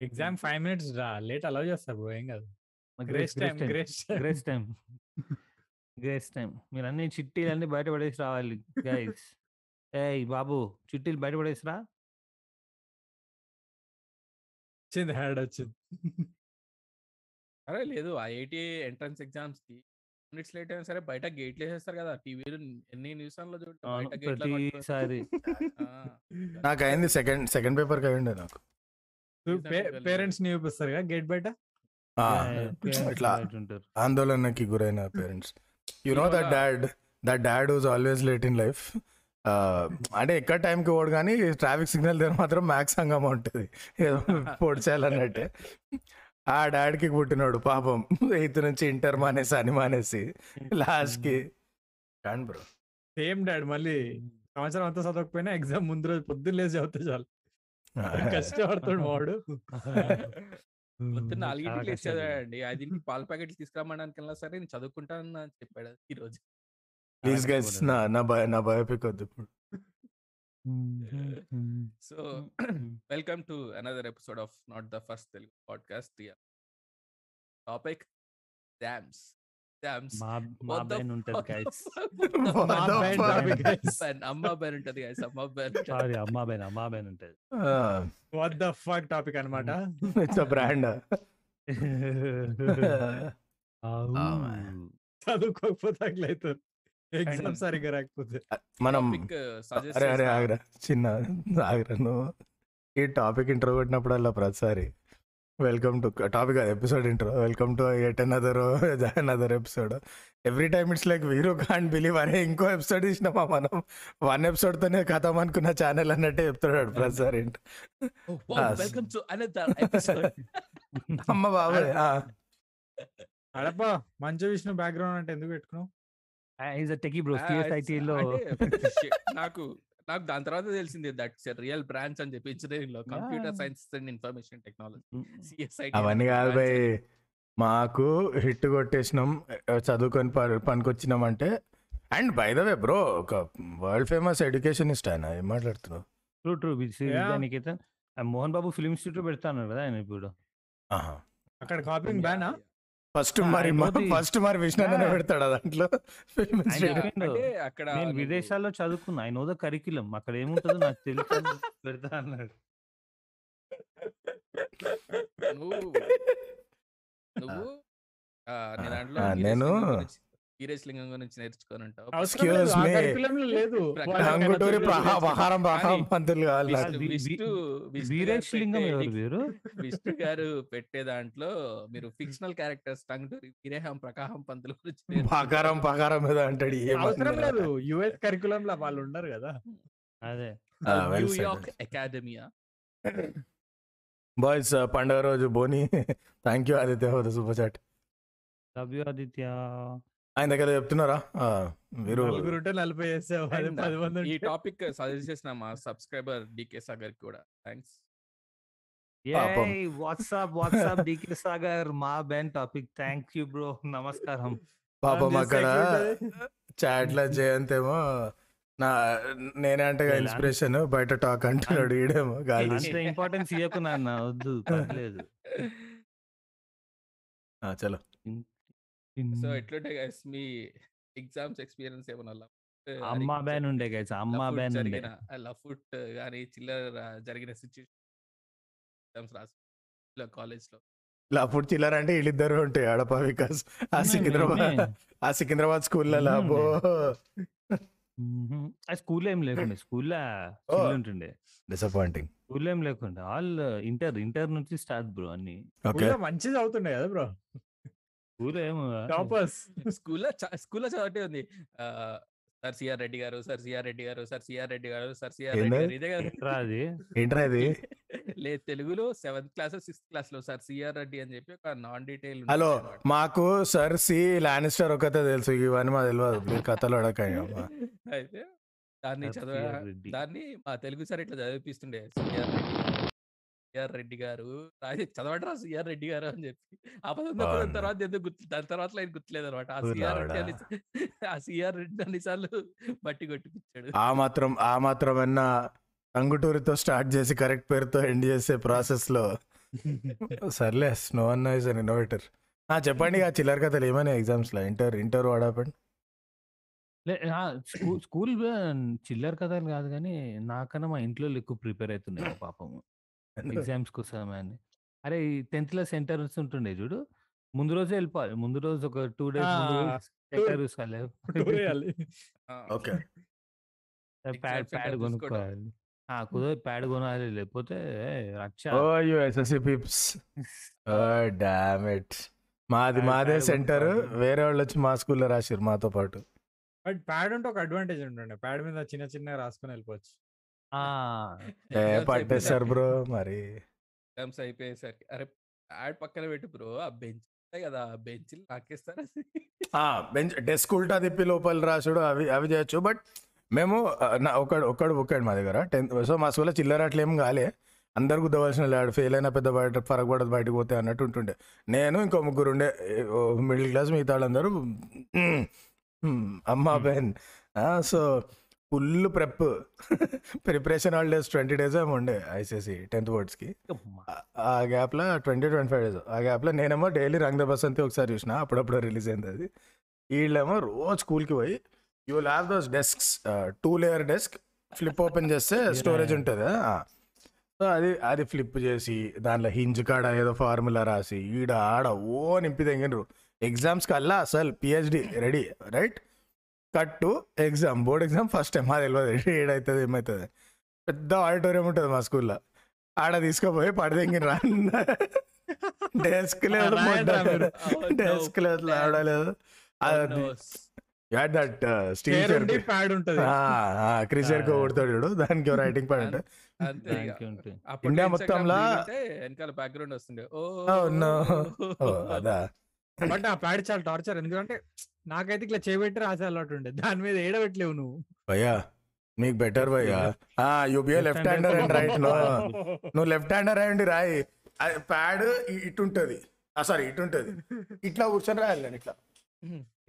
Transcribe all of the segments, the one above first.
Exam five minutes రా late allow చేస్తారు bro ఏం కాదు. Grace grace time grace grace time grace time మీరు అన్ని చిట్టీలు అన్ని బయట పడేసి రావాలి గైస్ ఏయ్ బాబు చిట్టీలు బయట పడేసిరా వచ్చింది హ్యాడ్ వచ్చింది. అరే లేదు. ఐఐటి ఎంట్రన్స్ ఎగ్జామ్స్కి మినిట్స్ లేట్ అయినా సరే బయట గేట్లు వేసేస్తారు కదా టీవీలో ఎన్ని న్యూస్లో చూడండి నాకు అయింది సెకండ్ సెకండ్ పేపర్కి అయ్యిండే నాకు. పేరెంట్స్ని చూపిస్తారు కదా గేట్ బయట ఇట్లా ఆందోళనకి గురైన parents you know that dad that dad was always late in life అంటే ఎక్కడ టైంకి పోడు కానీ ట్రాఫిక్ సిగ్నల్ దగ్గర మాత్రం మ్యాక్స్ హంగమా ఉంటుంది. ఏదో పొడిచేయాలన్నట్టే. ఆ డాడ్కి పుట్టినాడు పాపం. ఎయిత్ నుంచి ఇంటర్ మానేసి అని మానేసి లాస్ట్కి కాండి బ్రో సేమ్ డాడ్ మళ్ళీ సంవత్సరం అంతా చదవకపోయినా ఎగ్జామ్ ముందు రోజు పొద్దున్న లేచి చదివితే చాలు. కష్టపడతాడు వాడు. పొద్దున్న నాలుగింటికి లేచి. చదివాడండి ఐదింటికి పాల ప్యాకెట్లు తీసుకురమ్మడానికి వెళ్ళినా సరే నేను చదువుకుంటాను అని చెప్పాడు ఈ రోజు ప్లీజ్ గైస్ నా నా భయ నా బయోపిక్ వద్దు ఇప్పుడు so welcome to another episode of not the first Telugu podcast. Topic DOMS మా ఉంటది గైస్ మా. అమ్మ బెన్ ఉంటది గైస్ అమ్మ బెన్ సారీ అమ్మా బెన్ అమ్మా బెన్ ఉంటది. వాట్ ద ఫక్ టాపిక్ అన్నమాట? ఇట్స్ అ బ్రాండ్ చదువుకోకపోతే అట్లయితారు ఎగ్జామ్ సరిగ్గా రాకపోతే. మనం సజెస్ట్ అరే అరే ఆగరా. చిన్న ఆగరా నువ్వు. ఈ టాపిక్ ఇంట్రో కొట్టినప్పుడల్లా ప్రతిసారి welcome to topic episode intro welcome to at another another episode every time it's like we're can't believe అరే ఇంకో ఎపిసోడ్ ఇచ్చినామా మనం? వన్ ఎపిసోడ్తోనే కథం అనుకున్న ఛానల్ అన్నట్టే చెప్తున్నాడు ప్రతిసారి వెల్కమ్ టు అనదర్ ఎపిసోడ్ అమ్మ బాబాయ్ ఆ. అడపా మంచు విష్ణు బ్యాక్గ్రౌండ్ అంటే ఎందుకు పెట్టుకున్నావు? సిఎస్ఐటి లో. నాకు నాకు దాని తర్వాత తెలిసింది దట్స్ రియల్ బ్రాంచ్ అని చెప్పి ఇంజనీరింగ్లో computer. Science and information technology CSI అవన్నీ కాదు భయ్ మాకు హిట్ కొట్టేసినాం చదువుకొని పనికొచ్చినాం అంటే and by the way bro ఒక వరల్డ్ ఫేమస్ ఎడ్యుకేషనిస్ట్ ఆయన ఏం మాట్లాడుతున్నావు? True true. Niketan. Mohan Babu film institute పెడతాను కదా ఆయన ఇప్పుడు. అక్కడ కాపింగ్ బ్యానా? ఫస్ట్ మరి I know the- ఫస్ట్ మరి విష్ణు. పెడతాడు దాంట్లో? ఆయన అక్కడ నేను విదేశాల్లో చదువుకున్నా. I know the curriculum. అక్కడ ఏముంటుందో నాకు తెలుసు పెడతా అన్నాడు. నువ్వు నేను- గురించి- గురించి వీరేష్ లింగం ఎడిక్- వీరు? విష్ణు గారు పెట్టే దాంట్లో మీరు ఫిక్షనల్ క్యారెక్టర్స్ టంగుటూరి వీరేహం ప్రకాహం పంతుల గురించి. పకారం పకారం మీద అంటాడు ఏం అవసరం. లేదు. యుఎస్ కరికులం లో వాళ్ళు ఉండరు కదా. అదే. న్యూయార్క్. అకాడమియా బాయ్స్ పండుగ రోజు బోని thank you Aditya for the super chat love you Aditya ఆయన దగ్గర చెప్తున్నారా? ఉంటే నలభై వేసావు అదే And, పది మంది ఈ టాపిక్ సజెస్ట్ చేసిన మా సబ్స్క్రైబర్ డికే సాగర్ కూడా. Thanks. WhatsApp WhatsApp DK Sagar మా బెన్ టాపిక్. థ్యాంక్ యూ బ్రో నమస్కారం. పాపం అక్కడ? చాట్లో జయంత్ ఏమో నా నేనే అంటే లేదా? ఇన్స్పిరేషన్ బయట టాక్ అంటున్నాడు ఈడేమో గాలి. ఇంపార్టెన్స్ ఇవ్వకు నాన్న వద్దు పర్లేదు. ఆ, చలో. సో ఎట్లుంటే గైస్ మీ ఎగ్జామ్స్ ఎక్స్పీరియన్స్ ఏమన్నా అమ్మా uh, బ్యాన్ ఉండే గైస్ అమ్మా బ్యాన్ ఉండే. జరిగిన లఫుట్ కానీ చిల్లర జరిగిన సిచ్యువేషన్ ఎగ్జామ్స్ రాసి కాలేజ్లో అప్పుడు చిల్లర అంటే వీళ్ళిద్దరు ఉంటాయి ఆడప వికాస్. ఆ సికింద్రాబాద్. ఆ సికింద్రాబాద్ స్కూల్లో మ్మ్. ఆ స్కూల్లో ఏం లేకుండే స్కూల్లో. ఉంటుండే. డిసప్పాయింటింగ్ స్కూల్లో ఏం లేకుండే ఆల్ ఇంటర్ ఇంటర్ నుంచి స్టార్ట్ బ్రో అన్ని. మంచిది అవుతుండే కదా బ్రో. స్కూల్లో ఏమో టాపర్స్. స్కూల్లో స్కూల్లో చదవటే ఉంది. సార్ సిఆర్ రెడ్డి గారు సార్ సిఆర్ రెడ్డి గారు సార్ సిఆర్ రెడ్డి గారు సార్ సిఆర్ రెడ్డి? గారు ఇదే కదా. అది? ఏంట్రా ఇది లేదు తెలుగులో సెవెంత్ క్లాస్ సిక్స్త్ క్లాస్లో సార్ సిఆర్ రెడ్డి అని చెప్పి ఒక నాన్ డీటెయిల్ హలో మాకు సర్ సి లానిస్టర్ ఒకతే తెలుసు ఇవన్నీ మా తెలియదు మీరు కథలు అడగండి అమ్మా. అయితే దాన్ని సార్ చదవ. దాన్ని మా తెలుగు సార్ ఇట్లా చదివిపిస్తుండే సిఆర్ రెడ్డి సిఆర్ రెడ్డి గారు చదవడరా సిఆర్ రెడ్డి గారు అని చెప్పి ఆ పదం. తర్వాత ఎందుకు గుర్తు దాని తర్వాత లైన్ గుర్తులేదు అనమాట ఆ సిఆర్ రెడ్డి ఆ సిఆర్ రెడ్డి అన్నిసార్లు బట్టి కొట్టిపించాడు ఆ మాత్రం ఆ మాత్రం అన్న టంగుటూరితో స్టార్ట్ చేసి కరెక్ట్ పేరుతో ఎండ్ చేసే ప్రాసెస్లో సర్లే స్నో అన్న ఇస్ అన్ ఇన్నోవేటర్ చెప్పండి ఆ చిల్లర కథలు ఏమైనా ఎగ్జామ్స్లో ఇంటర్ ఇంటర్ లే ఆ! స్కూ స్కూల్ చిల్లర కథలు కాదు గానీ, నాకన్నా మా ఇంట్లోళ్ళు ఎక్కువ ప్రిపేర్ అయితుండే పాపము. ఎగ్జామ్స్ కోసమని. అరే! ఈ 10థ్‌లో సెంటర్స్ ఉంటుండే చూడు. ముందు రోజే వెళ్ళిపోవాలి. ముందు రోజు ఒక 2 డేస్ సెంటర్ చూసుకోవాలి. Okay pad. కొనుక్కోవాలి. ఆ! కుదరదు ప్యాడ్ కొనాలి. లేకపోతే మాది మాదే సెంటర్. వేరే వాళ్ళు వచ్చి మా స్కూల్లో రాసిరు మాతో పాటు బట్ ప్యాడ్ ఉంటే ఒక అడ్వాంటేజ్ ఉంటుండే. ప్యాడ్ మీద చిన్న చిన్నగా రాసుకొని వెళ్ళిపోవచ్చు. అయిపోయినాక- బ్రో మరి. ఎగ్జామ్స్ అయిపోయేసరికి. అరే యాడ్ పక్కన పెట్టు బ్రో. ఆ బెంచ్ కదా ఆ బెంచ్ నాకేస్తారా బెంచ్ డెస్క్ ఉల్టా తిప్పి లోపల రాసుడు అవి అవి చేయొచ్చు. బట్ మేము నా ఒకడు ఒకడు ఒక్కడు మా దగ్గర. టెన్త్ సో మా స్కూల్లో చిల్లర అట్లా ఏం కాలే. అందరు గుద్దవలసిన లేడు ఫెయిల్ అయినా పెద్ద బయట ఫరక్ పడదు బయటకు పోతే అన్నట్టు ఉంటుండే. నేను ఇంకో ముగ్గురు ఉండే మిడిల్ క్లాస్ మిగతా వాళ్ళందరూ "మ్మ్, మ్మ్, అమ్మా Ben. So full prep. Preparation holidays twenty days ఏమో ఉండే ఐసీసీ టెన్త్ బోర్డ్స్కి. ఆ- గ్యాప్లో ట్వంటీ ట్వంటీ ఫైవ్ డేస్. ఆ గ్యాప్లో నేనేమో డైలీ రంగ బసంతి ఒకసారి చూసిన అప్పుడప్పుడు రిలీజ్ అయింది అది. వీళ్ళేమో రోజు స్కూల్కి పోయి you will have those desks two layer desk flip open చేస్తే స్టోరేజ్ ఉంటుంది? సో అది అది ఫ్లిప్ చేసి దాంట్లో హింజ్ కాడ ఏదో ఫార్ములా రాసి ఈడ ఆడ ఓ నింపి తెంగినరు. ఎగ్జామ్స్కి అల్లా అసలు పిహెచ్డి రెడీ రైట్? కట్టు exam board exam first time అది తెలియదు ఏడవుతుంది ఏమవుతుంది పెద్ద ఆడిటోరియం ఉంటుంది మా స్కూల్లో ఆడ తీసుకుపోయి పడదెంగి రా డెస్క్ లేదు. డెస్క్ లేదు ఆడలేదు? దట్ స్టీల్ ప్యాడ్ ఉంటది. క్రిషియర్కి కొడతాడు చూడు. దానికి రైటింగ్ ప్యాడ్ ఉంటుంది ఇండియా మొత్తంలా- వెనకాల బ్యాక్గ్రౌండ్ వస్తుండే. ఓ Oh, no. ఓ, అదా. బట్ ఆ ప్యాడ్ చాలా టార్చర్ ఎందుకంటే నాకైతే ఇట్లా చేయబెట్టి రాసే అలవాటు ఉండే. దాని మీద ఏడబెట్టలేవు నువ్వు. భయ్యా మీకు బెటర్ భయ్యా. యూబిఏ left hander and right no నువ్వు లెఫ్ట్ హ్యాండర్ అయ్యండి రాయి. ప్యాడ్ ఇటు ఉంటుంది సారీ ఇటు ఉంటుంది ఇట్లా కూర్చొని రాయాలి ఇట్లా.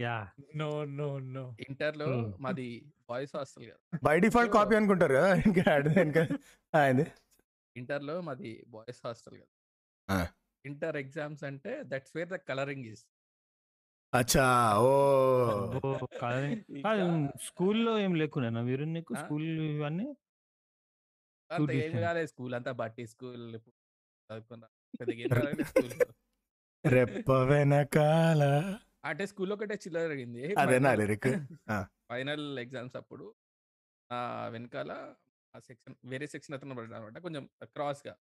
యాహ్! No no no. ఇంటర్లో Hmm. మాది బాయ్స్ హాస్టల్ కదా. బై డిఫాల్ట్ కాపీ అనుకుంటారు కదా? ఇంకా యాడ్ ఇంకా అయింది. ఇంటర్లో మాది బాయ్స్ హాస్టల్ కదా. ఇంటర్ ఎగ్జామ్స్ అంటే that's where the colouring is అచ్చా ఓ అబ్బో! కాదు కాదు స్కూల్‌లో ఏం లేకునేనా వీరు నీకు ఆ? స్కూల్ ఇవన్నీ? అంత ఏం different. కాలేదు స్కూల్ అంతా బట్టి స్కూల్ చదువుకున్నా పెద్దగా ఏం రెప్ప వెనకాల అంటే స్కూల్ ఒకటే చిల్లర జరిగింది అదేనా lyric? ఆ. ఫైనల్ ఎగ్జామ్స్ అప్పుడు ఆ వెనకాల ఆ సెక్షన్ వేరే సెక్షన్ అతను పడ్డాడు అనమాట కొంచెం క్రాస్గా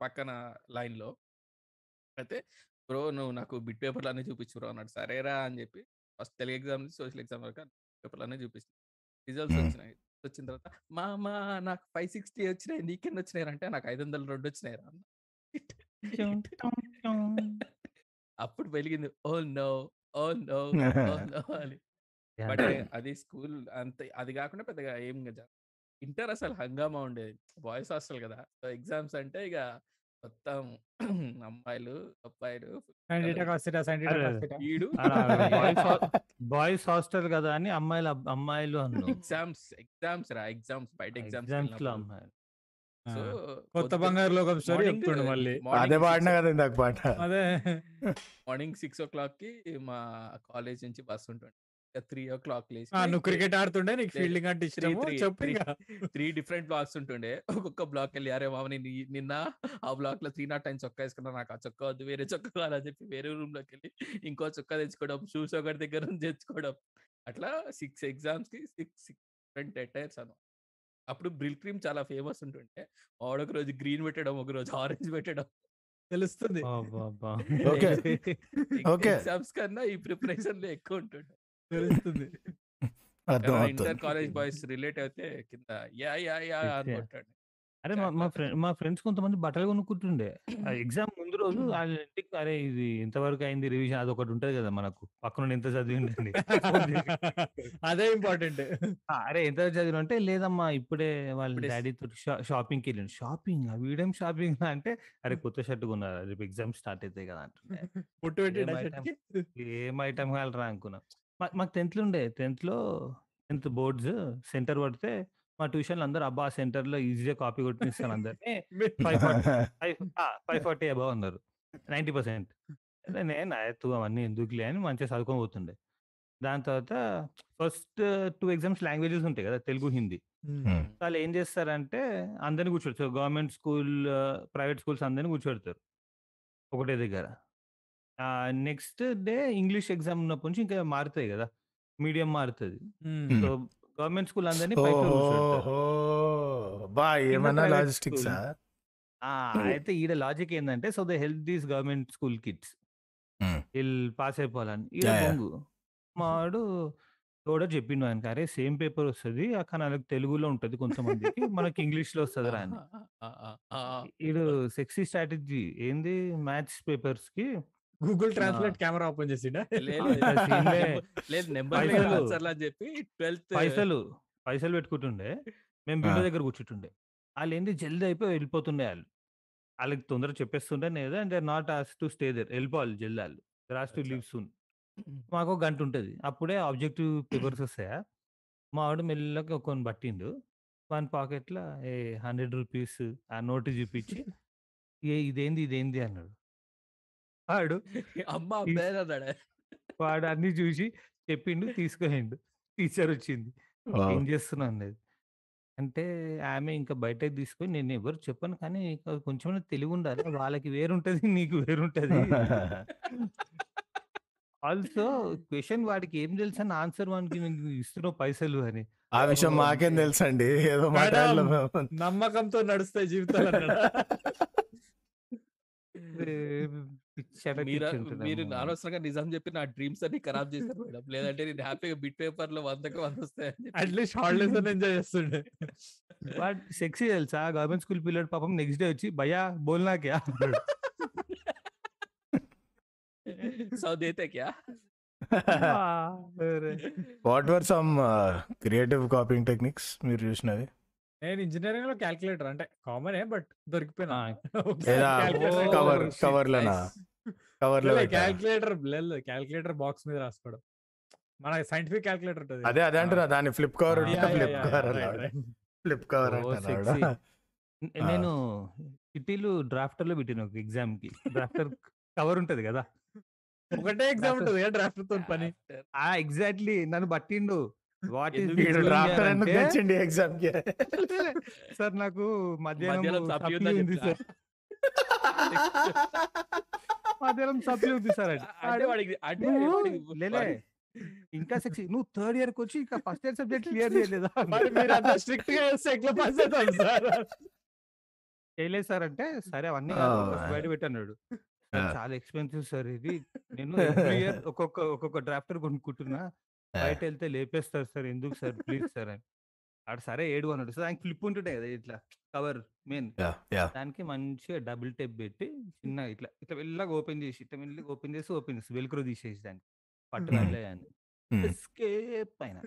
పక్కన లైన్లో అయితే బ్రో నువ్వు నాకు బిట్ పేపర్లు అన్నీ చూపించు బ్రో అన్నాడు. సరేరా అని చెప్పి ఫస్ట్ తెలుగు ఎగ్జామ్ నుంచి సోషల్ ఎగ్జామ్ వరకు పేపర్లు అన్నీ చూపిస్తాను రిజల్ట్స్. వచ్చినాయి. వచ్చిన తర్వాత మా అమ్మ నాకు ఫైవ్ సిక్స్టీ వచ్చినాయి నీకెన్ని వచ్చినాయి అంటే నాకు ఐదు వందల రెండు వచ్చినాయి రా. అప్పుడు వెలిగింది oh no oh no oh no అని! బట్ అది స్కూల్ అంత అది కాకుండా పెద్దగా ఏం కదా. ఇంటర్ అసలు హంగామా ఉండేది. బాయ్స్ హాస్టల్ కదా. సో ఎగ్జామ్స్ అంటే ఇక మొత్తం అమ్మాయిలు అబ్బాయిలు. ఈడు బాయ్స్ హా బాయ్స్ హాస్టల్ కదా అని అమ్మాయిలు అబ్ అమ్మాయిలు అన్నావు. ఎగ్జామ్స్ ఎగ్జామ్స్ రా ఎగ్జామ్స్ బయట ఎగ్జామ్స్ ఎగ్జామ్స్‌లో అమ్మాయిలు. సో కొత్త బంగారు లోకం స్టోరీ చెప్తుండు మళ్ళీ. అదే పాడినా కదా ఇందాక పాట అదే మార్నింగ్ సిక్స్ ఓ క్లాక్కి మా కాలేజ్ నుంచి బస్ ఉంటుంది త్రీ ఓ క్లాక్ లేచి ఆ, నువ్వు క్రికెట్ ఆడుతుండే నీకు. ఫీల్డింగ్ అంటే త్రీ డిఫరెంట్ బ్లాక్స్ ఉంటుండే ఒక్కొక్క బ్లాక్ వెళ్ళి అరే మామ నేను నిన్న ఆ బ్లాక్లో త్రీ నాట్ టైం చొక్కా వేసుకున్నా నాకు ఆ చొక్కా వద్దు వేరే చొక్కా కావాలని చెప్పి వేరే రూమ్లోకి వెళ్ళి ఇంకో చొక్కా తెచ్చుకోవడం షూస్ ఒకటి దగ్గర నుంచి తెచ్చుకోవడం అట్లా సిక్స్ ఎగ్జామ్స్కి సిక్స్ సిక్స్ డిఫరెంట్ అటైర్స్ అన్నమాట అప్పుడు బ్రిల్ క్రీమ్ చాలా ఫేమస్ ఉంటుండే వాడు ఒక రోజు గ్రీన్ పెట్టడం ఒక రోజు ఆరెంజ్ పెట్టడం తెలుస్తుంది అబ్బబ్బా! ఓకే. ఓకే. ఎగ్జామ్స్ కన్నా ఈ ప్రిపరేషన్లో ఎక్కువ ఉంటుండే తెలుస్తుంది ఇంటర్ కాలేజ్ బాయ్స్ రిలేట్ అయితే కింద యా యా యా Yeah. అనుకుంటాడు అరే మా మా ఫ్రెండ్ మా ఫ్రెండ్స్ కొంతమంది బట్టలు కొనుక్కుంటుండే. ఎగ్జామ్ ముందు రోజు ఆళ్ళ ఇంటికి అరే ఇది ఎంతవరకు అయింది రివిజన్ అదొకటి ఉంటది కదా మనకు. పక్కనోడు ఎంత చేసి అదే ఇంపార్టెంట్! అరే ఎంత చదివినావు అంటే లేదమ్మా ఇప్పుడే వాళ్ళ డ్యాడీ తోటి షా షాపింగ్‌కి వెళ్ళాను. షాపింగా? వీడేం షాపింగా అంటే అరే కొత్త షర్ట్ కొన్నారా రేపు ఎగ్జామ్ స్టార్ట్ అయితాయి కదా ఐటమ్ ఏం ఐటమ్ కావాలిరా అనుకున్నా. మా మాకు 10థ్‌లో ఉండే 10థ్‌లో 10థ్ బోర్డ్స్ సెంటర్ పడితే మా ట్యూషన్‌లో అందరూ అబ్బా! సెంటర్‌లో ఈజీగా కాపీ కొట్టేస్తాను అందరిని. 540 ఫైవ్ ఆ! 540 అబోవ్ అన్నారు. 90% అదే నేను తు అవన్నీ ఎందుకులే అని మంచిగా చదువుకొని పోతుండే. దాని తర్వాత ఫస్ట్ 2 ఎగ్జామ్స్ లాంగ్వేజెస్ ఉంటాయి కదా! తెలుగు, హిందీ. వాళ్ళు ఏం చేస్తారంటే అందరిని కూర్చోబెడతారు. గవర్నమెంట్ స్కూల్, ప్రైవేట్ స్కూల్స్ అందరిని కూర్చోబెడతారు. ఒకటే దగ్గర. నెక్స్ట్ డే ఇంగ్లీష్ ఎగ్జామ్ ఉన్నప్పటి నుంచి ఇంకా మారుతాయి కదా! మీడియం మారుతది. సో, గవర్నమెంట్ స్కూల్ అందరిని! అయితే ఈడ లాజిక్ ఏందంటే so, they help these government school kids. ఈళ్ళు పాస్ అయిపోవాలని. ఈడ యాహ్! యాహ్! బొంగు. మా వాడు ఎవడో చెప్పిండు వానికి, "అరే! సేమ్ పేపర్ వస్తది. కానీ ఆళ్ళకి తెలుగులో ఉంటది కొంతమందికి. మనకి ఇంగ్లీష్‌లో వస్తదిరా" అని. ఆ! ఆ! ఆ! ఆ! ఈడు సెక్సీ స్ట్రాటజీ ఏంది మ్యాథ్స్ పేపర్స్‌కి గూగుల్! ట్రాన్స్‌లేట్ కెమెరా ఓపెన్ చేసిండా? లేదు. లేదు. లేదు ఆన్సర్‌లు అని చెప్పి 12థ్ పైసలు, పైసలు పెట్టుకుంటుండే. మేము! విండో దగ్గర కూర్చుంటుండే. ఆళ్ళేంది జల్దీ అయిపోయి వెళ్ళిపోతుండే ఆళ్ళు. ఆళ్ళకి తొందరగా చెప్పేస్తుండే నేను and they not asked to stay there. ఎళ్ళిపోవాలి జల్ది or asked to! Leave soon. మాకో గంట ఉంటది. అప్పుడే ఆబ్జెక్టివ్ పేపర్స్ వస్తాయా? మా వాడు మెల్లగా ఒకడిని పట్టిండు. వాని పాకెట్‌ల ఏ రూ. 100 ఆ నోటు చూపించి, "ఏ ఇదేంది? ఇదేంది?" అన్నాడు. వాడు అమ్మ అబ్బాయి అన్నాడా? వాడు అన్నీ చూసి చెప్పిండు. తీసుకుపోయిండు. టీచర్ వచ్చింది. "ఏం చేస్తున్నావు?" అన్నది. అంటే ఆమె ఇంకా బయటకి తీసుకొని నేను ఎవరికీ చెప్పను కానీ క కొంచెమైనా తెలివుండాలి. వాళ్ళకి వేరుంటది. నీకు వేరుంటది. ఆల్సో క్వెషన్ వాడికి ఏం తెలుసని ఆన్సర్ వానికి ఇస్తున్నావు పైసలు అని. ఆ విషయం! మాకేం ఓకే. తెలుసండి. ఏదో నమ్మకంతో నడుస్తాయి జీవితాలు మీరు అనవసరంగా నిజం చెప్పి నా డ్రీమ్స్ అన్ని ఖరాబ్ చేశారు మేడం. లేదంటే నేను హ్యాపీగా బిట్ పేపర్లో వందకు వంద వస్తాయని అట్లీస్ట్ హాలిడేస్ అని ఎంజాయ్ చేస్తుండే. బట్ సెక్సీ తెలుసా? గవర్నమెంట్ స్కూల్ పిల్లడు పాపం నెక్స్ట్ డే వచ్చి భయా బోల్నాక్యా? సౌదేతే క్యా what were some creative copying techniques మీరు చూసినవి? నేను ఇంజనీరింగ్లో క్యాలిక్యులేటర్ అంటే కామనే బట్ దొరికిపోయినా. కవర్ కవర్లనా? లేదు పెట్టా? కాలిక్యులేటర్ లేదు కాలిక్యులేటర్ బాక్స్ మీద రాసుకోవడం. మన సైంటిఫిక్ కాలిక్యులేటర్ ఉంటది. అదే అదే! అంటున్నా. దాన్ని flip cover! Flip! Cover. Flip cover! నేను చిట్టీలు డ్రాఫ్టర్‌లో పెట్టిన ఒక ఎగ్జామ్‌కి. డ్రాఫ్టర్ కవర్ ఉంటది కదా! ఒకటే ఎగ్జామ్ డ్రాఫ్టర్ ఉంటది కదా డ్రాఫ్ట్‌తోని పని. డ్రాఫ్టర్. ఆ! ఎగ్జాక్ట్‌లీ నన్ను పట్టిండు. వాట్ డూయింగ్ డ్రాఫ్టర్ ఎందుకు తెచ్చిండు ఈ ఎగ్జామ్‌కి? సార్ నాకు మధ్యాహ్నం మధ్యాహ్నం సప్లీ ఉంది? సార్. లేలే ఇంకా సెక్సీ నువ్వు థర్డ్ ఇయర్‌కి వచ్చి ఇంకా ఫస్ట్ ఇయర్ సబ్జెక్ట్ క్లియర్ చేయలేదా? మరి మీరు అంత స్ట్రిక్ట్‌గా చేస్తే ఎట్లా పాస్ అవుతాం సార్? చేయలేదు సార్ అంటే, సరే అవన్నీ బయట పెట్టన్నాడు. ఆ! చాలా ఎక్స్‌పెన్సివ్ సార్ ఇది. నేను ఇయర్ ఒక్కొక్క ఒక్కొక్క డ్రాఫ్టర్ కొనుక్కుంటున్నా. ఆ! బయటెళ్తే లేపేస్తారు సార్. ఎందుకు సార్ ప్లీజ్ సార్ అని. ఆడు సరే ఏడు అన్నాడు. సో దానికి ఫ్లిప్ ఉంటుండే కదా! ఇట్లా కవర్ మెయిన్. దానికి మంచిగా డబుల్ టేప్ పెట్టి చిన్నగా ఇట్లా ఇట్లా మెల్లగా ఓపెన్ చేసి ఇట్లా మెల్లగా ఓపెన్ చేసి ఓపెన్ చేసి వెల్క్రో తీసేసి దానికి. పట్టు అని. ఎస్కేప్ అయినా.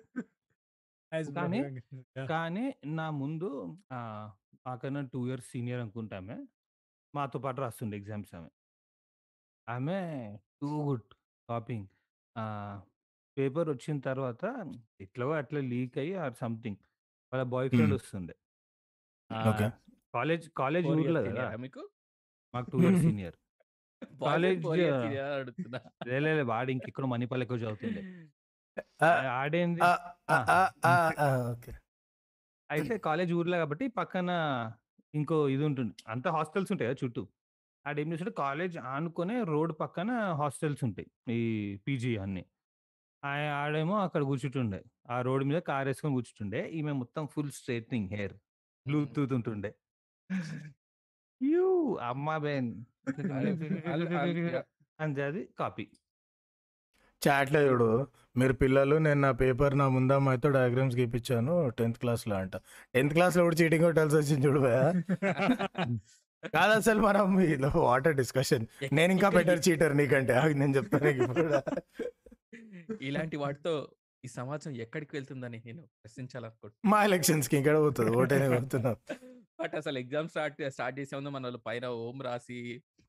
కానీ! కానీ నా ముందు మాకన్నా 2 ఇయర్స్ సీనియర్ అనుకుంటా ఆమె. మాతో పాటు రాస్తుండే ఎగ్జామ్స్ ఆమె. ఆమె టూ గుడ్ కాపీయింగ్. ఆహ్, పేపర్ వచ్చిన తర్వాత ఎట్లాగో అట్లా లీక్ అయ్యి ఆర్ సంథింగ్ వాళ్ళ బాయ్ ఫ్రెండ్. వస్తుండే. ఓకే. కాలేజ్ కాలేజ్ 4 ఊర్లో కదా! మీకు? మాకు 2 ఇయర్స్ సీనియర్. కాలేజ్ 4 ఇయర్స్ సీనియరా అని అడుగుతున్నా. లే లే లే వాడు ఇంకెక్కడో మణిపాల్ ఎక్కువ చదువుతుండే. ఆడేంది. అయితే కాలేజ్ ఊర్లో కాబట్టి పక్కన ఇంకో ఇది ఉంటుంది. అంతా హాస్టల్స్ ఉంటాయి కదా చుట్టూ. ఆడేం చేసాడు కాలేజ్ ఆనుకునే రోడ్ పక్కన హాస్టల్స్ ఉంటాయి. ఈ పీజీ అన్నీ. ఆయ ఆడేమో అక్కడ కూర్చుంటుండే. ఆ రోడ్ మీద కారేసుకొని కూర్చుంటుండే. ఈమె మొత్తం ఫుల్ స్ట్రెయిట్నింగ్ హెయిర్. బ్లూటూత్ ఉంటుండే. యూ అమ్మ బెన్! అని కాపీ. చాట్‌లో చూడు. మీరు పిల్లలు నేను నా పేపర్ నా ముందమ్మాయితో డయాగ్రామ్స్ గీపిచ్చాను 10థ్ క్లాస్‌లో అంట. 10థ్ క్లాస్‌లో కూడా చీటింగ్ కొట్టాల్సి వచ్చింది చూడు. కాదు అసలు మనం ఇలా వాట్ ఎ డిస్కషన్. నేను ఇంకా బెటర్ చీటర్ నీకంటే. నేను చెప్తా నీకు ఇప్పుడు. ఇలాంటి వాటితో ఈ సమాజం ఎక్కడికి వెళ్తుందని నేను ప్రశ్నించాలనుకుంటున్నా. మా ఎలక్షన్స్‌కి ఇంకెక్కడ పోతది. ఓటేనే కొడుతున్నాం. బట్ అసలు ఎగ్జామ్ స్టార్ట్ స్టార్ట్ చేసే ముందు మనోళ్ళు పైన ఓం రాసి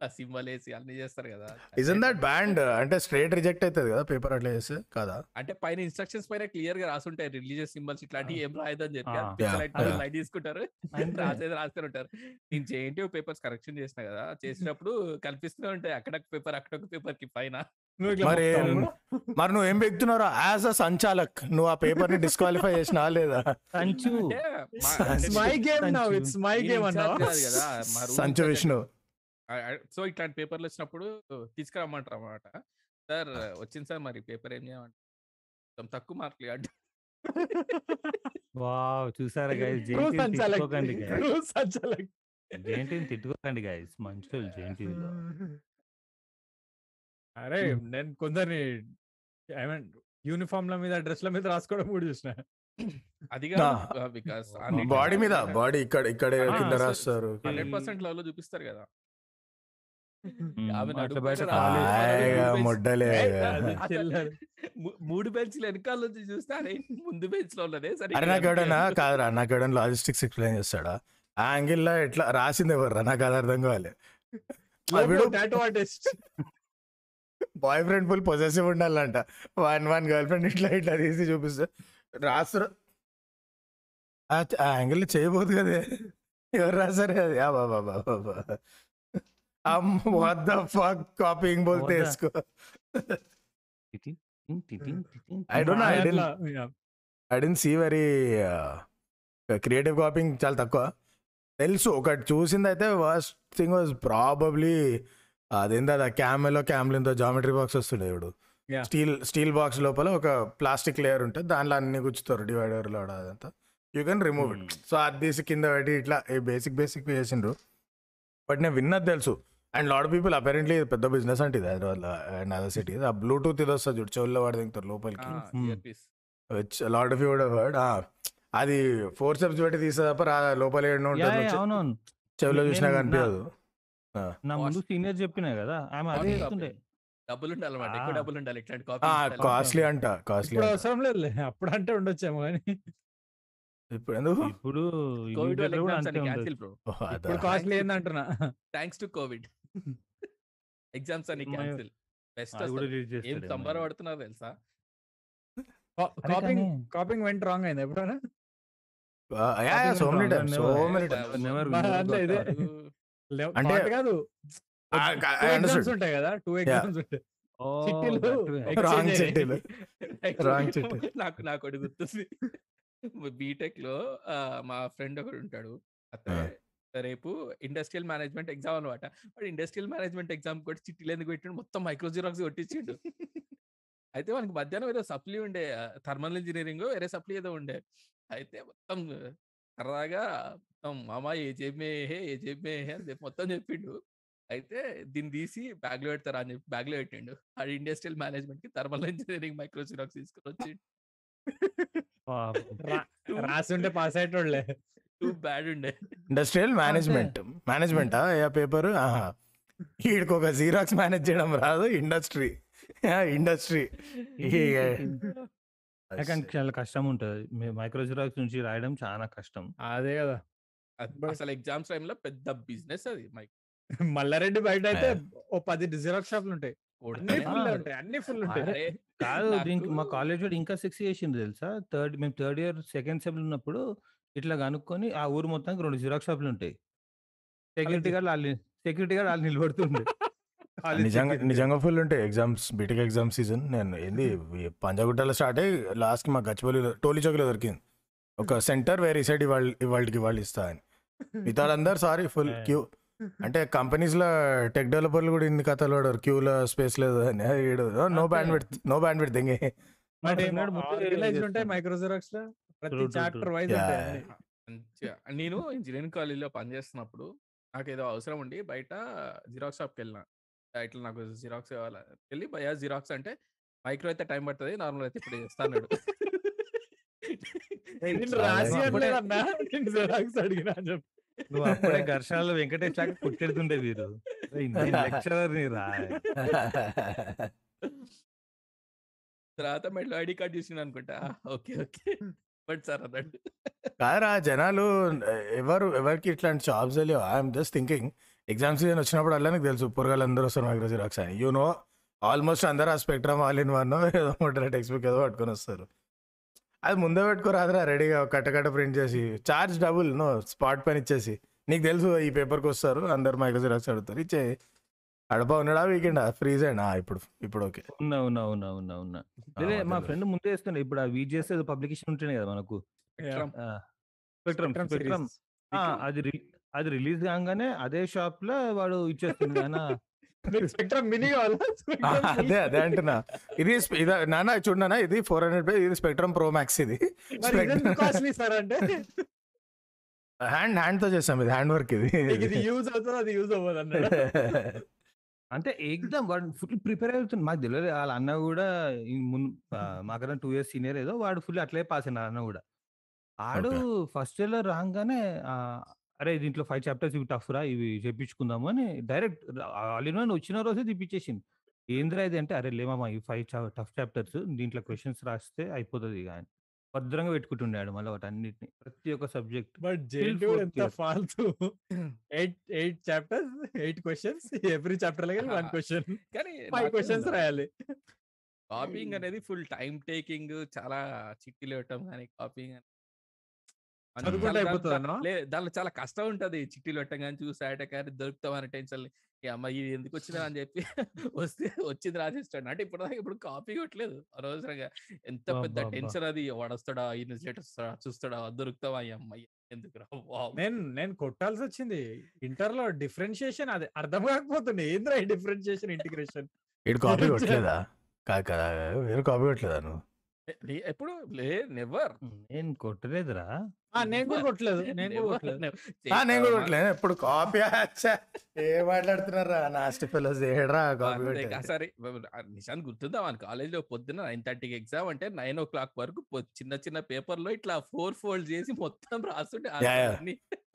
ఆ సింబల్ వేసి అన్ని చేస్తారు కదా. ఇజన్ దట్ బ్యాండ్ అంటే స్ట్రేట్ రిజెక్ట్ అవుతుంది కదా పేపర్ అట్లా చేస్తే? కదా? అంటే పైన ఇన్స్ట్రక్షన్స్ పైన క్లియర్గా రాసుంటాయి. రిలీజియస్ సింబల్స్ ఇట్లాంటివి ఏం రాయదని చెప్పి. లైట్ తీసుకుంటారు. రాసేది రాస్తూనే ఉంటారు. నేను జేఎన్టీ పేపర్స్ కరెక్షన్ చేసిన కదా చేసినప్పుడు కల్పిస్తూనే ఉంటాయి. అక్కడ పేపర్ అక్కడ ఒక పేపర్కి పైన. మరి మరి నువ్వు ఏం యాజ్ అ సంచాలక్. నువ్వు ఆ పేపర్ని డిస్క్వాలిఫై చేసినా లేదా? సంచు. అంటే మా- It's అంటే మై గేమ్ నౌ సంచు. ఇట్స్ మై గేమ్ కాదు. విష్ణు సో ఇట్లాంటి పేపర్లు వచ్చినప్పుడు తీసుకురమ్మంటారు అన్నమాట సార్ వచ్చింది సార్ మరి పేపర్ ఏం చేయమంటారు? కొంచెం తక్కువ మార్కులు ఇవ్వండి. వావ్ చూసారా గైస్ సంచాలక్. తిట్టుకోకండి గైస్ జేంటీలో అరే! నేను కొందరిని ఐ మీన్ యూనిఫామ్ ల మీద డ్రెస్ల మీద రాసుకోవడం కూడా చూసిన. అది బాడీ మీద బాడీ ఇక్కడ ఇక్కడ కింద రాస్తారు. హండ్రెడ్ పర్సెంట్ లవ్లో చూపిస్తారు కదా. మూడు బెంచ్లు వెనకాల నుంచి చూస్తే అరే ముందు బెంచ్లో ఉన్నదే సరే అరే నాకు ఎవడన్నా కాదురా నాకు ఎవడన్నా లాజిస్టిక్స్ ఎక్స్ప్లెయిన్ చేస్తాడా? ఆ యాంగిల్లో ఎట్లా రాసింది ఎవర్రా నాకు అది అర్థం కావాలి బాయ్ ఫ్రెండ్ ఫుల్ పొజెసివ్ ఉండాలంట. వన్ వన్ గర్ల్ ఫ్రెండ్ ఇట్లా ఇట్లా తీసి చూపిస్తే రాస్తారు ఆ యాంగిల్ చేయబోదు కదే. ఎవరు రాసారే అది? ఆ బాబా బాబా వద్ద ఫక్ కాపీయింగ్ బోల్తే? వేసుకో I didn't- అట్లా, yeah. I didn't see very creative copying చాలా తక్కువ. తెలుసు ఒకటి చూసింది అయితే వర్స్ట్ థింగ్ వాజ్ ప్రాబబ్లీ అదేందా అది? క్యామెలో క్యామ్లిన్తో జామెట్రీ బాక్స్ వస్తుండే ఇప్పుడు. స్టీల్ స్టీల్ బాక్స్ లోపల ఒక ప్లాస్టిక్ లేయర్ ఉంటుంది. దాంట్లో అన్ని గుచ్చుతారు డివైడర్లో అదంతా. You can remove it. Hmm. So అది తీసి కింద పెట్టి ఇట్లా బేసిక్ బేసిక్ చేసిండ్రు. బట్ నేను విన్నది తెలుసు. అండ్ లాడ్ పీపుల్ అపరెంట్లీ పెద్ద బిజినెస్ అంటే ఇది హైదరాబాద్ అండ్ అదర్ సిటీ. ఆ బ్లూటూత్ ఇది వస్తుంది చూడు చెవుల్లో వాడి దిగుతారు లోపలికి. Which lot of you'd word అది ఫోర్ స్టెప్స్ పెట్టి తీస్తే తప్ప లోపల చెవిలో చూసినా కనిపించదు. నా ముందు సీనియర్ చెప్పిన కదా! ఆమె అదే చెప్తుండే డబ్బులు ఉండాలి అన్నమాట ఎక్కువ ఆ. డబ్బులు ఉండాలి ఇట్లాంటి కాస్ట్లీ అంట కాస్ట్లీ ఇప్పుడు అవసరం లేదు అప్పుడు అంటే ఉండొచ్చేమో కానీ ఇప్పుడు ఎందుకు? ఇప్పుడు కోవిడ్ కూడా అంతే క్యాన్సిల్ బ్రో. అదా. ఇప్పుడు costly ఏందంటున్నా? Thanks to covid. Exams అని అమ్మాయి- క్యాన్సిల్. బెస్ట్ అది కూడా రిలీజ్ ఏం చేస్తాడు సంబర పడుతున్నారు తెలుసా? అరే కాపింగ్ కానీ- కాపింగ్ వెంట్ రాంగ్ అయింది ఎప్పుడైనా? ఆ, యా never- never- ఇదే. అంటే- అంటే కాదు. ఉంటాయి కదా టూ ఎగ్జామ్స్ ఉంటాయి. చిట్టీలు చిట్టీలు. నాకు నాకు ఒకటి గుర్తుంది. బీటెక్లో మా ఫ్రెండ్ ఒకడు ఉంటాడు. అతను రేపు ఇండస్ట్రియల్ మేనేజ్మెంట్ ఎగ్జామ్ అనమాట వాడు ఇండస్ట్రియల్ మేనేజ్మెంట్ ఎగ్జామ్ కూడా చిట్టీలు ఎందుకు పెట్టిండు? మొత్తం మైక్రో జిరాక్స్ కొట్టించిండు. అయితే మనకి మధ్యాహ్నం ఏదో సప్లీ ఉండే థర్మల్ ఇంజనీరింగ్ వేరే సప్లీ ఏదో ఉండే. అయితే మొత్తం సరదాగా మొత్తం మామ ఏ జేబే హే ఏ జేబే హే అని చెప్పి మొత్తం చెప్పిండు. అయితే దీన్ని తీసి బ్యాగ్లో పెడతారా అని చెప్పి బ్యాగ్లో పెట్టిండు. అది ఇండస్ట్రియల్ మేనేజ్మెంట్కి థర్మల్ ఇంజనీరింగ్ మైక్రో జిరాక్స్ తీసుకుని వచ్చి రాసి ఉంటే పాస్ అయ్యేటోళ్ళే. టూ బ్యాడ్ ఉండే. Industrial management management? ఏ పేపర్? వీడికి ఒక జీరాక్స్ మేనేజ్ చేయడం రాదు ఇండస్ట్రీ. ఇండస్ట్రీ. కానీ చాలా కష్టం ఉంటుంది. మైక్రో జిరాక్స్ నుంచి రాయడం చాలా కష్టం. అదే కదా అసలు ఎగ్జామ్స్ టైంలో పెద్ద బిజినెస్ అది మైక్ మల్లారెడ్డి బయట అయితే ఓ పది జిరాక్స్ షాపులు ఉంటాయి. అన్ని ఫుల్ ఉంటాయి అన్ని ఫుల్ ఉంటాయి. అరే, కాదు దీనికి మా కాలేజ్ ఇంకా సెక్స్ చేసింది తెలుసా? థర్డ్ మేము థర్డ్ ఇయర్ సెకండ్ సెమ్ ఉన్నప్పుడు ఇట్లా కనుక్కొని ఆ ఊరు మొత్తానికి రెండు జిరాక్స్ షాపులు ఉంటాయి. సెక్యూరిటీ గార్డ్ వాళ్ళు సెక్యూరిటీ గార్డ్ వాళ్ళు నిలబడుతుండే. నిజంగా. నిజంగా ఫుల్ ఉంటాయి ఎగ్జామ్స్ బీటెక్ ఎగ్జామ్ సీజన్. నేను ఏంది పంజాగుట్టలో స్టార్ట్ అయ్యి లాస్ట్ మా గచ్చిబౌలిలో టోలీ చౌక్లో దొరికింది. ఒక సెంటర్ వేరే సైడ్ ఇవాళ ఇవాళకి ఇవాళ ఇస్తా అని. మిగతా అందరు సారీ ఫుల్. క్యూ అంటే కంపెనీస్లో టెక్ డెవలపర్లు కూడా ఇన్ని కథలు పడారు క్యూలో స్పేస్ లేదు అని. నో బ్యాండ్ పెడితే నో బ్యాండ్. మైక్రో జిరాక్స్లో ప్రతి చాప్టర్. వైజ్ నేను ఇంజనీరింగ్ కాలేజీలో పనిచేస్తున్నప్పుడు నాకు ఏదో అవసరం ఉండి బయట జిరాక్స్ షాప్కి వెళ్ళిన ఇట్లా నాకు జిరాక్స్ కావాలి వెళ్ళి భయ జిరాక్స్ అంటే మైక్రో అయితే టైం పడుతుంది నార్మల్ అయితే ఇప్పుడు చేస్తాను నేను రాసి ఎక్కువ. అనలేదన్నా? నేను జిరాక్స్ అడిగినా అని చెప్పి. నువ్వు అప్పుడే ఘర్షణలో వెంకటేష్ లాగా కుట్టెడుతుండే వీరు లెక్చరర్ని రా. తర్వాత మెడలో ఐడి కార్డ్ చూసింది అనుకుంటా. Okay okay. బట్ సార్ అన్నాడు. కాదరా జనాలు ఎవరు ఎవరికి ఇట్లాంటి జాబ్స్ తెలియవు I'm just thinking exam season వచ్చినప్పుడు అలా నీకు తెలుసు పొరగాలు అందరూ వస్తారు మైక్రో జిరాక్స్ అని. యూ నో ఆల్మోస్ట్ అందరూ ఆ స్పెక్ట్రమ్ ఆల్ ఇన్ వన్ ఏదో టెక్స్ట్ బుక్ ఏదో పట్టుకొని వస్తారు. అది ముందే పెట్టుకోరాదురా రెడీగా కట్ట కట్ట ప్రింట్ చేసి చార్జ్ డబుల్ నో స్పాట్ పైన ఇచ్చేసి. నీకు తెలుసు ఈ పేపర్కి వస్తారు అందరు మైక్రో జిరాక్స్ అడుగుతారు ఇచ్చే. అడప ఉన్నాడా వీకెండ్? ఫ్రీజ్ అయినా? ఇప్పుడు ఇప్పుడు ఓకే. ఉన్నా ఉన్నా ఉన్నా ఉన్నా ఉన్నా అదే మా ఫ్రెండ్ ముందే వేస్తుండే ఇప్పుడు ఆ విజిఎస్ ఏదో పబ్లికేషన్ ఉంటేనే కదా మనకు. Spectrum spectrum. అది అది రిలీజ్ కాగానే అదే షాప్లో వాడు ఇచ్చేస్తుంది స్పెక్ట్రమ్ మినీ అదే అదే అంటున్నా. ఇది నాన్న చూడనా ఇది ఫోర్ హండ్రెడ్ ఇది స్పెక్ట్రమ్ ప్రో మ్యాక్స్ ఇది. కాస్ట్లీ సార్ అంటే? హ్యాండ్ హ్యాండ్తో చేస్తాం ఇది హ్యాండ్ వర్క్ ఇది. ఇది యూజ్ అవుతుంది అది యూజ్ అవ్వదు అంటే ఎగ్జామ్ వాడు ఫుల్ ప్రిపేర్ అవుతుంది. మాకు తెలియదు వాళ్ళ అన్న కూడా ముందు మాకన్నా టూ ఇయర్స్ సీనియర్ ఏదో వాడు ఫుల్ అట్లే పాస్ అయిన అన్న కూడా. ఆడు ఫస్ట్ ఇయర్లో రాగానే ఆ, అరే! దీంట్లో ఫైవ్ చాప్టర్స్ ఇవి టఫ్ రా ఇవి చెప్పించుకుందాము అని డైరెక్ట్ ఆల్ ఇన్ వన్ వచ్చిన రోజే తెప్పించేసింది ఏంద్రా ఇది అంటే అరే! లేమమ్మా ఈ ఫైవ్ టఫ్ చాప్టర్స్ దీంట్లో క్వశ్చన్స్ రాస్తే అయిపోతుంది ఇక అని. భద్రంగా పెట్టుకుంటుండాడు మళ్ళీ వాటి అన్నిటిని ప్రతి ఒక్క సబ్జెక్ట్ బట్ ఎంత. ఫాల్తూ? Eight eight chapters eight questions every చాప్టర్లో వన్ క్వశ్చన్ కానీ ఫైవ్ క్వశ్చన్స్ రాయాలి. కాపీయింగ్ అనేది ఫుల్ టైం టేకింగ్ చాలా చిట్టీలు ఇవ్వటం కానీ కాపీయింగ్ దానిలో చాలా కష్టం ఉంటది. చిట్టీలు పెట్టం కానీ చూసాట కానీ దొరుకుతాం అనే టెన్షన్ ఈ అమ్మాయి ఇది ఎందుకు వచ్చినా అని చెప్పి వస్తే వచ్చింది రాసేస్తాడు. అంటే ఇప్పుడు ఇప్పుడు కాపీ కొట్టలేదు అనవసరంగా. ఎంత పెద్ద. టెన్షన్ అది. వాడు వస్తాడా ఈ న్యూస్ లెటర్ వస్తాడా చూస్తాడా? దొరుకుతావా? ఈ అమ్మాయి ఎందుకు. నేను నేను కొట్టాల్సి వచ్చింది ఇంటర్లో డిఫరెన్షియేషన్ అది అర్థం కాకపోతుంది ఏంద్రా ఈ డిఫరెన్షియేషన్ ఇంటిగ్రేషన్? ఇటు కాపీ కొట్టలేదా? కాదు కదా వేరే కాపీ కొట్టలేదా నువ్వు? ఎప్పుడు? లే నెవర్. నేను కొట్టలేదురా. నేను కూడా కొట్టలేదు నేను కూడా కొట్టలేదు. ఆ, నేను కూడా కొట్టలేదు ఎప్పుడు కాపీ ఏ మాట్లాడుతున్నారా? నాస్ట్ ఫెలోస్ ఏడ్రా కాపీ. సరే. నిశాంత్ గుర్తుందా? మన కాలేజ్లో పొద్దున్న నైన్ థర్టీకి ఎగ్జామ్ అంటే నైన్ ఓ క్లాక్ వరకు పొ- చిన్న చిన్న పేపర్లో ఇట్లా ఫోర్ ఫోల్డ్ చేసి మొత్తం రాస్తుంటే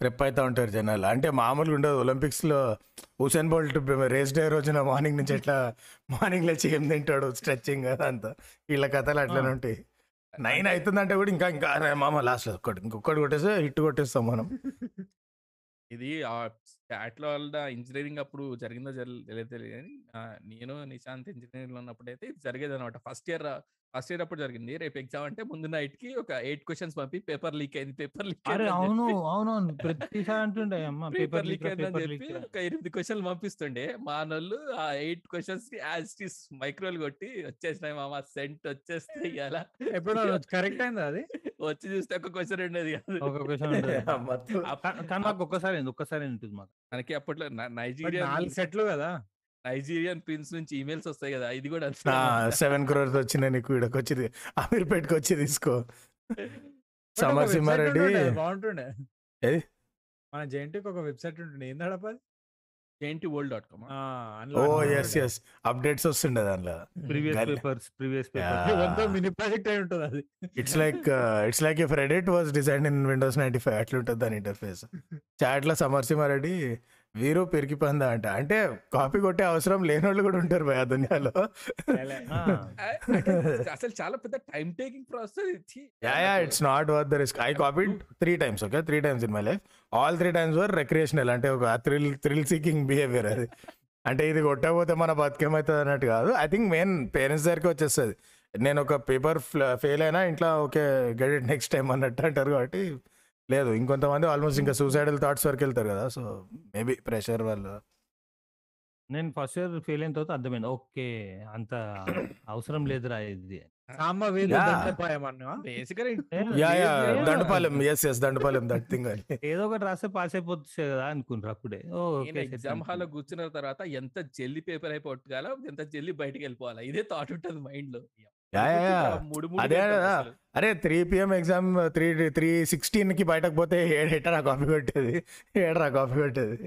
ప్రిప్ అవుతా ఉంటారు జనాలు. అంటే మామూలుగా ఉండదు. ఒలింపిక్స్లో హుసేన్ బోల్ట్ రేస్ డే రోజున మార్నింగ్ నుంచి ఎట్లా మార్నింగ్ లేచి ఏం తింటాడు? స్ట్రెచ్చింగ్ అదంతా. వీళ్ళ కథలు అట్లనే ఉంటాయి. నైన్ అవుతుందంటే కూడా ఇంకా ఇంకా మామ లాస్ట్ ఒక్కటి ఇంకొకటి కొట్టేస్తే హిట్ కొట్టేస్తాం మనం. ఇది లో వల్ల ఇంజనీరింగ్ అప్పుడు జరిగిందో జరగలేదు తెలియదు కానీ నేను నిశాంత్ ఇంజనీరింగ్లో ఉన్నప్పుడు అయితే ఇది జరిగేది అనమాట ఫస్ట్ ఇయర్ ఫస్ట్ ఇయర్ అప్పుడు జరిగింది. రేపు ఎగ్జామ్ అంటే ముందు నైట్కి ఒక ఎయిట్ క్వశ్చన్స్ పంపి పేపర్ లీక్ అయింది పేపర్ లీక్ అవును అవునవును. ప్రతిసారి అంటుండే అమ్మ పేపర్ లీక్ అయిందని పేపర్ చెప్పి ఒక ఎనిమిది క్వశ్చన్లు పంపిస్తుండే. మా నోళ్ళు ఆ ఎయిట్ క్వశ్చన్స్కి యాజ్ టీస్ మైక్రోలు కొట్టి వచ్చేసినాయి మామ సెంట్ వచ్చేస్తాయి అలా ఎప్పుడు కరెక్ట్ అయింది అది? వచ్చి చూస్తే ఒక క్వశ్చన్ ఉండేది కాదు. ఒక క్వశ్చన్ కానీ మాకు ఒక్కసారి అయింది ఒక్కసారి ఉంటుంది మాకు. మనకి అప్పట్లో న- But నైజీరియన్ నాలుగు సెట్లు కదా! నైజీరియన్ ప్రిన్స్ నుంచి ఈమెయిల్స్ వస్తాయి కదా! ఇది కూడా. సెవెన్ క్రోర్స్ వచ్చిన నీకు వచ్చి అమీర్ పెట్టుకు వచ్చి తీసుకో. సమర్ సింహారెడ్డి బాగుంటుండే? మన జేఎన్టీకి ఒక వెబ్సైట్ ఉంటుండే. ఏంది జేఎన్టీ వరల్డ్ డాట్ కామ్ ఓ ఎస్ ఎస్ అప్డేట్స్ వస్తుండే దాంట్లో. Previous papers previous. Papers mini project అయి ఉంటుంది అది. It's like it's like if Reddit was design in Windows ninety five అట్లా ఉంటుంది దాని ఇంటర్ఫేస్ చాట్లో సమర్సింహారెడ్డి వీరు పెరిగి పందా అంట. అంటే కాపీ కొట్టే అవసరం లేని వాళ్ళు కూడా ఉంటారు భయ దునియాలో. అసలు చాలా పెద్ద time taking process ya ya it's not worth the risk I copied three times okay three times in my life all three times were recreational అంటే ఒక థ్రిల్ థ్రిల్ సీకింగ్ బిహేవియర్ అది. అంటే ఇది కొట్టకపోతే మన బతికేమవుతుంది అన్నట్టు కాదు. ఐ థింక్ మెయిన్ పేరెంట్స్ దగ్గరికి వచ్చేస్తుంది. నేను ఒక పేపర్ ఫెయిల్ అయినా ఇంట్లో okay get it next time అన్నట్టు అంటారు కాబట్టి లేదు ఇంకొంతమంది ఆల్మోస్ట్ ఇంకా సూసైడల్ థాట్స్ వరకు వెళ్తారు కదా సో మేబీ ప్రెషర్ వాళ్ళు నేను ఫస్ట్ ఇయర్ ఫెయిల్ అయిన తర్వాత అర్థమైంది. ఓకే అంత అవసరం లేదురా ఇది. Dandapalem S S Dandapalem that thing అని. ఏదో ఒకటి రాస్తే పాస్ అయిపోతుంది కదా అనుకుంటారు అప్పుడే. ఎగ్జామ్ హాల్లో కూర్చున్న తర్వాత ఎంత జల్లి పేపర్ అయిపోగల ఎంత జల్లి బయటికి వెళ్ళిపోవాలా? ఇదే థాట్ ఉంటుంది మైండ్లో. అదే. అరే three PM exam three three సిక్స్టీన్కి బయటకు పోతే ఏడేటరా కాఫీ కొట్టేది? ఏడరా కాఫీ కొట్టేది?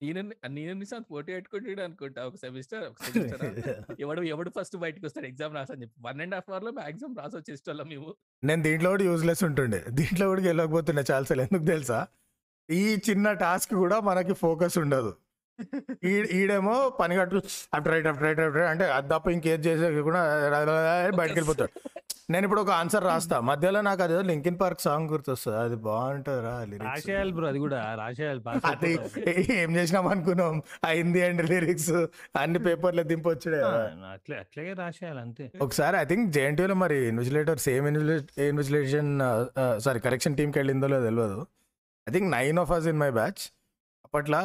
నేను నేను నిశాంత్ పోటీ పెట్టుకుంటాడు అనుకుంటా ఒక సెమిస్టర్ ఒక సెమిస్టర్ ఎవడు ఎవడు ఫస్ట్ బయటకు వస్తాడు ఎగ్జామ్ రాసని చెప్పి. వన్ అండ్ హాఫ్ అవర్లో మాక్సిమం రాసి వచ్చేసేవాళ్ళం మేము. నేను దీంట్లో కూడా యూజ్లెస్ ఉంటుండే. దీంట్లో కూడా గెలవకపోతుండే చాలాసార్లు. ఎందుకు తెలుసా? ఈ చిన్న టాస్క్ కూడా మనకి ఫోకస్ ఉండదు. ఈడేమో పని కట్టు up right up right up right అంటే అది తప్ప ఇంకేం చేసే కూడా బయటకు వెళ్ళిపోతాడు. నేను ఇప్పుడు ఒక ఆన్సర్ రాస్తా. మధ్యలో నాకు అదేదో లింకిన్ పార్క్ సాంగ్ గుర్తొస్తుంది. అది బాగుంటుంది రా లిరిక్స్ రాసేయాలి బ్రో అది కూడా రాసేయాలి అది. ఏం చేసినాం అనుకున్నాం? అయింది అండ్ లిరిక్స్ అన్ని పేపర్లు దింపొచ్చుడే. అట్లే అట్లాగే రాసేయాలి అంతే. ఒకసారి ఐ థింక్ జేఎన్టీయూలో మరి invigilator same invigilation sorry correction టీంకి వెళ్ళిందో లేదో తెలియదు I think nine of us in my batch అప్పట్లో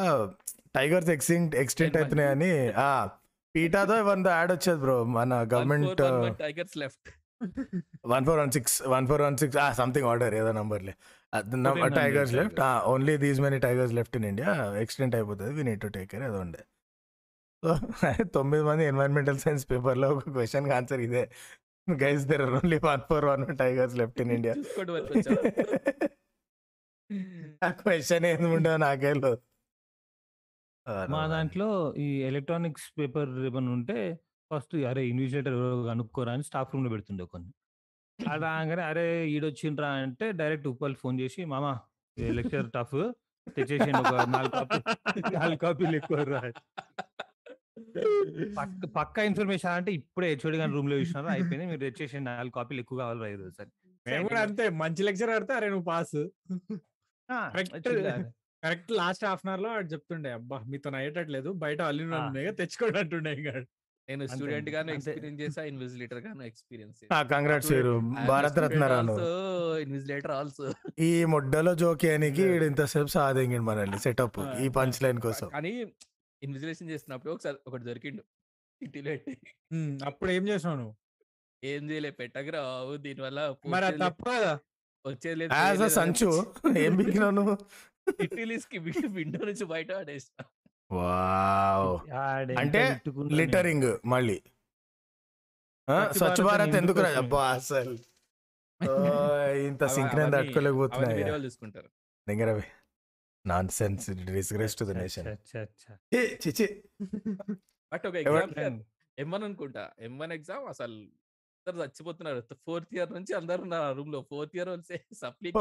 టైగర్స్ ఎక్స్టింట్ ఎక్స్టెంట్ అవుతున్నాయని ఆ పీటాతో వన్ యాడ్ వచ్చేది బ్రో మన government tigers left one four one six one four one six something order ఏదో నంబర్లే. Tigers left only these many tigers left in India extent అయిపోతుంది we need to take care ఏదో ఉండే. So తొమ్మిది మంది environmental science పేపర్లో ఒక question answer ఇదే. Guys there are only one four one tigers left in India. ఆ question ఏమి నాకే లేదు మా దాంట్లో ఈ ఎలక్ట్రానిక్స్ పేపర్ ఏమైనా ఉంటే ఫస్ట్ అరే ఇన్విజిలేటర్ ఎవరో కనుక్కోరా అని స్టాఫ్ రూమ్లో పెడుతుండే కొన్ని. అలా రాగానే అరే ఈడొచ్చిండ్రా అంటే డైరెక్ట్ ఉప్పల్ ఫోన్ చేసి మామా లెక్చర్ టఫ్ తెచ్చేసిండు ఒక నాలుగు కాపీ నాలుగు కాపీలు ఎక్కువ రా పక్క పక్క ఇన్ఫర్మేషన్ అంటే ఇప్పుడే హెచ్ఓడి గారి రూమ్లో చూసినారు? అయిపోయింది మీరు తెచ్చేసి నాలుగు కాపీలు ఎక్కువ కావాలి రా ఈరోజు సరే మేము కూడా అంతే మంచి లెక్చర్ ఆడితే అరే నువ్వు pass. Correct last half an అవర్లో వాడు చెప్తుండే అబ్బా! మీతో అయ్యేటట్లేదు. బయట. ఉన్నాయి తెచ్చుకోండి అంటుండే ఇంకా నేను స్టూడెంట్ గాను. ఎక్స్పీరియన్స్ చేసా ఇన్విజిలేటర్ గాను ఎక్స్పీరియన్స్ కంగ్రాట్స్ భారత రత్న రాను ఇన్విజిలేటర్ ఆల్సో ఈ ముడ్డలో జోకేయనికి ఈడు ఇంతసేపు సాధింగిండు మనల్ని సెటప్ ఈ పంచ్ లైన్ కోసం. కానీ ఇన్విజిలేషన్ చేసినప్పుడు ఒకసారి ఒకటి దొరికిండు ఉమ్, అప్పుడు ఏం చేసినావు నువ్వు? ఏం చేయలే పెట్టగరా దీనివల్ల మరి తప్పు కదా. వచ్చేది సంచు ఏం బిగినావు నువ్వు కి విండో నుంచి బయట పడేసిన. వావ్! అంటే. లిటరింగ్ మళ్ళీ. ఆ, స్వచ్ఛ భారత్ ఎందుకు అబ్బా అసలు ఓ, ఇంత సింక్ నేను వాళ్ళు చూసుకుంటారు దగ్గర nonsense disgrace to the nation. అచ్చా, అచ్చా. చిచి బట్ ఒక ఎగ్జామ్ ఎం వన్ అనుకుంటా? ఎం వన్ ఎగ్జామ్ అసలు అందరు చచ్చిపోతున్నారు. ఫోర్త్ ఇయర్ నుంచి అందరు నా రూమ్లో fourth year supply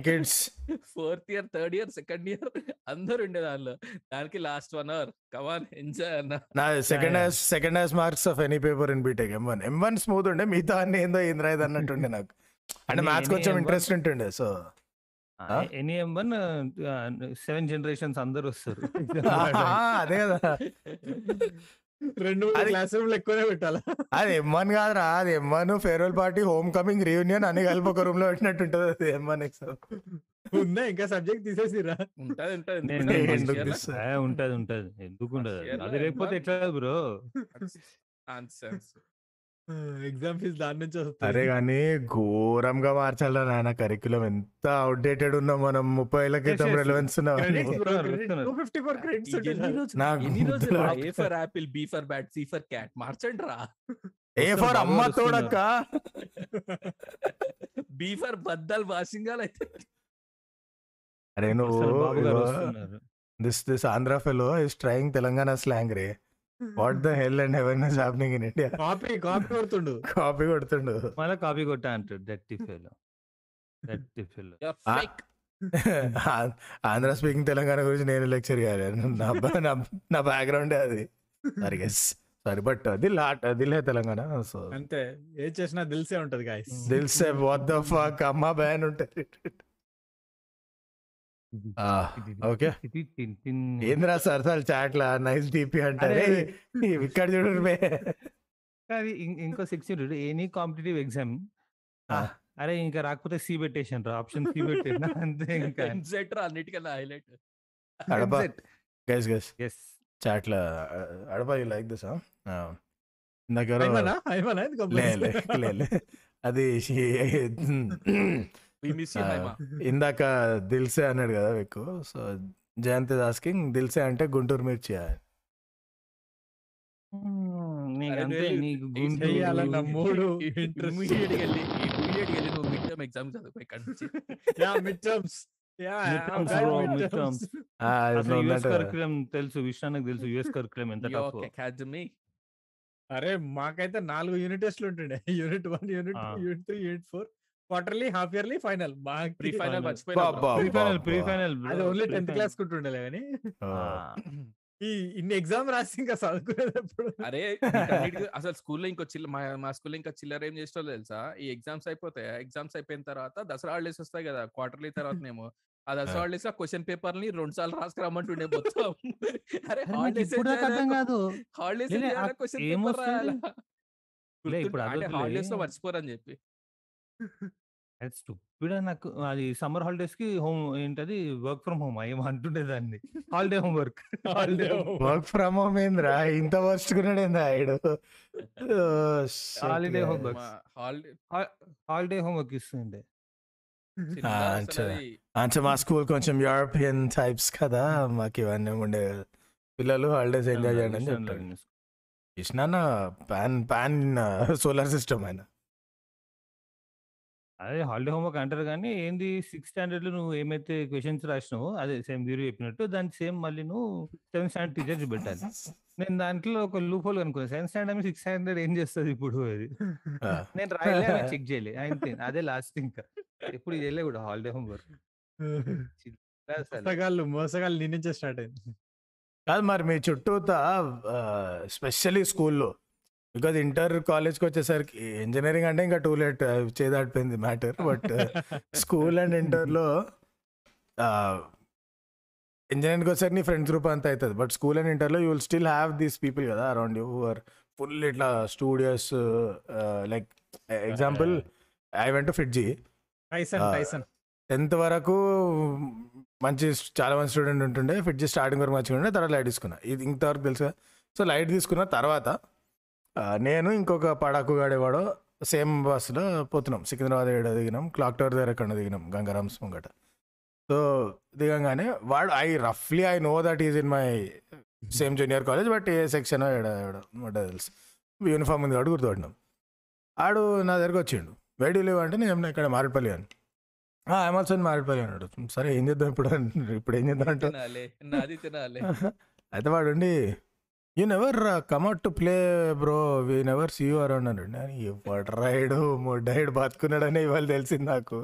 kids. Fourth year third year second year అందరు ఉండే దానిలో. దానికి last one hour. Come on enjoy. నా second. Has second has marks of any paper in BTech M one. M one smooth ఉండే మిగతా అన్ని ఏందో ఏంద్రా ఇది అన్నట్టుండే నాకు. అంటే Any- మ్యాథ్స్ కొంచెం M1? ఇంట్రెస్ట్ ఉంటుండే సో. ఆ? ఎన్ఈఎం వన్ సెవెన్ జనరేషన్స్ అందరు వస్తారు. అదే కదా. రెండు క్లాస్ రూమ్ ఎక్కువనే పెట్టాలా? అది ఎం వన్ కాదురా అది M one farewell party homecoming reunion అన్ని కలిపి ఒక రూమ్లో పెట్టినట్టు ఉంటుంది అది ఎం వన్ ఎగ్జామ్ ఉందా? ఇంకా సబ్జెక్ట్ తీసేసిరా ఉంటది ఉంటది. ఉంటది ఎందుకు ఉండదు అది? లేకపోతే M1? ఎట్లా బ్రో. ఎగ్జామ్ ఫీజు దాని నుంచి అరే వస్తుంది కానీ ఘోరంగా మార్చాలి నాయన కరికులం ఎంత అవుట్డేటెడ్ ఉన్నాం మనం. ముప్పై ఏళ్ళ క్రితం. రెలవెన్స్ ఫిఫ్టీ ఫోర్ క్రెడిట్స్ ఎన్ని రోజులు-. A for apple B for bat C for cat మార్చండి రా ఏ ఫర్ అమ్మ. తోడక్క. బి ఫర్ బద్దల్ వాషింగాలు అయితే. అరే నువ్వు this this Andhra fellow is trying Telangana slang ray. What the hell and heaven is happening in India? Copy copy కొడుతుండు. Copy కొడుతుండు. మళ్ళీ copy కొట్టా అంటాడు. దట్టి ఫెలో ఆ- ఆంధ్ర స్పీకింగ్ తెలంగాణ గురించి నేను లెక్చర్ ఇవ్వాలి నా బ- నా- నా బ్యాక్గ్రౌండ్ అది. సారీ గెస్ సారీ బట్ దిల్ హాట్ దిల్ హే తెలంగాణ సో అంతే. ఏది చేసినా దిల్సే ఉంటది గాయస్ దిల్ సే వాట్ ద ఫక్ అమ్మ బ్యాన్ ఉంటుంది. ఓకే. ఏంద్రా సార్ సార్ చాట్లా నైస్ డిపి అంటారే? అరే. ఇక్కడ చూడరు బే అది ఇం- ఇంకో సిక్స్ ఎనీ కాంపిటేటివ్ ఎగ్జామ్. ఆ. అరే ఇంకా రాకపోతే సి పెట్టేసాను రా ఆప్షన్ సి పెట్టేసిన అంతే ఇంకా. ఎన్సెటర్ అన్నిటికన్నా హైలైట్. అడప. Guess guess. చాట్లా అడప యూ లైక్ దిస్ ఇది లే లే లే అది ఆ, హైమా. ఇందాక దిల్సే అన్నాడు కదా ఎక్కువ సో జయంత్ ఆస్కింగ్ దిల్సే అంటే గుంటూరు మిర్చి తెలుసు విషయానికి తెలుసు యుఎస్ కరికులం ఎంత అరే మాకైతే నాలుగు యూనిట్ టెస్ట్లు ఉంటుండే. Unit one unit unit three unit four quarterly half yearly final. Pre final. Pre final pre final అది ఓన్లీ టెన్త్ క్లాస్ కుంటుండే కానీ ఈ ఇన్ని ఎగ్జామ్ రాసి ఇంకా చదువుకునేది ఎప్పుడు అరే అసలు స్కూల్లో ఇంకో చిల్ల మా మా స్కూల్లో ఇంకా చిల్లర ఏం చేసేటో తెలుసా? ఈ ఎగ్జామ్స్ అయిపోతాయి? ఎగ్జామ్స్ అయిపోయిన తర్వాత దసరా హాలిడేస్ వస్తాయి కదా క్వార్టర్లీ తర్వాత మేము. ఆ దసరా హాలిడేస్ ఆ క్వశ్చన్ పేపర్ని రెండు సార్లు రాసుకురమ్మంటుండే మొత్తం. అరే హాలిడేస్ అర్థం కాదు. హాలిడేస్ లే, లే, క్వశ్చన్ పేపర్? రాయాలా? లే. హాలిడేస్లో మర్చిపోరని చెప్పి. స్టూపిడ్ నాకు అది సమ్మర్ హాలిడేస్కి హోమ్ ఏంటది? వర్క్ ఫ్రమ్ హోమ్ ఏమో అంటుండే దాన్ని holiday home work Holiday work from home ఏంద్రా? ఇంత వర్స్ట్ కున్నాడు ఆయుడు? Holiday home work. Holiday holiday home work ఇస్తుండే. అంటే మా స్కూల్ కొంచెం యూరోపియన్ టైప్స్ కదా? మాకు ఇవన్నీ ఉండే పిల్లలు హాలిడేస్ ఎంజాయ్ చేయండి అని చెప్తాడు Krishna pan pan solar system ఆయన. అదే హాలిడే హోంవర్క్ అంటారు కానీ ఏంది సిక్స్త్ స్టాండర్డ్లో నువ్వు ఏమైతే క్వశ్చన్స్ రాసినావో అదే సేమ్ వీరు చెప్పినట్టు దాని సేమ్ మళ్ళీ నువ్వు సెవెంత్ స్టాండర్డ్ టీచర్ చూపెట్టాలి నేను దాంట్లో ఒక లూప్ హోల్ అనుకున్నాను సెవెంత్ స్టాండర్డ్ సిక్స్త్ స్టాండర్డ్ ఏం చేస్తుంది ఇప్పుడు అది. నేను రాయలే చెక్ చేయలే. అంతే అదే లాస్ట్ ఇంకా. ఎప్పుడు చేయలే కూడా హాలిడే హోంవర్క్. మోసగాళ్ళు మోసగాళ్ళు నీ నుంచే స్టార్ట్ అయింది. కాదు మరి మీ చుట్టూత స్పెషల్లీ స్కూల్లో బికాజ్ ఇంటర్ కాలేజ్కి వచ్చేసరికి ఇంజనీరింగ్ అంటే ఇంకా టూ లేట్ చేదాటిపోయింది మ్యాటర్ బట్ స్కూల్ అండ్ ఇంటర్లో ఇంజనీరింగ్కి వచ్చేసరికి నీ ఫ్రెండ్స్ గ్రూప్ అంతా అవుతుంది బట్ స్కూల్ అండ్ ఇంటర్లో you will still have these people కదా అరౌండ్ యూ ఆర్ ఫుల్ ఇట్లా studios like example I went fit G Tyson ఆ, టైసన్ టెన్త్ వరకు మంచి చాలా మంది స్టూడెంట్ ఉంటుండే. చేసి స్టార్టింగ్ వరకు మంచిగా ఉండే. తర్వాత లైట్ తీసుకున్నా. ఇది ఇంతవరకు తెలుసు సో లైట్ తీసుకున్న తర్వాత నేను ఇంకొక పడాకు గాడేవాడు సేమ్ బస్సులో పోతున్నాం. సికింద్రాబాద్ ఏడ దిగినాం. క్లాక్ టవర్ దగ్గర ఎక్కడ దిగినాం? గంగారామ్స్ ముంగట సో దిగంగానే వాడు I రఫ్లీ I know that is in my same junior college but A section ఏడ ఏడ ఏడ తెలుసు. యూనిఫామ్ ఉంది కాబట్టి గుర్తుపడినాం ఆడు నా దగ్గరకు వచ్చిండు. వేడి లేవు అంటే నేను ఇక్కడ మారేడుపల్లి అని. ఐఎమ్ ఆల్సో మారేడుపల్లి అన్నాడు. సరే ఏం చేద్దాం ఇప్పుడు? ఇప్పుడు ఏం చేద్దాం? అంటే. అయితే వాడు ఉండి you never come out to play bro we never see you around అన్నాడు. నేను ఇవ్వడు రైడు ముడ్డాయిడు బతుకున్నాడని ఇవాళ తెలిసింది నాకు.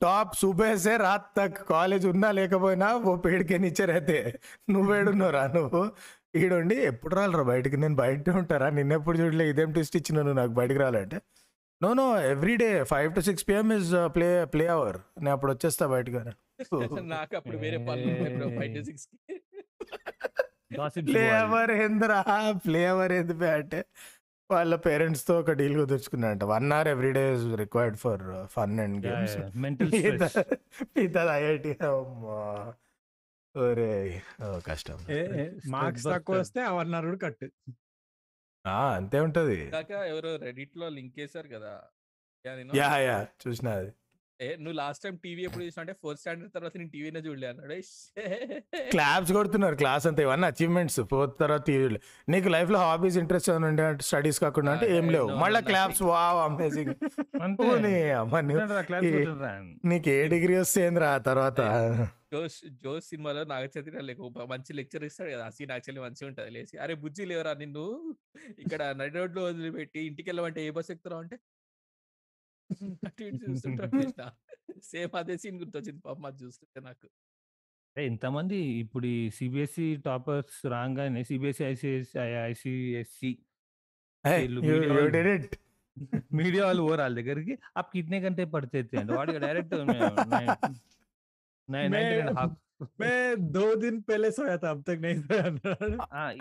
టాప్ సుబేసే రాత్ తక్ కాలేజ్ ఉన్నా లేకపోయినా ఓ పేడికే నిచ్చే రైతే నువ్వేడున్నారా నువ్వు? ఈడుండి ఎప్పుడు రాలరా బయటికి? నేను బయట ఉంటారా? నిన్నెప్పుడు చూడలే? ఇదేం టెస్ట్ ఇచ్చిన నువ్వు నాకు బయటికి రాలంటే no no every day five to six PM is play play hour నేను అప్పుడు వచ్చేస్తా బయటకు నాకు అప్పుడు వేరే పనులు అవర్ ఏందిరా ప్లే అవర్ ఏంది అంటే వాళ్ళ పేరెంట్స్తో ఒక deal కుదుర్చుకున్నారంట. One hour every day is required for fun and games mental IIT ఒరే ఓ కష్టం. మార్క్స్ తక్కువ వస్తే అవన్నరుడు కట్టు. ఆ, అంతే ఉంటది. ఎవరో రెడిట్లో లింక్ చేశారు కదా. యా యా చూసిన అది. ఏ నువ్వు లాస్ట్ టైం టీవీ ఎప్పుడు చూసినా అంటే ఫోర్త్ స్టాండర్డ్ తర్వాత నేను టీవీనే చూడలే అన్నాడు. క్లాప్స్ కొడుతున్నారు క్లాస్ అంతా ఇవన్నీ అచీవ్మెంట్స్ ఫోర్త్ తర్వాత టీవీలో నీకు లైఫ్లో హాబీస్ ఇంట్రెస్ట్ ఏమైనా ఉండే అంటే స్టడీస్ కాకుండా అంటే ఏం లేవు. మళ్ళీ. క్లాప్స్ వావ్ అమేజింగ్ నీకు ఏ డిగ్రీ వస్తే ఏందిరా ఆ తర్వాత? జోస్ జోస్ సినిమాలో నాగ చైతన్య లేక మంచి లెక్చర్ ఇస్తాడు కదా ఆ సీన్ యాక్చువల్లీ మంచిగా ఉంటది లేచి అరే బుజ్జి లేవరా నిన్ను? ఇక్కడ నడి రోడ్లో వదిలిపెట్టి ఇంటికి వెళ్ళమంటే ఏ బస్ ఎక్కుతావు అంటే అటు ఇటు చూస్తుంటాడు సేమ్ అదే సీన్ గుర్తొచ్చింది పాపం అది చూస్తుంటే నాకు ఎంతమంది ఇప్పుడు ఈ సిబిఎస్ఈ టాపర్స్ రాగానే సిబిఎస్ఈ ఐసిఎస్ ఐసిఎస్సి వీళ్ళు media వాళ్ళు- మీడియా వాళ్ళు ఓవర్ వాళ్ళ దగ్గరికి ఆ కిడ్నీ కంటే పడితే అంటే వాడికి డైరెక్ట్ मैं दो दिन पहले सोया था अब तक नहीं सोया అన్నాడు.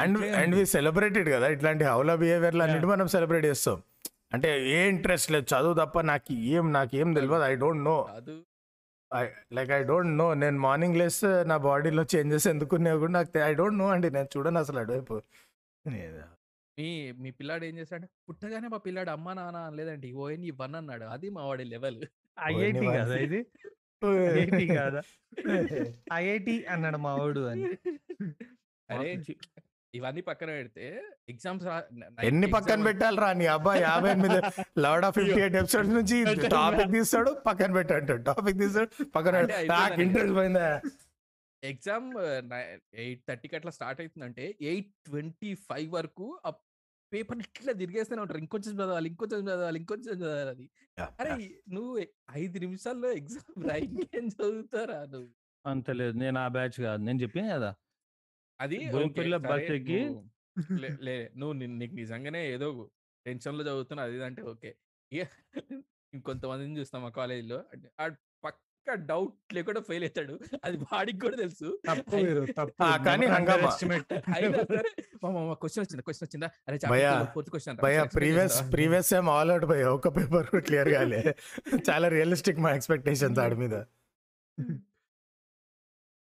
అండ్ అండ్ వి సెలబ్రేటెడ్ కదా ఇట్లాంటి హౌలా బిహేవియర్లు అన్నిటి మనం సెలబ్రేట్ చేస్తాం అంటే ఏ ఇంట్రెస్ట్ లేదు. చదువు తప్ప నాకు ఏం నాకు ఏం తెలియదు I don't know like I don't know నేను మార్నింగ్ లేస్ నా బాడీలో చేంజెస్ ఎందుకున్నాయో కూడా నాకు ఐ డోంట్ నో అండి. నేను చూడను అసలు అటువైపు. నేను- మీ మీ పిల్లాడు ఏం చేశాడు పుట్టగానే మా పిల్లాడు అమ్మ నాన్న అనలేదండి. ఓఎన్ వన్ అన్నాడు. అది మా వాడి లెవెల్ ఐఐటి కదా ఇది? ఐఐటి కాదా? ఐఐటి అన్నాడు మా వాడు అని. అరే ఇవన్నీ పక్కన పెడితే ఎగ్జామ్స్ ఎన్ని పక్కన పెట్టాలి రా నీ అబ్బాయి? యాభై ఎనిమిది loud of fifty eight episodes నుంచి టాపిక్ తీస్తాడు పక్కన పెట్టంటాడు టాపిక్ తీస్తాడు పక్కన అంటే పెట్టాడు. నాకు అయిపోయిందని. ఇంట్రెస్ట్ పోయిందా ఎగ్జామ్ ఎయిట్ థర్టీకి అట్లా స్టార్ట్ అవుతుందంటే ఎయిట్ ట్వంటీ ఫైవ్ వరకు ఆ పేపర్ ఇట్లా తిరిగేస్తూనే ఉంటారు. ఇంకొంచెం చదవాలి ఇంకొంచెం చదవాలి ఇంకొంచెం చదవాలి. అది అరే నువ్వు ఐదు నిమిషాల్లో ఎగ్జామ్ రా ఇంకేం చదువుతారా నువ్వు? అంత లేదు. నేను ఆ బ్యాచ్ కాదు. నేను చెప్పాను కదా? అది బస్ ఎక్కి లే- నువ్వు నీకు నిజంగానే ఏదో టెన్షన్లో చదువుతున్నా అది అంటే ఓకే. ఇక ఇంకొంతమందిని చూస్తాం మా కాలేజీలో పక్క డౌట్ లేకుండా ఫెయిల్ అవుతాడు అది వాడికి కూడా తెలుసు. కానీ క్వశ్చన్ వచ్చిందా క్వశ్చన్ వచ్చిందా? అరే previous previous same all out భయ ఒక పేపర్ క్లియర్ కాలే. చాలా రియలిస్టిక్ మా ఎక్స్పెక్టేషన్స్ ఆడి మీద.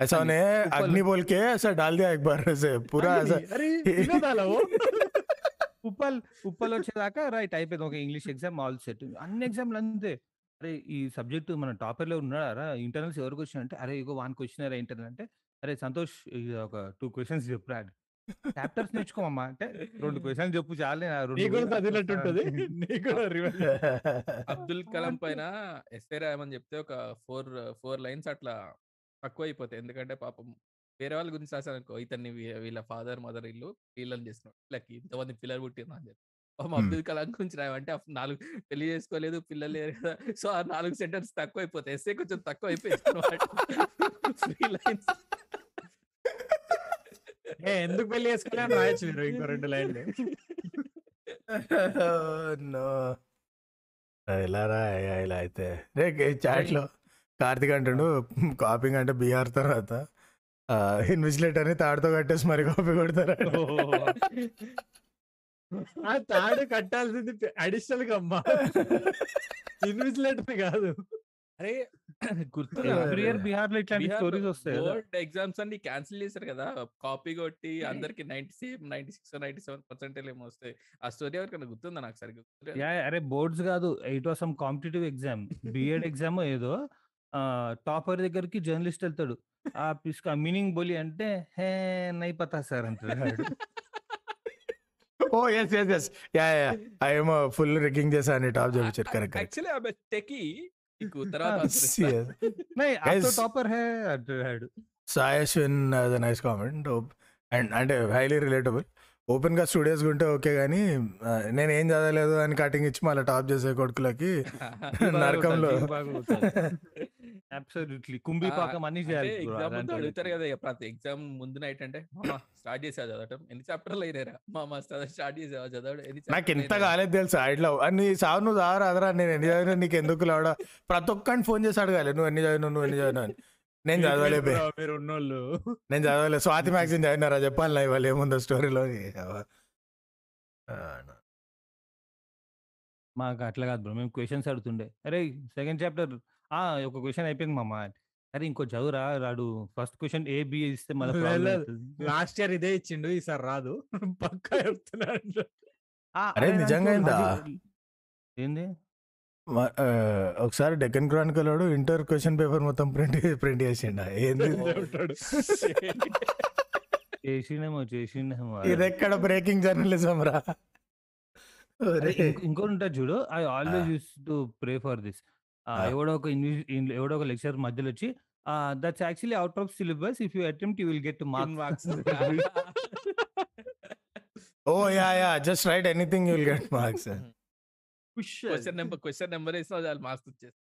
అరే. నేను చెప్పిన కదా ఇంగ్లీష్ డైరెక్ట్ మాయడపల్లిలో బస్ ఎక్కి అరే మామ అబ్దుల్ కలాం జర క్యా కరా ఉన్నది బోల్ రే అంటే कुछ तो करा कर- ఒకడు. कराऊंगा कुछ तो मतलब भारत रत्न दिए बोल तो कुछ तो कराऊंगा नहीं मालूम रे अभी मेरे को రాకెట్ అవడా రాకెట్ అవడా మావాడు చెప్పాలి. మావాడు మంచిగా చెప్తాడు అరే సాత్ బోల్ రే అంటే అరే उन्हें क्या क्या बोलते हो ये साल में ये किया वो साल में वो किया ये रॉकेट है वो है ऐसा उन्हें अग्नि बोल के ऐसा डाल दिया एक बार ऐसे पूरा ऐसा అరే వినోదాలు ఉప్పల్ ఉప్పల్ వచ్చేదాకా రైట్ అయిపోయింది ఒక ఇంగ్లీష్ ఎగ్జామ్ ఆల్ సెట్ అన్ని ఎగ్జామ్లు అంతే అరే ఈ సబ్జెక్ట్ మన టాపర్ లో ఉన్నారా ఇంటర్నల్స్ ఎవరికి వచ్చిన అంటే అరే ఇగో వానికి వచ్చినారా ఇంటర్నల్ అంటే అరే సంతోష్ ఇది ఒక టూ క్వశ్చన్స్ చెప్పురా చాప్టర్స్ నేర్చుకోమమ్మా అంటే రెండు క్వశ్చన్స్ చెప్పు చాలే నా రెండు నీ కూడా కూడా చదివినట్టుంటది నీ కూడా రివెంజ్ అబ్దుల్ కలాం పైన ఎస్ఏ రాయమని చెప్తే ఒక ఫోర్ ఫోర్ లైన్స్ అట్లా తక్కువ అయిపోతాయి ఎందుకంటే పాపం వేరే వాళ్ళ గురించి రాశాను అనుకో ఇతన్ని వీ- వీళ్ళ ఫాదర్ మదర్ ఇల్లు వీళ్ళని చేస్తున్నాడు వీళ్ళకి ఇంతమంది పిల్లలు పుట్టిన అని చెప్పి. పాపం Hmm. అబ్దుల్ కలాం గురించి రాయమంటే అప్పుడు నాలుగు పెళ్ళి చేసుకోలేదు పిల్లలు లేరు కదా. సో ఆ నాలుగు సెంటెన్స్ తక్కువ అయిపోతాయి ఎస్ఏ కొంచెం తక్కువ అయిపోయింది ఏ ఎందుకు పెళ్ళి చేసుకున్నాను రాయొచ్చు మీరు ఇంకో రెండు లైన్లు. నో. ఇలా రా ఇలా అయితే? రే చాట్లో కార్తిక్ అంటుండు కాపింగ్ అంటే బీహార్ తర్వాత ఇన్విజిలేటర్ అని తాడుతో కట్టేసి మరి కాపీ కొడతారు ఆ తాడు కట్టాల్సింది అడిషనల్గా అమ్మా. ఇన్విజిలేటర్ కాదు. అరే గుర్తు బీహార్లో ఇట్లాంటి స్టోరీస్ వస్తాయి కదా. బోర్డ్ ఎగ్జామ్స్ అన్ని క్యాన్సిల్ చేశారు కదా. కాపీ కొట్టి అందరికి ninety same ninety six ninety seven percentage ఏమో వస్తాయి. ఆ స్టోరీ ఎవరికైనా గుర్తుందా నాకు సరిగ్గా? అరే బోర్డ్స్ కాదు. It was some competitive exam BEd exam ఏదో. టాపర్ దగ్గరికి జర్నలిస్ట్ వెళ్తాడు ఆ పిస్క మీనింగ్ బోలి అంటే హే నై పతా సార్ అంటాడు ఓ yes yes yes yeah yeah ఏమో ఫుల్ రిగ్గింగ్ చేసా అని టాప్ చూపించారు కరెక్ట్ కరెక్ట్. యాక్చువల్లీ ఆమె టెకి నీకు తర్వాత. నై Guys- టాపర్ హే అంటాడు Sai Ashwin as a nice comment and అంటే హైలీ రిలేటబుల్ ఓపెన్గా స్టూడియోస్ ఉంటే ఓకే కానీ నేను ఏం చదవలేదు అని కటింగ్ ఇచ్చి మళ్ళీ టాప్ చేసే కొడుకులకి నరకంలో అబ్సల్యూట్లీ. కుంభిపాకం అన్ని చేయాలి ఎగ్జామ్ ముందు అడుగుతారు. కదా ఇక ప్రతి ఎగ్జామ్ ముందు నైట్ అంటే మామ స్టార్ట్ చేసా చదవటం? ఎన్ని చాప్టర్లు అయినారా మామ స్టార్ట్ చేసావా చదవడం? ఎన్ని నాకు ఎంత? కాలేదు తెలుసా? ఇట్లా నీ సావు నువ్వు సావరా అదరా నేను ఎన్ని చదివినా నీకు ఎందుకు లావడా? ప్రతి ఒక్కరిని ఫోన్ చేసి అడగాలి. నువ్వు ఎన్ని చదివినావు? నువ్వు ఎన్ని చదివినావు? అని. నేను చదవలే మీరు ఉన్నోళ్ళు. నేను చదవలే. స్వాతి మ్యాగజైన్ చదివినారా? చెప్పాలి నా ఇవాళ ఏముందో స్టోరీలో. మాకు అట్లా కాదు బ్రో. మేము క్వశ్చన్స్ అడుగుతుండే. అరే సెకండ్ చాప్టర్ ఆ! ఒక క్వశ్చన్ అయిపోయింది మామ అరే ఇంకో చదువురా రాడు. ఫస్ట్ క్వశ్చన్ ఏ బి ఇస్తే మళ్ళీ లేదు, లేదు. లాస్ట్ ఇయర్ ఇదే ఇచ్చిండు ఈసారి రాదు. పక్కా చెప్తున్నాడు ఆ, అరే, నాకు నిజంగా అయిందా? అది- ఏంది? మ- ఒకసారి డెక్కన్ క్రానికల్ వాడు ఇంటర్ క్వశ్చన్ పేపర్ మొత్తం ప్రింట్ ప్రింట్ చేసిండ? ఏంది? ఉంటాడు చేసిండేమో చేసిండేమో ఇది ఎక్కడ బ్రేకింగ్ జర్నలిజం రా అరే. ఇంకో- ఇంకోటి ఉంటుంది చూడు I always use to pray for this. ఎవడో ఒక ఇన్వి- ఇన్- ఎవడో ఒక లెక్చర్ మధ్యలో వచ్చి that's actually out of syllabus. If you attempt you will get marks. marks. Oh ya ya. Just write anything you'll get marks. Question number question number వేసినా చాలు మార్క్స్ వచ్చేసి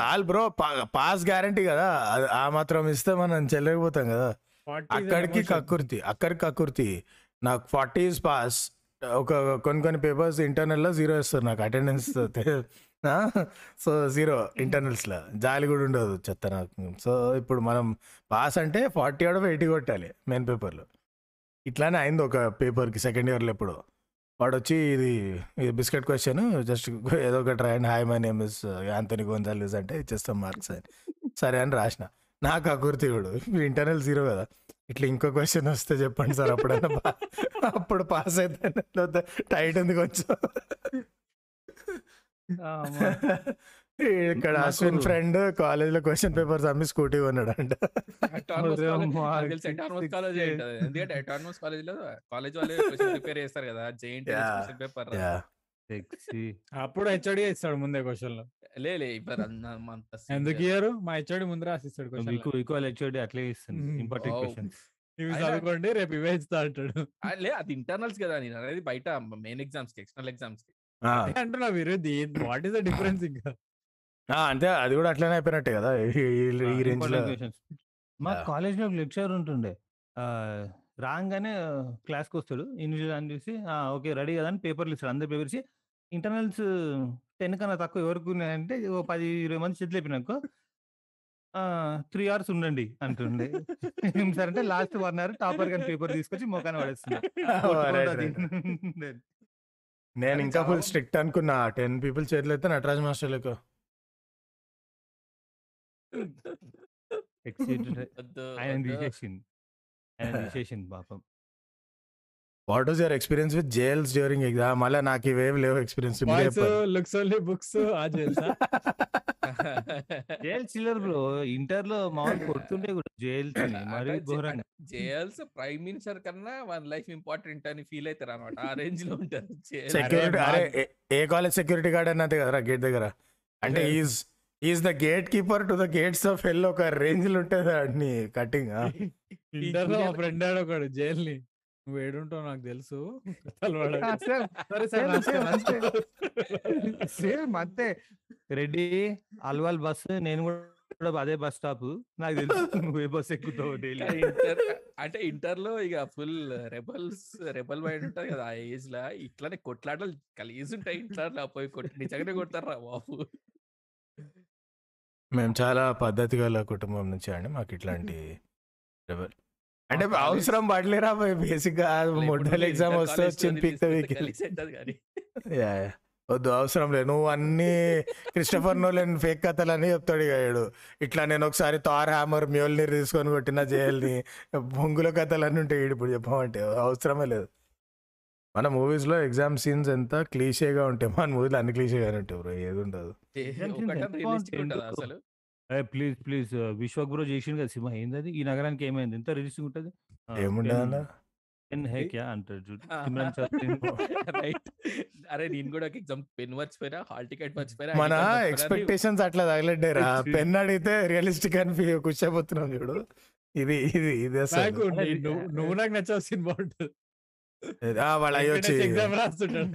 చాలు బ్రో పాస్ గ్యారంటీ కదా. అది ఆ మాత్రం ఇస్తే మనం చెల్లకపోతాం కదా. 40 is an అక్కడికి. కక్కుర్తి అక్కడికి కక్కుర్తి. నాకు ఫార్టీ ఇస్ పాస్. ఒక కొన్ని కొన్ని పేపర్స్ ఇంటర్నల్లో జీరో ఇస్తారు నాకు అటెండెన్స్ సో జీరో ఇంటర్నల్స్లో. జాలి కూడా ఉండదు చెత్త నాకు. సో ఇప్పుడు మనం పాస్ అంటే ఫార్టీ ఆఫ్ ఎయిటీ కొట్టాలి మెయిన్ పేపర్లో. ఇట్లానే అయింది ఒక పేపర్కి సెకండ్ ఇయర్లో ఎప్పుడు. వాడు వచ్చి ఇది ఇది బిస్కెట్ క్వశ్చన్ జస్ట్ ఏదో ఒకటి రాయండి. Hi my name is Anthony Gonzalez అంటే ఇచ్చేస్తాం మార్క్స్ అని. సరే అని రాసిన. నాకు అకూర్తి కూడా ఇంటర్నల్ జీరో కదా. ఇట్లా ఇంకో క్వశ్చన్ వస్తే చెప్పండి సార్ అప్పుడన్నా పా- అప్పుడు పాస్ అయితే టైట్ ఉంది కొంచెం. ఇక్కడ అశ్విన్ ఫ్రెండ్ కాలేజ్లో క్వశ్చన్ పేపర్స్ అమ్మి స్కూటీ కొన్నాడు అంట కాలేజ్ ఎందుకంటే అటానమస్ కాలేజ్లో కాలేజ్ వాళ్ళే క్వశ్చన్ ప్రిపేర్ చేస్తారు కదా. Yeah. క్వశ్చన్ పేపర్ అప్పుడు హెచ్ఓడి ఇస్తాడు ముందే క్వశ్చన్లో. లే లే ఇవ్వరు. అన్న అంత scene ఎందుకు. ఇయ్యరు? మా హెచ్ఓడి ముందు రాసిస్తాడు క్వశ్చన్ వీకు హెచ్ఓడి అట్లే ఇస్తుంది. ఇంపార్టెంట్. క్వశ్చన్స్ ఇవి అయినా- చదువుకోండి రేపు ఇవే ఇస్తా అంటాడు. లే అది ఇంటర్నల్స్ కదా నేను అనేది బయట మెయిన్ ఎగ్జామ్స్కి ఎక్స్టర్నల్ ఎగ్జామ్స్కి. అంటున్నా మీరు. వాట్ ఈస్ ద డిఫరెన్స్ ఇంకా? అంటే అది కూడా అట్లనే అయిపోయినట్టే కదా. ఈ- రేంజ్ మా. కాలేజ్లో లెక్చర్ ఉంటుండే. రాగానే క్లాస్కి వస్తాడు. ఇన్విజువల్ అని చూసి ఓకే రెడీ కదా అని పేపర్లు ఇస్తాడు. అందరు పేపర్స్ ఇంటర్నల్స్ టెన్ కన్నా తక్కువ ఎవరికి ఉన్నాయంటే ఓ పది ఇరవై మంది చేతులు అయిపోయినాక త్రీ అవర్స్ ఉండండి అంటుండే. సరే అంటే లాస్ట్ వన్ అవర్ టాపర్ కానీ పేపర్ తీసుకొచ్చి right, అది. నేను ఇంకా ఫుల్ స్ట్రిక్ట్ అనుకున్నా. టెన్ పీపుల్ చేతులు అయితే నటరాజ్ మాస్టర్ లెక్క Exceeded. వద్దు, ఆయన వద్దు. తీసేసింది. ఆయన తీసేసింది పాపం. What was your experience with jails during exam మళ్ళీ నాకు ఇవేవి లేవు ఎక్స్పీరియన్స్ లుక్స్ ఓన్లీ బుక్స్ ఆ జైల్సా జైల్ చిల్లర్ బ్రో. ఇంటర్లో మామూలు కొడుతుండే కూడా జైల్స్ మరి అంటే జే- ఘోరంగా. జేఎల్స్ ప్రైమ్ మినిస్టర్ కన్నా వన్ లైఫ్ ఇంపార్టెంట్ అని ఫీల్ అవుతారు అనమాట ఆ రేంజ్లో ఉంటారు. సెక్యూరిటీ అరే, ఏ- కాలేజ్ సెక్యూరిటీ గార్డ్ అని అంతే కదరా గేట్ దగ్గర? అంటే. Is is the gate keeper to the gates of hell ఒక రేంజ్లో ఉంటుంది అన్ని కటింగ్ ఇంటర్లో ఫ్రెండ్ ఆడు ఒకడు జైల్ని నువ్వు ఏడుంటావు నాకు తెలుసు. సేమ్. అంతే. రెడీ అల్వాల్ బస్ నేను కూడా అదే బస్ స్టాప్. నాకు తెలుసు నువ్వు బస్ ఎక్కుతావు డైలీ. అంటే ఇంటర్లో ఇక ఫుల్ రెబల్స్ రెబల్ మైండ్ ఉంటది కదా ఆ ఏజ్ లా ఇట్లానే కొట్లాటలు కలిసి ఉంటాయి ఇంటర్లో పోయి కొట్టి నిజంగానే కొడతారా బాబు. మేము చాలా పద్ధతి గల కుటుంబం నుంచి అండి మాకు ఇట్లాంటి rebel- అంటే అవసరం పడలేరా బేసిక్గా మోడల్ ఎగ్జామ్ వస్తే వచ్చింది పీక్ యా, యా. వద్దు అవసరం లేదు. నువ్వు అన్ని క్రిస్టఫర్ నోలెన్ ఫేక్ కథలు అని చెప్తాడు ఇక. ఇట్లా నేను ఒకసారి తార్ హ్యామర్ మ్యూల్ని తీసుకొని కొట్టిన జైల్ని బొంగుల కథలు అన్నీ ఉంటాయి ఇప్పుడు చెప్పమంటే. అవసరమే లేదు. మన మూవీస్లో ఎగ్జామ్ సీన్స్ ఎంత క్లీషేగా ఉంటాయి. మన మూవీలో అన్ని క్లీషేగానే ఉంటాయి బ్రో ఏది ఉండదు. Please please. విశ్వక్ బ్రో చేసిండు కదా సినిమా? ఏంది అది ఈ నగరానికి ఏమైంది? ఎంత రిజిస్టింగ్ ఉంటది? పెన్ హే క్యా చూడు. రైట్. అరే నేను కూడా పెన్ మర్చిపోయినా హాల్ టికెట్ మర్చిపోయినా మన ఎక్స్పెక్టేషన్స్ అట్లా తగలడ్డారా. పెన్ అడిగితే రియలిస్టిక్ అని కూర్చోబోతున్నాం చూడు. ఇది ఇది ఇది అసలు. నువ్వు నాకు నచ్చావు సినిమా ఉంటుంది. ఆ, వాళ్ళు ఎగ్జామ్ రాస్తుంటాడు.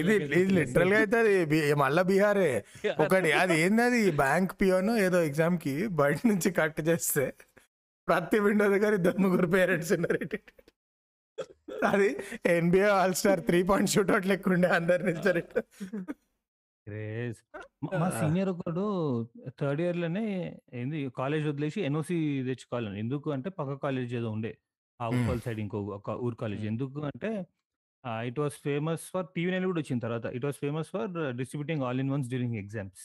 ఇది ఇది లిటరల్గా అయితే అది మళ్ళా బీహారే. ఒకటి అది ఏంది అది బ్యాంక్ పియోన్ ఏదో ఎగ్జామ్కి బయట నుంచి కట్ చేస్తే ప్రతి విండో దగ్గర ఇద్దరు ముగ్గురు పేరెంట్స్ ఉన్నారు. అది NBA all star three point shootout లెక్క ఉండే అందరు నిల్చొని క్రేజ్ మా సీనియర్ ఒకడు థర్డ్ ఇయర్లోనే ఏంది కాలేజ్ వదిలేసి ఎన్ఓసి తెచ్చుకోవాలని. ఎందుకు అంటే పక్క కాలేజ్ ఏదో ఉండే. ఆ Hmm. ఉప్పల్ సైడ్ ఇంకో ఒక ఊరు కాలేజ్ Hmm. ఎందుకు అంటే it was famous for TV nine కూడా వచ్చిన తర్వాత. It was famous for distributing all in ones during exams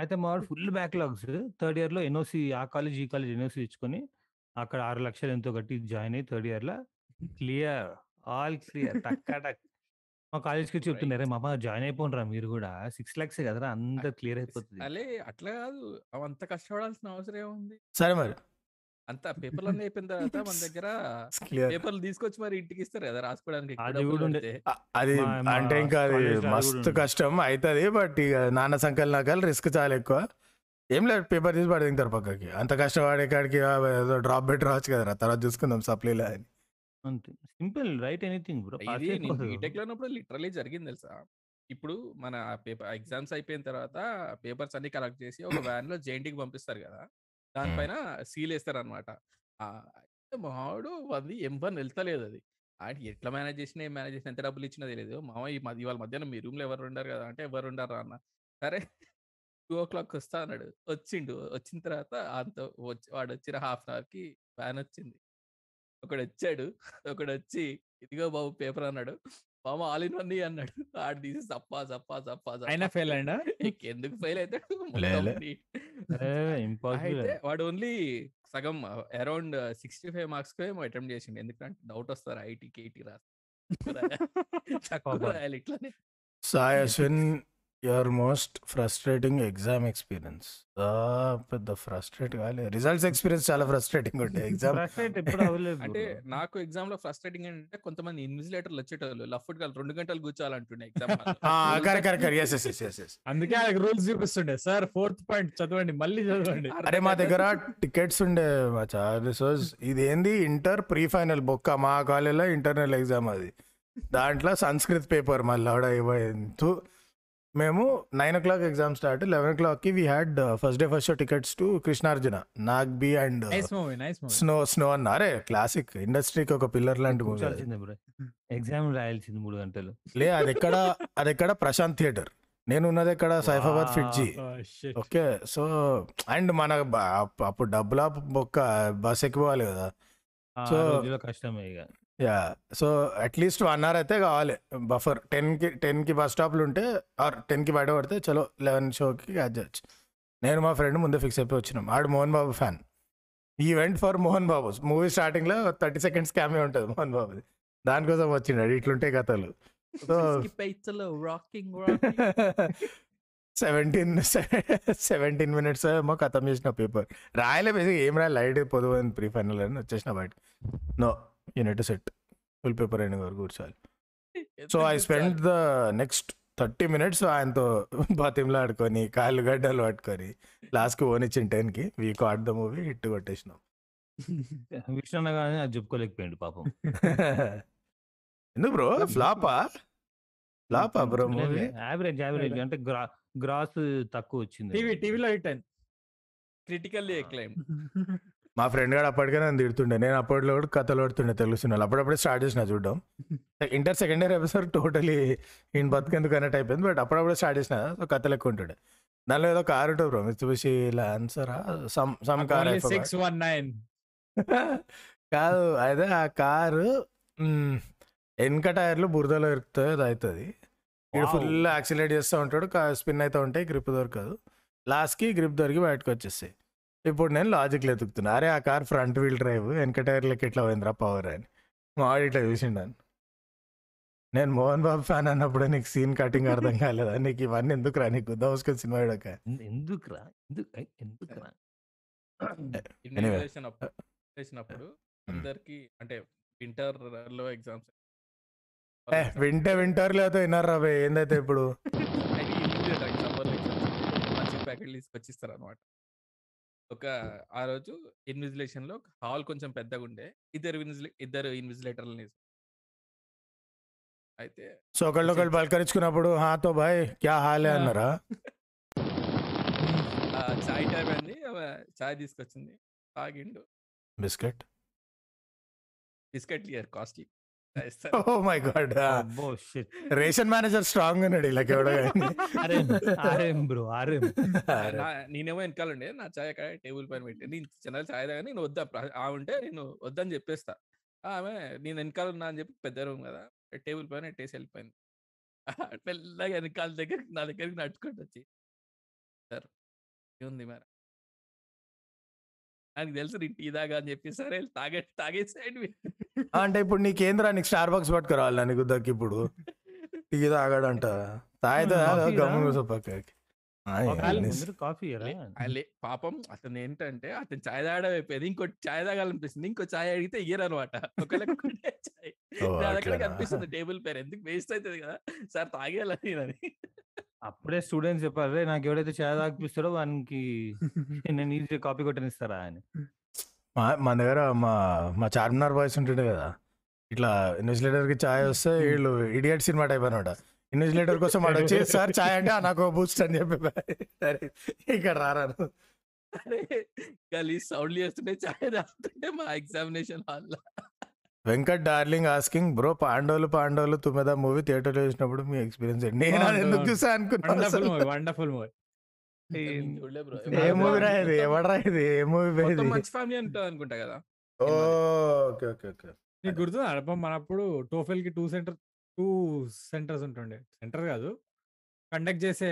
అయితే మా వాడు ఫుల్ బ్యాక్లాగ్స్ థర్డ్ ఇయర్లో ఎన్ఓసి ఆ కాలేజ్ ఈ కాలేజ్ ఎన్ఓసి తెచ్చుకొని అక్కడ ఆరు లక్షలు ఎంతో కట్టి జాయిన్ అయ్యి థర్డ్ ఇయర్లో క్లియర్ ఆల్ క్లియర్ టక్కా టక్. మా కాలేజ్కి వచ్చి చెప్తున్నారే మామ జాయిన్ అయిపోనరా మీరు కూడా. సిక్స్ లాక్స్ కదరా అంత క్లియర్ అయిపోతుంది. అలే అట్లా కాదు. అవంత కష్టపడాల్సిన అవసరం ఏముంది? సరే మరి. అంత పేపర్లు అన్నీ అయిపోయిన తర్వాత మన దగ్గర పేపర్లు తీసుకొచ్చి మరి ఇంటికి ఇస్తారు కదా రాసుకోవడానికి అది అంటే ఇంకా అది మస్తు. కష్టం అవుతుంది బట్ ఇక నాన్న సంకల్ నాకల్ రిస్క్ చాలా ఎక్కువ. ఏం లేదు పేపర్ తీసి పడి తింటారు పక్కకి. అంత కష్టపడే కాడికి డ్రాప్ పెట్టి రావచ్చు కదా తర్వాత చూసుకుందాం సప్లీలో అని. అంతే. Simple right anything bro. బీటెక్లో ఉన్నప్పుడు లిటరలీ జరిగింది తెలుసా? ఇప్పుడు మన పేపర్ ఎగ్జామ్స్ అయిపోయిన తర్వాత పేపర్స్ అన్ని కలెక్ట్ చేసి ఒక వ్యాన్లో జేఎన్టీకి పంపిస్తారు కదా. దానిపైన సీల్ వేస్తారు అనమాట మావాడు అది ఎం వన్ వెళ్తలేదు అది. ఆయన ఎట్లా మేనేజ్ చేసినా ఏం మేనేజ్ చేసినా ఎంత డబ్బులు ఇచ్చినా తెలియదు మామ ఈ మధ్య ఇవాళ మధ్యాహ్నం మీ రూమ్లో ఎవరు ఉండారు కదా అంటే ఎవరు ఉండారు అన్న. సరే టూ ఓ క్లాక్ వస్తా అన్నాడు. వచ్చిండు. వచ్చిన తర్వాత అంత వచ్చి వాడు వచ్చిన హాఫ్ అన్ అవర్కి వ్యాన్ వచ్చింది. ఒకడు వచ్చాడు. ఒకడు వచ్చి ఇదిగో బాబు పేపర్ అన్నాడు. మామ ఆల్ ఇన్ వన్ అన్నాడు. ఆడు తీసి సప్పా సప్పా సప్పా అయినా ఫెయిల్ అయిందా ఎందుకు ఫెయిల్ అవుతాడు? అయితే వాడు ఓన్లీ సగం అరౌండ్ సిక్స్టీ ఫైవ్ మార్క్స్ ఏమో అటెంప్ట్ చేసిండు. ఎందుకంటే డౌట్ వస్తారు ఐటీ కేటీ రాసి తక్కువ. రాయాలి ఇట్లానే. Sai Ashwin your most frustrating exam experience పెద్ద ఫ్రస్ట్రేట్ కాలే. రిజల్ట్స్ ఎక్స్పీరియన్స్ చాలా ఫ్రస్ట్రేటింగ్ ఉంటాయి ఎగ్జామ్ Frustrate ఎప్పుడు అవ్వలేదు అంటే. నాకు ఎగ్జామ్లో ఫ్రస్ట్రేటింగ్ ఏంటంటే కొంతమంది ఇన్విజిలేటర్లు వచ్చేటోళ్ళు లఫ్ట్గా రెండు గంటలు కూర్చోాలంటుండే ఎగ్జామ్ అందుకే రూల్స్ చూపిస్తుండే. సార్ ఫోర్త్ పాయింట్ చదవండి మళ్ళీ చదవండి. అరే మా దగ్గర టికెట్స్ ఉండే మా చార్లెస్ ఇది ఏంది ఇంటర్ ప్రీ ఫైనల్ బొక్క మా కాలేజీలో ఇంటర్నల్ ఎగ్జామ్ అది. దాంట్లో సంస్కృత్ పేపర్ మళ్ళీ ఆడ ఇవ్వంతు మేము nine o'clock exam start eleven ఓ క్లాక్కి we had first day first show tickets to Krishnarjuna నాగ్బి and nice movie nice movie snow snow అన్న. అరే క్లాసిక్ ఇండస్ట్రీకి ఒక పిల్లర్ లాంటి మూవీ ఎగ్జామ్ రాయాల్సింది మూడు గంటలు. లే అది ఎక్కడ అది ఎక్కడ? ప్రశాంత్ థియేటర్. నేను ఉన్నది ఎక్కడ? Saifabad FIITJEE. Okay so and మన బ- అప్- అప్పుడు డబ్బులా బొక్క బస్ ఎక్కిపోవాలి కదా. రోజుల్లో కష్టమే ఇక. Yeah so at least one hour అయితే కావాలి. బఫర్ టెన్కి టెన్కి బస్ స్టాప్లు ఉంటే ఆర్ టెన్కి బయట పడితే చలో లెవెన్ షోకి క్యాచ్ చేయొచ్చు. నేను మా ఫ్రెండ్ ముందే ఫిక్స్ అయిపోయి వచ్చినాం. ఆడు Mohan Babu fan event for Mohan Babu. Movie స్టార్టింగ్లో థర్టీ సెకండ్స్ క్యామే ఉంటుంది మోహన్ బాబుది. దానికోసం వచ్చినాడు ఇట్లుంటాయి కథలు. సో సెవెంటీన్ సెవెంటీన్ మినిట్స్ ఏమో ఖతం చేసిన పేపర్ రాయలే బేసిక్ ఏం రాయాలి? లైట్ పొదువు ప్రీ ఫైనల్ అని వచ్చేసిన బయట. No unit set full paper అయిన వరకు కూర్చోవాలి so I spend the next thirty minutes ఆయనతో బాతింలో ఆడుకొని కాళ్ళు గడ్డలు పట్టుకొని లాస్ట్కి ఓనిచ్చిన టెన్కి we got the movie hit కొట్టేసినాం. Vishnu కానీ అది చెప్పుకోలేకపోయింది పాపం. ఎందుకు బ్రో? ఫ్లాపా? ఫ్లాపా బ్రో మూవీ యావరేజ్ యావరేజ్ అంటే గ్రా గ్రాస్ తక్కువ వచ్చింది. టీవీ టీవీలో హిట్ అయింది. క్రిటికల్లీ ఎక్లైమ్ మా ఫ్రెండ్ గారు అప్పటికే నన్ను తిడుతుండే. నేను అప్పట్లో కూడా కథలు పడుతుండే తెలుగు సినిమాలు. అప్పుడప్పుడే స్టార్ట్ చేసిన చూడడం. Inter second year episode totally ఈయన బతుకెందుకు కనెక్ట్ అయిపోయింది. బట్ అప్పుడప్పుడే స్టార్ట్ చేసిన సో కథలు ఎక్కువ ఉంటుండే. దానిలో ఏదో కార్ ఉంటుంది bro. Mitsubishi లాన్సరా some some car six one nine. కాదు అదే ఆ కారు వెనక టైర్లు బురదలో ఇరుకుతాయి అది అవుతుంది ఇక్కడ. ఫుల్ యాక్సిలేట్ చేస్తూ ఉంటాడు. స్పిన్ అయితే ఉంటాయి గ్రిప్ దొరకదు. లాస్ట్కి గ్రిప్ దొరికి బయటకు వచ్చేస్తాయి ఇప్పుడు నేను లాజిక్లో ఎతుకుతున్నా అరే ఆ కార్ ఫ్రంట్ వీల్ డ్రైవ్ వెనక టైర్లకి ఎట్లా పోయిందిరా పవర్ అని. మా వాడు ఇట్లా చూసిండాను నేను మోహన్ బాబు ఫ్యాన్ అన్నప్పుడు నీకు సీన్ కటింగ్ అర్థం కాలేదా? నీకు ఇవన్నీ ఎందుకు రా నీకు దోసుకొని సినిమా ఎందుకురా? ఎందుకు ఎందుకురా? చేసినప్పుడు అందరికి అంటే వింటర్లో ఎగ్జామ్స్ వింటే వింటారు లేదో విన్నారు రా బే ఏందైతే ఇప్పుడు? సమ్మర్ మంచి ప్యాకెట్ తీసుకొచ్చి ఇస్తారు అనమాట ఒక ఆ రోజు ఇన్విజిలేషన్లో హాల్ కొంచెం పెద్దగా ఉండే ఇద్దరు ఇన్విజిలే ఇద్దరు ఇన్విజిలేటర్లని అయితే సో ఒకళ్ళొకళ్ళు పలకరించుకున్నప్పుడు హాతో బాయ్ క్యా హాలే? అన్నారా? చాయ్ టైం అండి చాయ్ తీసుకొచ్చింది. తాగిండు. బిస్కెట్? బిస్కెట్ ఇయర్ కాస్ట్లీ. ఓ మై గాడ్ అబ్బో షిట్. రేషన్ మేనేజర్ స్ట్రాంగ్ ఉన్నాడు ఇలా ఎవడో కానీ. RM RM bro RM. నేనేమో వెనకాలండి నా చాయ్ అక్కడ టేబుల్ పైన పెట్టి. నేను చిన్న చాయ్ తాగా నేను వద్దా ఆ ఉంటే నేను వద్దని చెప్పేస్తా. ఆమె నేను వెనకాల ఉన్నా అని చెప్పి పెద్ద రూమ్ కదా టేబుల్ పైన ఎట్టేసి వెళ్ళిపోయింది. మెల్లగా వెనకాల దగ్గరికి నా దగ్గరికి నడుచుకుంటూ వచ్చి సార్ ఏముంది మరి? నాకు తెలుసు నేను టీ తాగా అని చెప్పి సరే తాగే తాగేసేయండి. అంటే ఇప్పుడు నీకేంద్రా నీకు స్టార్ బాక్స్ పట్టుకురావాలి నీకు దక్కి ఇప్పుడు. టీ తాగాడంట. తాగితే కాఫీ ముందు కాఫీ అలే పాపం అతను ఏంటంటే అతను చాయ్ తాగడం అయిపోయింది. ఇంకో చాయ్ తాగాలనిపిస్తుంది. ఇంకో చాయ్ అడిగితే ఇయ్యరు అనమాట అట్లనా? కనిపిస్తుంది టేబుల్ పేరు. ఎందుకు వేస్ట్ అవుతుంది కదా? సార్ తాగేయాలని అని అప్పుడే స్టూడెంట్స్ చెప్పారు "రే, నాకు ఎవడైతే చాయ్ తాగిపిస్తాడో వానికి నేను ఈజీ కాపీ కొట్టనిస్తారా? అని. మా మన దగ్గర మా మా చార్మినార్ బాయ్స్ ఉంటుండే కదా ఇట్లా ఇన్వెస్టిలేటర్కి చాయ్ వస్తే వీళ్ళు ఇడియట్ సినిమా టైప్ అనమాట. ఇన్వెస్టిలేటర్ కోసం వాడు వచ్చి సార్ చాయ్ అంటే "ఆ, నాకు బూస్ట్ అని చెప్పి సరే ఇక్కడ రారాను గలీ సౌండ్ చేస్తుంటే చాయ్ తాగుతుంటే మా examination hall Venkat darling asking bro పాండవులు పాండవులు తుమ్మెద మూవీ థియేటర్లో చూసినప్పుడు మీ ఎక్స్పీరియన్స్ ఏంటి? నేను అది ఎందుకు చూసా అనుకున్నా వండర్ఫుల్. మూవీ వండర్ఫుల్ మూవీ ఏ మూవీ రా ఇది? ఎవడరా ఇది? ఏ మూవీ ఇది? మంచి ఫ్యామిలీ ఉంటుంది అనుకుంటా కదా? Oh, okay okay okay. నీకు గుర్తుంది? అడప మనప్పుడు టోఫెల్కి టూ సెంటర్ టూ సెంటర్స్ ఉంటుండే. సెంటర్ కాదు. కండక్ట్ చేసే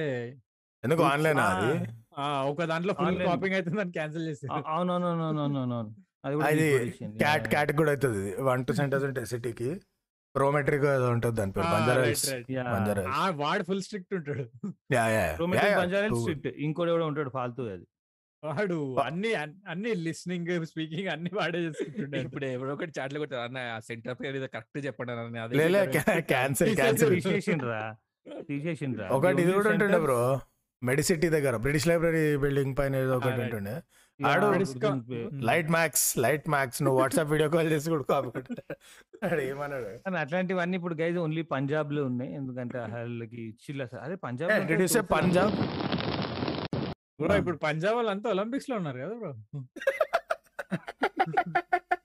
ఎందుకు ఆన్లైన్ అది? ఆ, ఒక దాంట్లో ఫుల్. కాపింగ్ అవుతుంది దాన్ని క్యాన్సిల్ చేసి అవునవునవునవునవును అది కూడా అది తీసుకొచ్చేసింది. క్యాట్ క్యాట్ కూడా అవుతుంది. వన్ టూ సెంటర్స్ ఉంటాయి సిటీకి. ప్రోమెట్రిక్ ఏదో ఉంటుంది దాని పేరు. ఆ, బంజారా హిల్స్ వాడు ఫుల్ స్ట్రిక్ట్ ఉంటాడు. యా యా స్ట్రిక్ట్ ఇంకోటి కూడా ఉంటాడు ఫాల్తూ అది. వాడు అన్ని అన్- అన్ని లిస్నింగ్ స్పీకింగ్ అన్ని వాడే చేసుకుంటుంటాడు ఇప్పుడు ఎవరో ఒకటి చాట్లు కొట్టారు అన్న ఆ సెంటర్ పేరు ఏదో కరెక్ట్ చెప్పండి అన్న అదే లేలే చెప్పారు. Cancel cancel తీసేసిండ్రా. తీసేసిండ్రా. ఒకటి ఇది కూడా ఉంటుండే బ్రో. మెడిసిటీ దగ్గర బ్రిటిష్ లైబ్రరీ బిల్డింగ్ పైన ఏదో ఒకటి. ఉంటుండే. ఆడు. లైట్ మ్యాక్స్ లైట్ మ్యాక్స్ నువ్వు వాట్సాప్ వీడియో కాల్ చేసి కూడా ఏమన్నాడు? అట్లాంటివన్నీ ఇప్పుడు గైజ్ ఓన్లీ పంజాబ్లో ఉన్నాయి. ఎందుకంటే వాళ్ళకి చిల్ల అదే పంజాబ్ పంజాబ్? బ్రో ఇప్పుడు పంజాబ్ వాళ్ళంతా ఒలింపిక్స్లో ఉన్నారు కదా బ్రో.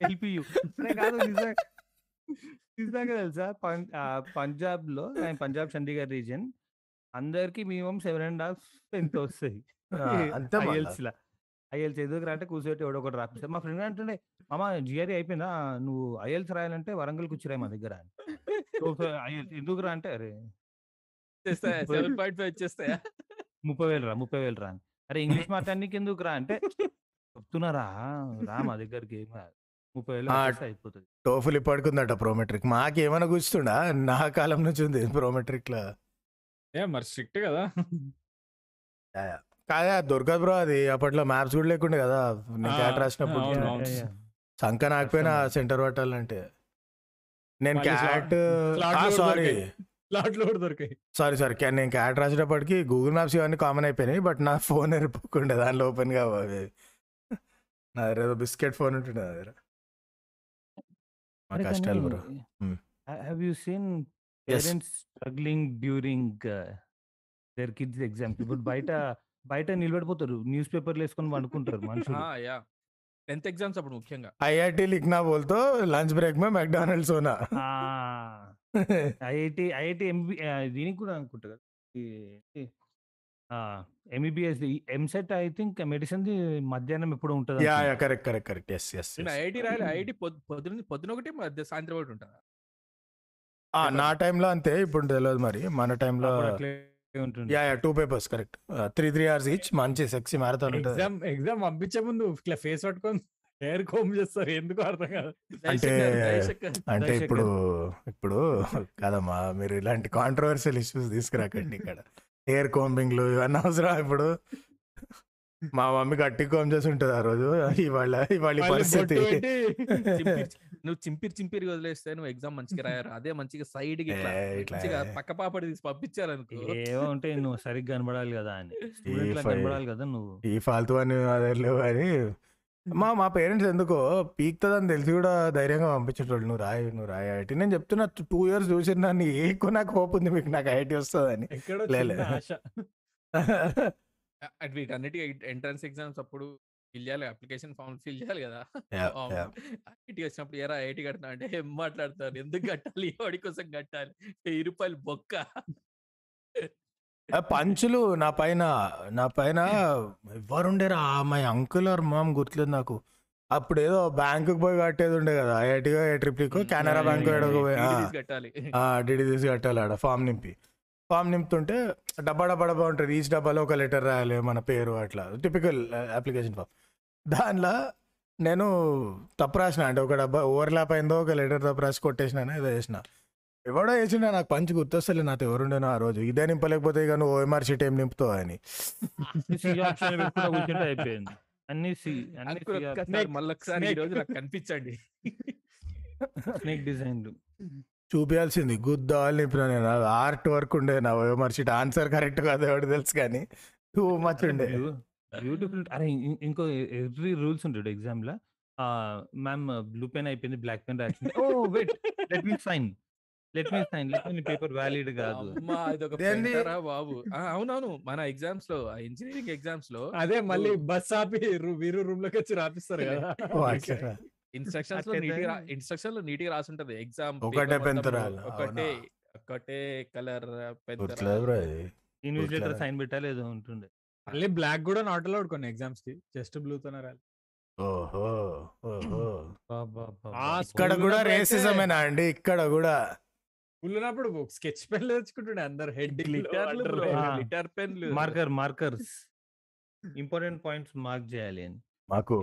ఎల్పియు. కాదు నిజంగా తెలుసా? పంజాబ్లో ఆయన పంజాబ్ చండీగఢ్ రీజన్ అందరికి minimum seven and half tenth వస్తాయి. అంతే. ఐఎల్స్ ఎదుగు అంటే కూర్చోటి ఎవడో ఒకటి రాపిస్తారు. మా ఫ్రెండ్ అంటుండే మామ జిఆర్ఈ అయిపోయిందా? నువ్వు ఐఎల్స్ రాయాలంటే వరంగల్ కూర్చురాయి మా దగ్గర ఐఎల్స్ ఎందుకు రా అంటే అరే చేస్తాయా సెవెన్ పాయింట్ ఫైవ్ వచ్చేస్తాయా? ముప్పై వేలు రా ముప్పై వేలు రా అని. అరే ఇంగ్లీష్ మాట్లాడడానికి ఎందుకు రా? అంటే చెప్తున్నారా రా మా దగ్గరికి. ముప్పై వేలు అయిపోతుంది. టోఫుల్ ఇప్పటికుందట ప్రోమెట్రిక్. మాకేమైనా కూర్చుండా నా కాలం నుంచి ఉంది ప్రోమెట్రిక్లో ఏ మరి స్ట్రిక్ట్ కదా. కాదా దొరకదు బ్రో అది అప్పట్లో మ్యాప్స్ కూడా లేకుండే కదా. నేను క్యాట్ రాసినప్పుడు. సంక నాకపోయినా. సెంటర్ పట్టాలంటే నేను క్యాట్ సారీ దొరికాయి. సారీ సారీ నేను క్యాట్ రాసేటప్పటికి గూగుల్ మ్యాప్స్ ఇవన్నీ కామన్ అయిపోయినాయి బట్ నా ఫోన్ ఎరిపోకుండా దానిలో ఓపెన్ కావాలి నా దగ్గర ఏదో బిస్కెట్ ఫోన్ ఉంటుండే నా దగ్గర. కష్టాలు bro. Have you seen. Parents struggling during their kids exams ఇప్పుడు బయట బయట నిలబడిపోతారు. న్యూస్ పేపర్లు వేసుకొని వండుకుంటారు మనుషులు. యా. టెన్త్ ఎగ్జామ్స్ అప్పుడు ముఖ్యంగా. ఐఐటి లిఖనా బోల్తో లంచ్ బ్రేక్ మే మెక్డానల్డ్స్ హోనా ఐఐటి ఐఐటి ఎంబీ దీనికి కూడా అనుకుంటా కదా. MBBS EAMCET I think medicine మధ్యాహ్నం ఎప్పుడు ఉంటుంది yeah yeah. Correct correct correct. Yes yes IIT రాయాలి. ఐఐటి పొద్దున పొద్దున ఒకటి మధ్య సాయంత్రం ఒకటి ఉంటుందా? నా టైంలో అంతే. ఇప్పుడు తెలియదు మరి. మన టైంలో ఉంటుంది. Yeah yeah two papers correct three three hours each మంచి సెక్సీ మ్యారథాన్ ఉంటుంది. ఎగ్జామ్ ఎగ్జామ్ పంపించే ముందు ఇట్లా ఫేస్ పట్టుకొని హెయిర్ కోమ్ చేస్తారు ఎందుకు అర్థం కాదు. అంటే-. అంటే. ఇప్పుడు ఇప్పుడు కదమ్మా మీరు ఇలాంటి కాంట్రవర్షియల్ ఇష్యూస్ తీసుకురాకండి ఇక్కడ. హెయిర్ కోంబింగ్లు ఇవన్నీ అవసరం ఇప్పుడు. మా మమ్మీ గట్టి కోమ్ చేసి ఉంటుంది ఆ రోజు. ఇవాళ ఇవాళ పరిస్థితి. నువ్వు చింపిరి చింపిరి వదిలేస్తే నువ్వు ఎగ్జామ్ మంచిగా రాయారు? అదే మంచిగా సైడ్కి ఇట్లా ఏ, ఇట్లా మంచిగా ఏ. పక్క పాపడి తీసి పంపించారనుకో ఏవో ఉంటే నువ్వు సరిగ్గా కనబడాలి కదా అని. కనబడాలి కదా నువ్వు. ఈ ఫాల్తు అని లేవు కానీ మా మా పేరెంట్స్ ఎందుకో పీక్తుందని తెలిసి కూడా ధైర్యంగా పంపించేటోళ్ళు నువ్వు రాయి నువ్వు రాయి ఐఐటి నేను చెప్తున్నా టూ ఇయర్స్ చూసిన దాన్ని ఎక్కువ నాకు హోప్ ఉంది మీకు నాకు ఐఐటి వస్తుందని. అట్ వీటన్నిటి ఎంట్రన్స్ ఎగ్జామ్స్ అప్పుడు ఫిల్ చేయాలి అప్లికేషన్ ఫామ్ ఫిల్ చేయాలి కదా. ఐఐటి వచ్చినప్పుడు ఎరా ఐఐటి కట్టినా అంటే ఏం మాట్లాడతారు ఎందుకు కట్టాలి? వాడి కోసం కట్టాలి? వెయ్యి రూపాయలు బొక్క. పంచులు నా పైన నా పైన ఎవరుండేరా? మై అంకుల్ ఆర్ మామ్ గుర్తులేదు నాకు. అప్పుడు ఏదో బ్యాంకుకి పోయి కట్టేది ఉండే కదా ఐఐటికో ఏ ట్రిప్లికో కెనరా బ్యాంక్ కట్టాలి. డిడి తీసి కట్టాలి ఆడ ఫామ్ నింపి. ఫామ్ నింపుతుంటే డబ్బా డబ్బా డబ్బా ఉంటుంది. ఈచ్ డబ్బాలో ఒక లెటర్ రాయాలి మన పేరు అట్లా. టిపికల్ అప్లికేషన్ ఫామ్ దానిలో నేను తప్పు రాసిన అంటే ఒక డబ్బా ఓవర్లాప్ అయిందో ఒక లెటర్ తప్పు రాసి కొట్టేసిన ఏదో చేసిన. ఎవడో వేసిండే నాకు పంచి గుర్తొస్తలే నాతో ఎవరుండేనో ఆ రోజు. ఇదే నింపలేకపోతే ఇక నువ్వు ఓఎంఆర్ షీట్ ఏం నింపుతావు అని. అన్ని ఈ. రోజు నాకు కనిపించండి. స్నేక్ డిజైన్లు చూపించాల్సింది గుద్దాలు నింపిన నేను. ఆర్ట్ వర్క్ ఉండే నా షీట్ ఆన్సర్ కరెక్ట్ కాదు ఎవడు తెలుసు కానీ. టూ మచ్ ఉండే. బ్యూటిఫుల్ అరే ఇంకో ఎవ్రీ రూల్స్ ఉంటాడు ఎగ్జామ్లో. మ్యామ్ బ్లూ పెన్ అయిపోయింది బ్లాక్ పెన్ రాసింది. ఓ wait let me sign let me sign let me paper valid కాదు. బాబు. ఆ, అవునవును. మన ఎగ్జామ్స్లో ఇంజనీరింగ్ ఎగ్జామ్స్లో అదే మళ్ళీ బస్ ఆపి వీరు రూమ్లోకి వచ్చి రాపిస్తారు కదా. ఇన్స్ట్రక్షన్స్లో నీట్ ఇన్స్ట్రక్షన్లో నీట్గా రాసుంటది. ఎగ్జామ్ ఒకటే పెన్తో రాయాలి. ఒకటే? ఒకటే కలర్ ఇన్విజిలేటర్. సైన్ పెట్టాలి ఏదో ఉంటుండే. మళ్ళీ బ్లాక్ కూడా నాట్ అలౌడ్ కొన్ని ఎగ్జామ్స్కి జస్ట్ బ్లూ తోనే రాయాలి. ఓహో ఓహో. ఆ ఇక్కడ కూడా రేసిజమేనా అండి? ఇక్కడ కూడా. ఉన్నప్పుడు స్కెచ్ పెన్ తెచ్చుకుంటుండే అందరు. Head. Litter పెన్లు. Marker markers. Important points mark చేయాలి అని. మాకు.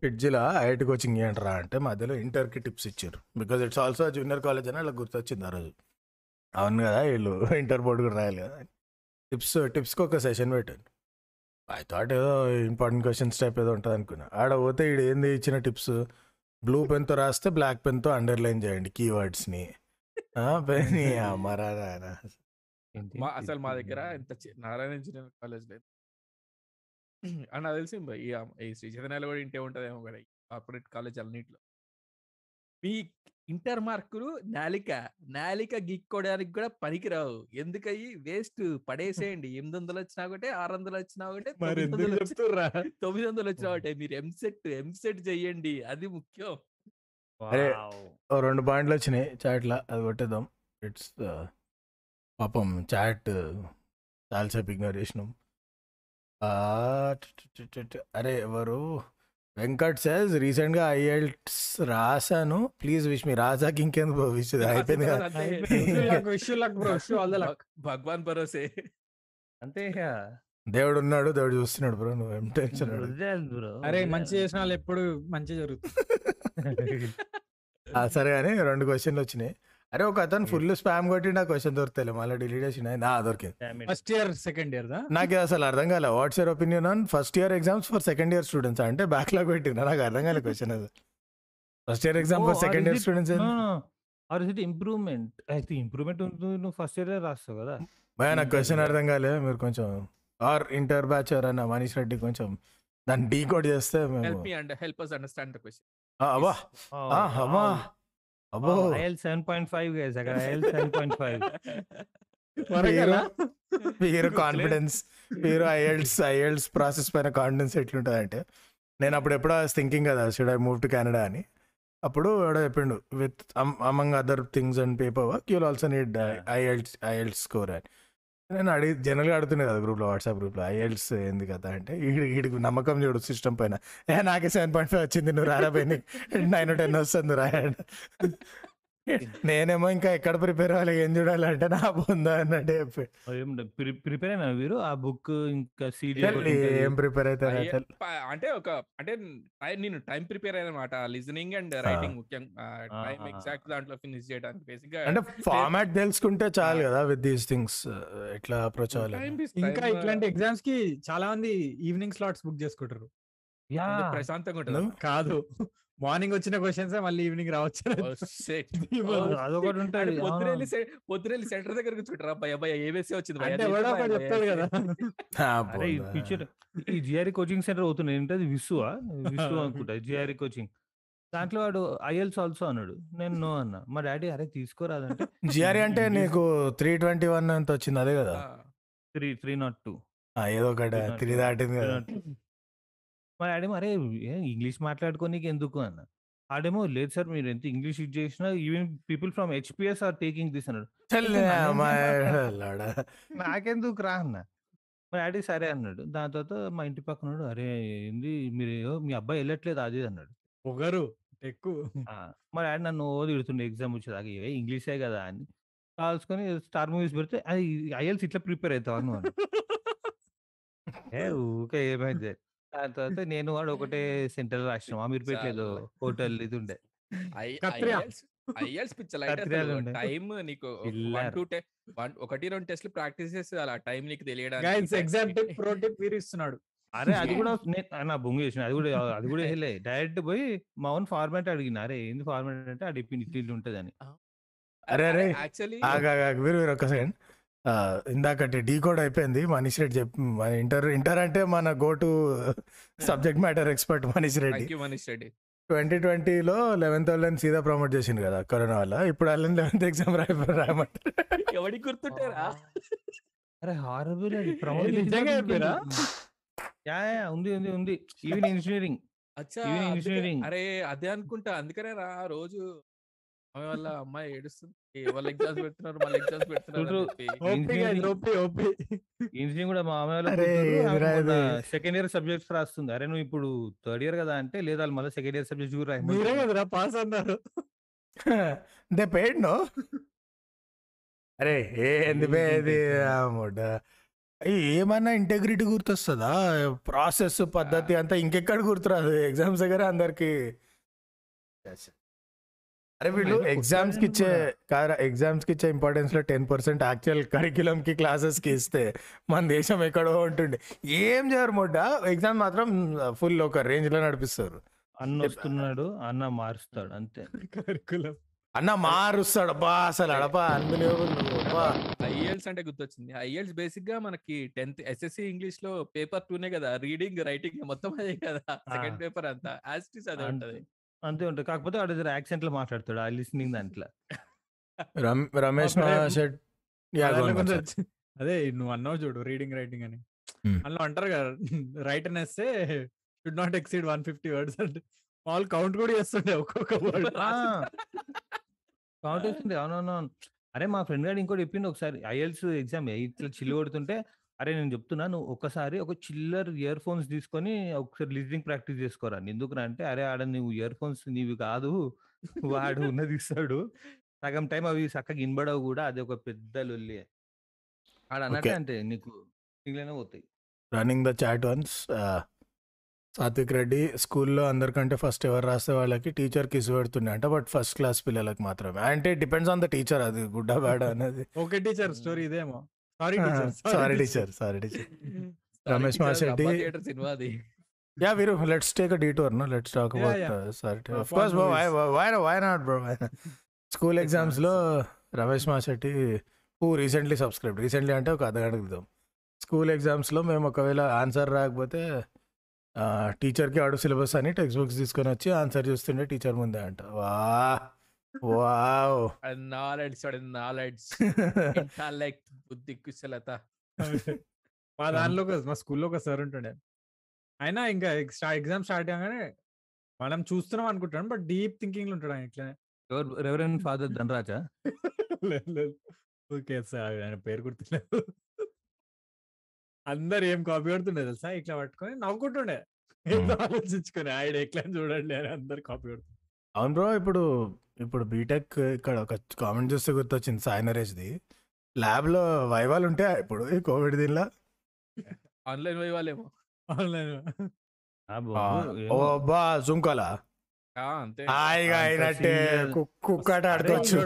ఫిడ్జిలా ఐఐటి కోచింగ్ ఏంట్రా అంటే మధ్యలో ఇంటర్కి టిప్స్ ఇచ్చారు. Because it's also junior college అని అలా గుర్తొచ్చింది ఆ రోజు. అవును కదా వీళ్ళు ఇంటర్ బోర్డు కూడా రాయాలి కదా. టిప్స్ టిప్స్కి ఒక సెషన్ పెట్టారు. ఐ థాట్ ఏదో ఇంపార్టెంట్ క్వశ్చన్స్ టైప్ ఏదో ఉంటుంది అనుకున్నా. ఆడ పోతే ఈడు ఏంది ఇచ్చిన టిప్స్? బ్లూ పెన్తో రాస్తే బ్లాక్ పెన్తో అండర్లైన్ చేయండి కీవర్డ్స్ని అసలు మా దగ్గర ఇంత నారాయణ ఇంజనీరింగ్ కాలేజ్ అని నాకు తెలిసి ఈ ఈ శ్రీ చైతన్యాలు కూడా ఇంటే ఉంటదేమో కూడా కార్పొరేట్ కాలేజ్ అన్నింటిలో. మీ ఇంటర్ మార్కులు నాలిక నాలిక గిక్కోవడానికి కూడా పనికిరావు. ఎందుకయ్యి? వేస్ట్ పడేసేయండి. ఎనిమిది వందలు వచ్చినా ఒకటే ఆరు వందలు వచ్చినా ఒకటే తొమ్మిది వందలు చెప్తుర్రా? వచ్చినా ఒకటే. మీరు ఎంసెట్ ఎంసెట్ చెయ్యండి అది ముఖ్యం. అరే. వావ్. ఓ రెండు పాయింట్లు వచ్చినాయి చాట్లో. అది కొట్టేద్దాం. ఇట్స్ పాపం చాట్ చాలాసేపు ఇగ్నోర్ చేసినాం. అరే ఎవరు? వెంకట్ సేజ్ రీసెంట్గా ఐఎల్ట్స్ రాశాను. ప్లీజ్ విష్ మీ రాజాకి ఇంకెందుకు విష్ అయిపోయింది కదా. అంతే. Wish luck bro wish all the luck Bhag- భగవాన్ భరోసే. అంతే దేవుడు ఉన్నాడు దేవుడు చూస్తున్నాడు బ్రో నువ్వు ఏం టెన్షన్ అరే మంచి చేసిన వాళ్ళు ఎప్పుడు మంచి జరుగుతుంది. ఆ, సరే అని రెండు క్వశ్చన్లు వచ్చినాయి. అరే ఒక అతను ఫుల్ స్పామ్ కొట్టి నా క్వశ్చన్ దొరుకుతాయి మళ్ళీ డిలీట్ చేసిన నా దొరికింది. ఫస్ట్ ఇయర్ సెకండ్ ఇయర్ దా? నాకు అసలు అర్థం కాలే. What's your opinion on first year exams for second year students అంటే బ్యాక్లాగ్ పెట్టిన నాకు అర్థం కాలే క్వశ్చన్ అది first year exam Oh, for second year students No, no. Or is it improvement? అయితే ఇంప్రూవ్మెంట్ ఉంటుంది నువ్వు ఫస్ట్ ఇయర్ రాస్తావు కదా? భయ నాకు క్వశ్చన్ అర్థం కాలే. మీరు కొంచెం ఆర్ ఇంటర్ బ్యాచ్ ఎవరన్నా మనీష్ రెడ్డి కొంచెం దాన్ని డీ కోడ్ చేస్తే మేము help me and help us understand the question ఆ, అబ్బా. ఆ, అమ్మా. అబ్బో! ఐఎల్ సెవెన్ పాయింట్ ఫైవ్ గైస్ అక్కడ ఐఎల్ సెవెన్ పాయింట్ ఫైవ్. మీరు కాన్ఫిడెన్స్ మీరు ఐఎల్స్ ఐఎల్స్ ప్రాసెస్ పైన కాన్ఫిడెన్స్ ఎట్లుంటుంది అంటే నేను అప్పుడు ఎప్పుడో థింకింగ్ కదా should I move to Canada అని. అప్పుడు ఎవడో చెప్పిండు with among other things and paperwork you'll also need IELTS IELTS score అని. నేను అడిగి జనరల్గా అడుగుతున్నా కదా గ్రూప్లో వాట్సాప్ గ్రూప్లో ఐఎల్స్ ఏంది కదా అంటే వీడికి ఈడికి నమ్మకం చూడు సిస్టమ్ పైన. ఏ నాకే సెవెన్ పాయింట్ ఫైవ్ వచ్చింది నువ్వు రారా పోయి నైన్ టెన్ వస్తుంది రాయడం నేనేమో ఇంకా ఎక్కడ ప్రిపేర్ అవ్వాలి ఏం చూడాలి అంటే నా పొందా అన్నట్టు చెప్పి. ప్రిపేర్ అయినా వీరు ఆ బుక్ ఇంకా సీడీ తెల్లి ఏం ప్రిపేర్ అవుతారు అయ్యే- తెల్- ప- అంటే ఒక అంటే టై- నేను టైం ప్రిపేర్ అయ్యాను అనమాట లిజనింగ్ అండ్ రైటింగ్ ముఖ్యం టైం ఆ. ఎగ్జాక్ట్ దాంట్లో ఫినిష్ చేయడానికి బేసిక్గా అంటే ఫార్మాట్ తెలుసుకుంటే చాలు కదా విత్ దీస్ థింగ్స్ ఎట్లా అప్రోచ్ అవ్వాలి time is ఇంకా ఇట్లాంటి ఎగ్జామ్స్కి చాలా మంది ఈవినింగ్ స్లాట్స్ బుక్ చేసుకుంటారు. యా. ప్రశాంతంగా ఉంటుంది? కాదు. మార్నింగ్ వచ్చిన క్వశ్చన్స్ మళ్ళీ ఈవినింగ్ రావచ్చు అదొకటి ఉంటుంది పొద్దునెళ్ళి సెంటర్ దగ్గర కూర్చుంటారా. భయ భయ ఏబీసీ వచ్చింది చెప్తాడు. కదా. ఫ్యూచర్ ఈ జిఆర్ఈ కోచింగ్ సెంటర్ అవుతుంది. ఏంటది? విసువా? విసు అనుకుంటా జిఆర్ఈ కోచింగ్ దాంట్లో వాడు ఐఎల్స్ ఆల్సో అన్నాడు. నేను నో అన్నా. మా డాడీ అరే తీసుకోరాదంటే. జిఆర్ఈ అంటే నీకు త్రీ ట్వంటీ వన్ అంత వచ్చింది అదే కదా? త్రీ త్రీ నాట్ టూ ఆ, ఏదో ఒకటి త్రీ దాటింది కదా. మా డాడీ మరే ఇంగ్లీష్ మాట్లాడుకోనికి ఎందుకు? అన్న. ఆడేమో లేదు సార్ మీరు ఎంత ఇంగ్లీష్ యూజ్ చేసినా even people from HPS are taking this అన్నాడు. నాకెందుకు రా అన్న. మా డాడీ సరే అన్నాడు. దాని తర్వాత మా ఇంటి పక్కన అరే ఏంది మీరు ఏ- మీ అబ్బాయి వెళ్ళట్లేదు అది ఇది" అన్నాడు. పొగరు ఎక్కువ ఆ, మా డాడీ నన్ను తిడుతుండే ఎగ్జామ్ వచ్చేదాకా ఏ ఇంగ్లీషే కదా అని. కాల్చుకొని స్టార్ మూవీస్ పెడితే అది ఐఎల్స్ ఇట్లా ప్రిపేర్ అవుతావు అన్నాడు. ఏ ఊకే ఏమైంది. దాని తర్వాత నేను వాడు ఒకటే సెంటర్ రాసినాం. అమీర్పేట ఏదో చాలులే. హోటల్ ఇది ఉండే. ఐఎల్స్ పిచ్చ లైట్ కత్రియాలు ఉండే. టైం నీకు వన్. టూ వన్ ఒకటి రెండు టెస్ట్లు ప్రాక్టీస్ చేస్తే అలా టైం నీకు తెలియడానికి ఎగ్జామ్ ప్రో టిప్ వీరు ఇస్తున్నాడు. అరే అది కూడా నే- బొంగు చేసిన అది కూడా అది కూడా వేయలే డైరెక్ట్ పోయి మా ఓన్ ఫార్మాట్ అడిగిన అరే ఏంది ఫార్మాట్ అంటే అది ఇట్లా ఉంటుంది అని అరే, అరే. యాక్చువల్లీ ఒక్క సెకండ్. ఇందాకటి డీ కోడ్ అయిపోయింది. మనీష్ రెడ్డి చెప్పి మన ఇంటర్ ఇంటర్ అంటే మన go to subject matter expert Manish Reddy. Manish Reddy. Twenty ట్వంటీలో లెవెన్త్ వాళ్ళని సీదా ప్రమోట్ చేసిండు కదా కరోనా వల్ల. ఇప్పుడు వాళ్ళని లెవెన్త్ ఎగ్జామ్ రాయ రాయమంటారు. ఎవరికి గుర్తుంటారా? అరే హారబుల్? యా యా, ఉంది ఉంది ఉంది. Even engineering. అచ్చా engineering. అరే అదే అనుకుంటా. అందుకనే రా రోజు ఆమె వాళ్ళ అమ్మాయి ఏడుస్తుంది. వాళ్ళ ఎగ్జామ్స్ పెడుతున్నారు వాళ్ళ ఎగ్జామ్స్ పెడుతున్నారు ఇంజనీరింగ్ కూడా మా అమ్మాయి. సెకండ్ ఇయర్ సబ్జెక్ట్స్ రాస్తుంది. అరే నువ్వు ఇప్పుడు థర్డ్ ఇయర్ కదా అంటే లేదా వాళ్ళు మళ్ళీ సెకండ్ ఇయర్ సబ్జెక్ట్స్ కూడా మీరే. కదరా పాస్ అన్నారు. దే పెయిడ్ నో అరే ఏంది అయ్యి ఏమన్నా ఇంటెగ్రిటీ గుర్తొస్తుందా? ప్రాసెస్ పద్ధతి అంతా ఇంకెక్కడ గుర్తురాదు? ఎగ్జామ్స్ దగ్గర అందరికి. అరే వీళ్ళు ఎగ్జామ్స్కి ఇచ్చే కాదు ఎగ్జామ్స్కి ఇచ్చే ఇంపార్టెన్స్లో టెన్ పర్సెంట్ యాక్చువల్ కరిక్యులం కి క్లాసెస్కి ఇస్తే మన దేశం ఎక్కడో ఉంటుండే ఏం చేయరు మొడ్డ? ఎగ్జామ్ మాత్రం ఫుల్ ఒక రేంజ్లో నడిపిస్తారు. అన్న వస్తున్నాడు అన్న మారుస్తాడు అంతే. కరికులం అన్న మారుస్తాడు అబ్బా అసలు అడపా అన్బిలీవబుల్ ఐఎల్స్ అంటే గుర్తొచ్చింది. ఐఎల్స్ బేసిక్గా మనకి టెన్త్ ఎస్ఎస్సి ఇంగ్లీష్లో పేపర్ టూనే కదా రీడింగ్ రైటింగ్ మొత్తం అదే కదా సెకండ్ పేపర్ అంతా. యాస్టిస్ అదే ఉంటది. అంతే ఉంటుంది. కాకపోతే వాడు యాక్సెంట్లో మాట్లాడతాడు. ఆ లిస్నింగ్ దాంట్లో. రమ్- రమేష్ అదే నువ్వు అన్నావు చూడు రీడింగ్ రైటింగ్ అని. అందులో అంటారు కదా రైట్ అని వేస్తే should not exceed one fifty words అంటే వాళ్ళు కౌంట్ కూడా చేస్తుండే ఒక్కొక్క వర్డ్. కౌంట్ అవుతుంది అవునవును అరే మా ఫ్రెండ్ గారు ఇంకోటి చెప్పిండు ఒకసారి. ఐఎల్స్ ఎగ్జామ్ ఇట్లా చిల్లు కొడుతుంటే అరే నేను చెప్తున్నా నువ్వు ఒకసారి ఒక చిల్లర్ ఇయర్ ఫోన్స్ తీసుకొని ఒకసారి లిజనింగ్ ప్రాక్టీస్ చేసుకోరా. ఎందుకురా అంటే అరే ఆడ నువ్వు ఇయర్ ఫోన్స్ నీవి కాదు వాడు ఉన్నది ఇస్తాడు. సగం టైం అవి చక్కగా ఇనబడవు కూడా అది ఒక పెద్ద లొల్లి. ఆడ అన్నట్టే. అంటే నీకు మిగిలిన పోతాయి. Running the chat once Satvik Reddy స్కూల్లో అందరికంటే ఫస్ట్ ఎవరు రాస్తే వాళ్ళకి టీచర్ కిస్ పెడుతుండే అంట బట్ ఫస్ట్ క్లాస్ పిల్లలకి మాత్రమే. అంటే డిపెండ్స్ ఆన్ ద టీచర్ అది గుడ్డ బ్యాడ్ అనేది. ఓకే టీచర్ స్టోరీ ఇదేమో. Sorry teacher sorry teacher sorry teacher Ramesh Mashetti. Theatre cinema అది. యా వీరు let's take a detour no let's talk about. Sorry Uh, of course fun why. Why why not bro school ఎగ్జామ్స్లో Ramesh Mashetti who recently subscribe recently అంటే ఒక అర్ధగంట క్రితం. School ఎగ్జామ్స్లో మేము ఒకవేళ ఆన్సర్ రాకపోతే టీచర్కి ఆడు సిలబస్ అని టెక్స్ట్ బుక్స్ తీసుకొని వచ్చి ఆన్సర్ చూస్తుండే టీచర్ ముందే అంట. వా వావ్ నాలెడ్జ్ నాలెడ్జ్ ఇంటలెక్ట్ బుద్ధి కుశలత మా దానిలో ఒక- మా స్కూల్లో ఒక సార్ ఉంటుండే. అయినా ఇంకా ఎగ్జామ్ స్టార్ట్ అయ్యాగానే మనం చూస్తున్నాం అనుకుంటాం. బట్ డీప్ థింకింగ్లో ఉంటాడు ఆయన ఇట్లనే. Reverend father ధనరాజా? లేదు. ఓకే సార్ ఆయన పేరు గుర్తులేదు. అందరు ఏం కాపీ కొడుతుండే తెలుసా? ఇట్లా పట్టుకొని నవ్వుకుంటుండే. ఏదో ఆలోచించుకొని ఆయన ఎట్లా చూడండి అని అందరు కాపీ కొడుతుండే. అవును బ్రో ఇప్పుడు ఇప్పుడు బీటెక్ ఇక్కడ ఒక కామెంట్ చూస్తే గుర్తొచ్చింది సాయి నరేష్ది. ల్యాబ్లో వైవాలు ఉంటాయా ఇప్పుడు ఈ కోవిడ్ దీనిలో. ఆన్లైన్ పోయేవాళ్ళేమో ఆన్లైన్ ఓ. బా జుంకోలా హాయిగా అయినట్టే. కు- కుక్కట ఆడుకోవచ్చు.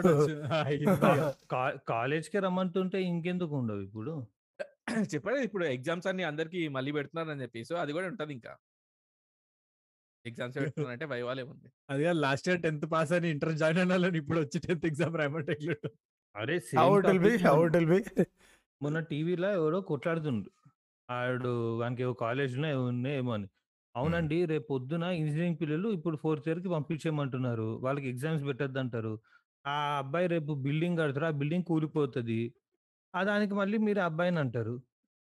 కా- కాలేజ్కి రమ్మంటుంటే ఇంకెందుకు ఉండవు ఇప్పుడు? చెప్పండి ఇప్పుడు ఎగ్జామ్స్ అన్ని అందరికి మళ్ళీ పెడుతున్నారని చెప్పి. సో అది కూడా ఉంటది ఇంకా. ఎగ్జామ్స్ పెడుతున్నారంటే వైవాలే ఉంది అది లాస్ట్ ఇయర్ టెన్త్ పాస్ అని ఇంటర్ జాయిన్ వాళ్ళని ఇప్పుడు వచ్చి టెన్త్ ఎగ్జామ్ రాయమంటే? అరే how same it will be topic how మొన్న- ఇట్ విల్ బి మొన్న టీవీలో ఎవడో కొట్లాడుతుండు. ఆడు వానికి కాలేజ్లో ఉన్నాయి ఏమో అని అవునండి రేపు పొద్దున ఇంజనీరింగ్ పిల్లలు ఇప్పుడు ఫోర్త్ ఇయర్కి పంపించేయమంటున్నారు. వాళ్ళకి ఎగ్జామ్స్ పెట్టద్దు అంటారు ఆ అబ్బాయి రేపు బిల్డింగ్ కడతారు ఆ బిల్డింగ్ కూలిపోతుంది. ఆ దానికి మళ్ళీ మీరు ఆ అబ్బాయిని అంటారు.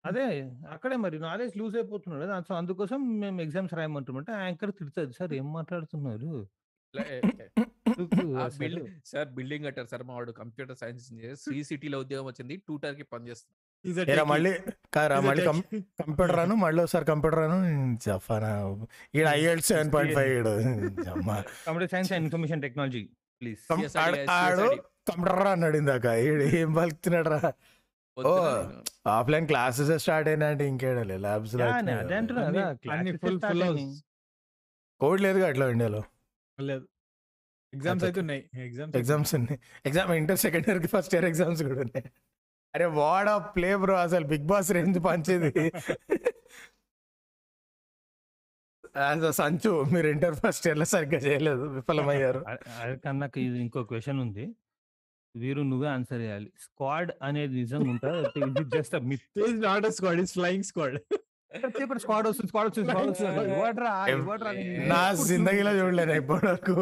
అదే అక్కడే మరి నాలెడ్జ్ లూజ్ అయిపోతున్నాడు సో అందుకోసం మేము ఎగ్జామ్స్ రాయమంటామంటే యాంకర్ తిడుతుంది సార్ ఏం మాట్లాడుతున్నారు? సార్ బిల్డింగ్ కట్టారు సార్ మా వాడు కంప్యూటర్ సైన్స్ శ్రీ సిటీలో ఉద్యోగం వచ్చింది టూటర్కి పనిచేస్తుంది. మళ్ళీ కారా మళ్ళీ. కంప్యూటర్ రాను మళ్ళీ ఒకసారి కంప్యూటర్ రాను చెప్పానా ఈడ IL seven point five computer science and information technology please. Computer రా అన్నాడు ఇందాక. ఏం పలుకుతున్నాడు రా? పొద్దున ఆఫ్లైన్ క్లాసెస్ స్టార్ట్ అయినా అంటే ఇంకేడలే ల్యాబ్స్ అదే అంటున్నా అన్ని- కదా, అన్ని classes full- start full అయినాయి. house. కోవిడ్ లేదుగా అట్లా ఇండియాలో? లేదు. ఎగ్జామ్స్. అయితే ఉన్నాయి ఎగ్జామ్స్ ఎగ్జామ్స్ ఉన్నాయి. ఎగ్జామ్ ఇంటర్ సెకండ్ ఇయర్కి ఫస్ట్ ఇయర్ ఎగ్జామ్స్ కూడా ఉన్నాయి. అరే వాడ ప్లే బ్రో అసలు బిగ్ బాస్ రేంజ్ పంచేది. As a సంచు మీరు ఇంటర్ ఫస్ట్ ఇయర్లో సరిగ్గా చేయలేదు విఫలమయ్యారు. అ- అ- కానీ నాకు ఇది ఇంకో క్వశ్చన్ ఉంది. వీరు నువ్వే ఆన్సర్ చేయాలి. స్క్వాడ్ అనేది నిజంగా ఉంటుంది? ఇది just myth is not a squad is flying squad squad వస్తుంది స్క్వాడ్ వస్తుంది స్క్వాడ్ వస్తుంది. ఇవ్వడ్రా ఇవ్వడ్రా ఏ- నా జిందగీలో చూడలేను ఇప్పటి వరకు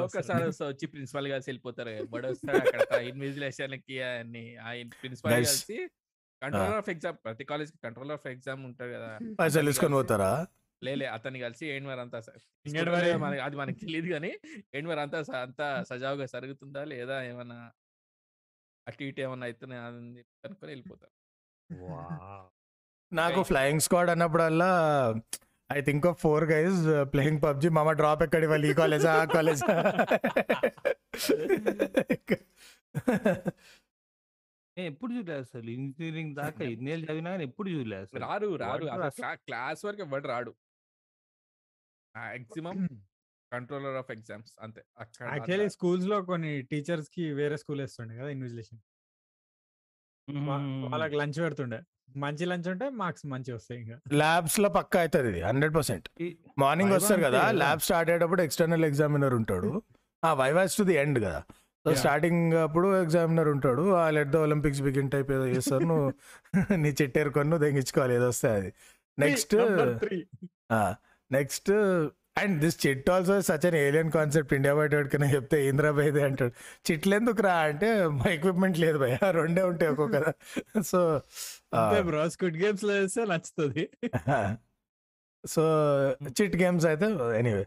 ఒకసారి వచ్చి ప్రిన్సిపల్ కలిసి వెళ్ళిపోతారు. బడ్ వస్తాడు అక్కడ ఇన్విజిలేషన్కి అన్ని ఆ ప్రిన్సిపల్. కలిసి కంట్రోలర్ ఆఫ్ ఎగ్జామ్ ప్రతి కాలేజ్ కంట్రోలర్ ఆఫ్ ఎగ్జామ్ ఉంటారు కదా. పైసలు తీసుకొని పోతారా? లేలే అతన్ని కలిసి ఏంటి మరి అంతా అది మనకి తెలియదు కానీ ఏంటి మరి అంతా అంతా సజావుగా జరుగుతుందా లేదా? ఏమన్నా అటు ఇటు ఏమన్నా అవుతున్నా అనుకొని వెళ్ళిపోతారు. నాకు. Flying squad అన్నప్పుడల్లా I think of four guys playing PUBG మామ డ్రాప్ ఎక్కడి వాళ్ళు ఈ కాలేజ్? ఆ కాలేజ్? ఎప్పుడు చూడలేదు అసలు? ఇంజనీరింగ్ దాకా ఇన్నేళ్ళు చదివినా కానీ ఎప్పుడు చూడలేదు అసలు. రారు రారు. క్లాస్ వరకు ఎవడు రాడు. మాక్సిమం కంట్రోలర్ ఆఫ్ ఎగ్జామ్స్ అంతే. అక్కడ యాక్చువల్లీ. స్కూల్స్లో కొన్ని టీచర్స్కి వేరే స్కూల్ వేస్తుండే కదా ఇన్విజిలేషన్. వాళ్ళకి లంచ్ పెడుతుండే. మంచి లంచ్ ఉంటే మార్క్స్ మంచి వస్తాయి ఇంకా. ల్యాబ్స్లో పక్కా అవుతుంది ఇది హండ్రెడ్ పర్సెంట్. మార్నింగ్ వస్తారు కదా. ల్యాబ్ స్టార్ట్ అయ్యేటప్పుడు ఎక్స్టర్నల్ ఎగ్జామినర్ ఉంటాడు. ఆ వైవాస్ టు ది ఎండ్ కదా. సో. స్టార్టింగ్ అప్పుడు ఎగ్జామినర్ ఉంటాడు. ఆ let the Olympics begin type ఏదో చేస్తారు. నువ్వు నీ చెట్టేరుకొని నువ్వు తెగించుకోవాలి ఏదో వస్తే అది next next and this chit also such an alien concept. India బయట ఎవరికైనా చెప్తే ఏంద్రా అంటాడు. చిట్లు ఎందుకు రా అంటే మా ఎక్విప్మెంట్ లేదు భయ రెండే ఉంటాయి ఒక్కొక్క సో స్క్విడ్ గేమ్స్లో వేస్తే నచ్చుతుంది. సో చిట్ గేమ్స్ అయితే ఎనీవే